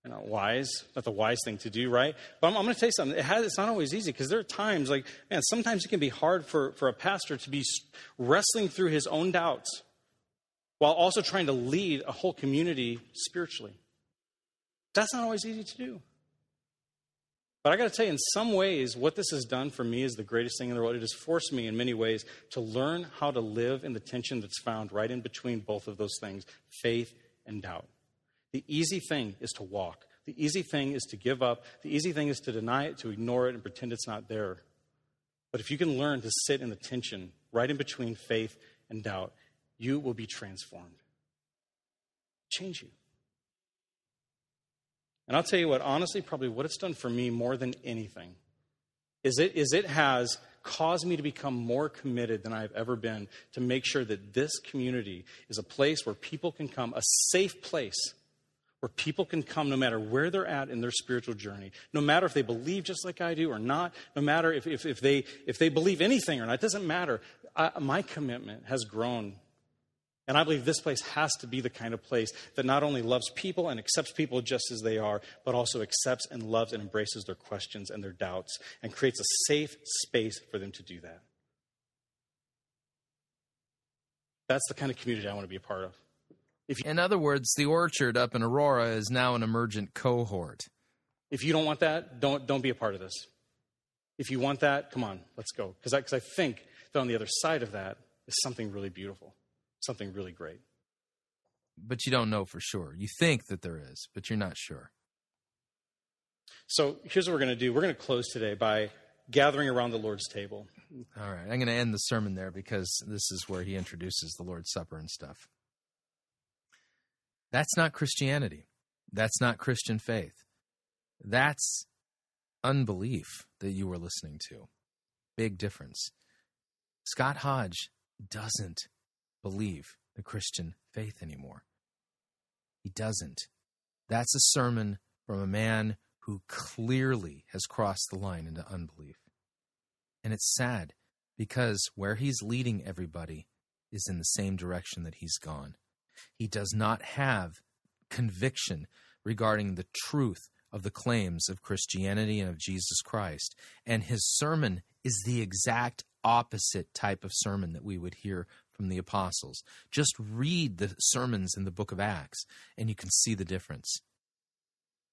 Know, wise, not the wise thing to do, right? But I'm, I'm going to tell you something. It has, it's not always easy because there are times, like, man, sometimes it can be hard for, for a pastor to be wrestling through his own doubts while also trying to lead a whole community spiritually. That's not always easy to do. But I got to tell you, in some ways, what this has done for me is the greatest thing in the world. It has forced me, in many ways, to learn how to live in the tension that's found right in between both of those things faith and doubt. The easy thing is to walk, the easy thing is to give up, the easy thing is to deny it, to ignore it, and pretend it's not there. But if you can learn to sit in the tension right in between faith and doubt, you will be transformed. change you. And I'll tell you what, honestly, probably what it's done for me more than anything is it, is it has caused me to become more committed than I've ever been to make sure that this community is a place where people can come, a safe place where people can come no matter where they're at in their spiritual journey, no matter if they believe just like I do or not, no matter if, if, if they, if they believe anything or not, it doesn't matter. I, my commitment has grown and I believe this place has to be the kind of place that not only loves people and accepts people just as they are, but also accepts and loves and embraces their questions and their doubts and creates a safe space for them to do that. That's the kind of community I want to be a part of.
You, in other words, the orchard up in Aurora is now an emergent cohort.
If you don't want that, don't, don't be a part of this. If you want that, come on, let's go. Because I, I think that on the other side of that is something really beautiful something really great.
But you don't know for sure. You think that there is, but you're not sure.
So here's what we're going to do we're going to close today by gathering around the Lord's table.
All right. I'm going to end the sermon there because this is where he introduces the Lord's Supper and stuff. That's not Christianity. That's not Christian faith. That's unbelief that you were listening to. Big difference. Scott Hodge doesn't believe the Christian faith anymore. He doesn't. That's a sermon from a man who clearly has crossed the line into unbelief. And it's sad because where he's leading everybody is in the same direction that he's gone. He does not have conviction regarding the truth of the claims of Christianity and of Jesus Christ. And his sermon is the exact opposite type of sermon that we would hear from the apostles. Just read the sermons in the book of Acts, and you can see the difference.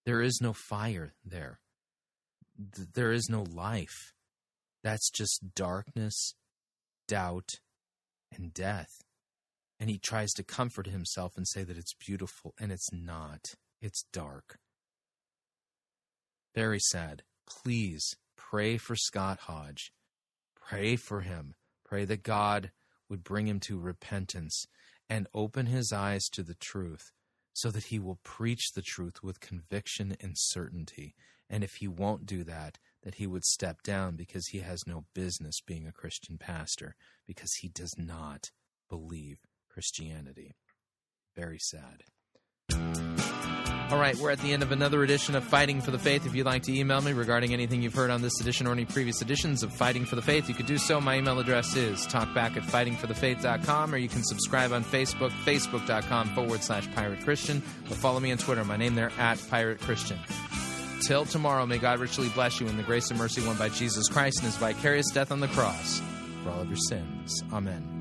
There is no fire there, there is no life. That's just darkness, doubt, and death. And he tries to comfort himself and say that it's beautiful, and it's not. It's dark. Very sad. Please pray for Scott Hodge. Pray for him. Pray that God would bring him to repentance and open his eyes to the truth so that he will preach the truth with conviction and certainty. And if he won't do that, that he would step down because he has no business being a Christian pastor because he does not believe Christianity. Very sad. All right, we're at the end of another edition of Fighting for the Faith. If you'd like to email me regarding anything you've heard on this edition or any previous editions of Fighting for the Faith, you could do so. My email address is talkback at fightingforthefaith.com, or you can subscribe on Facebook, facebook.com forward slash pirate Christian, or follow me on Twitter. My name there, at pirate Christian. Till tomorrow, may God richly bless you in the grace and mercy won by Jesus Christ and his vicarious death on the cross for all of your sins. Amen.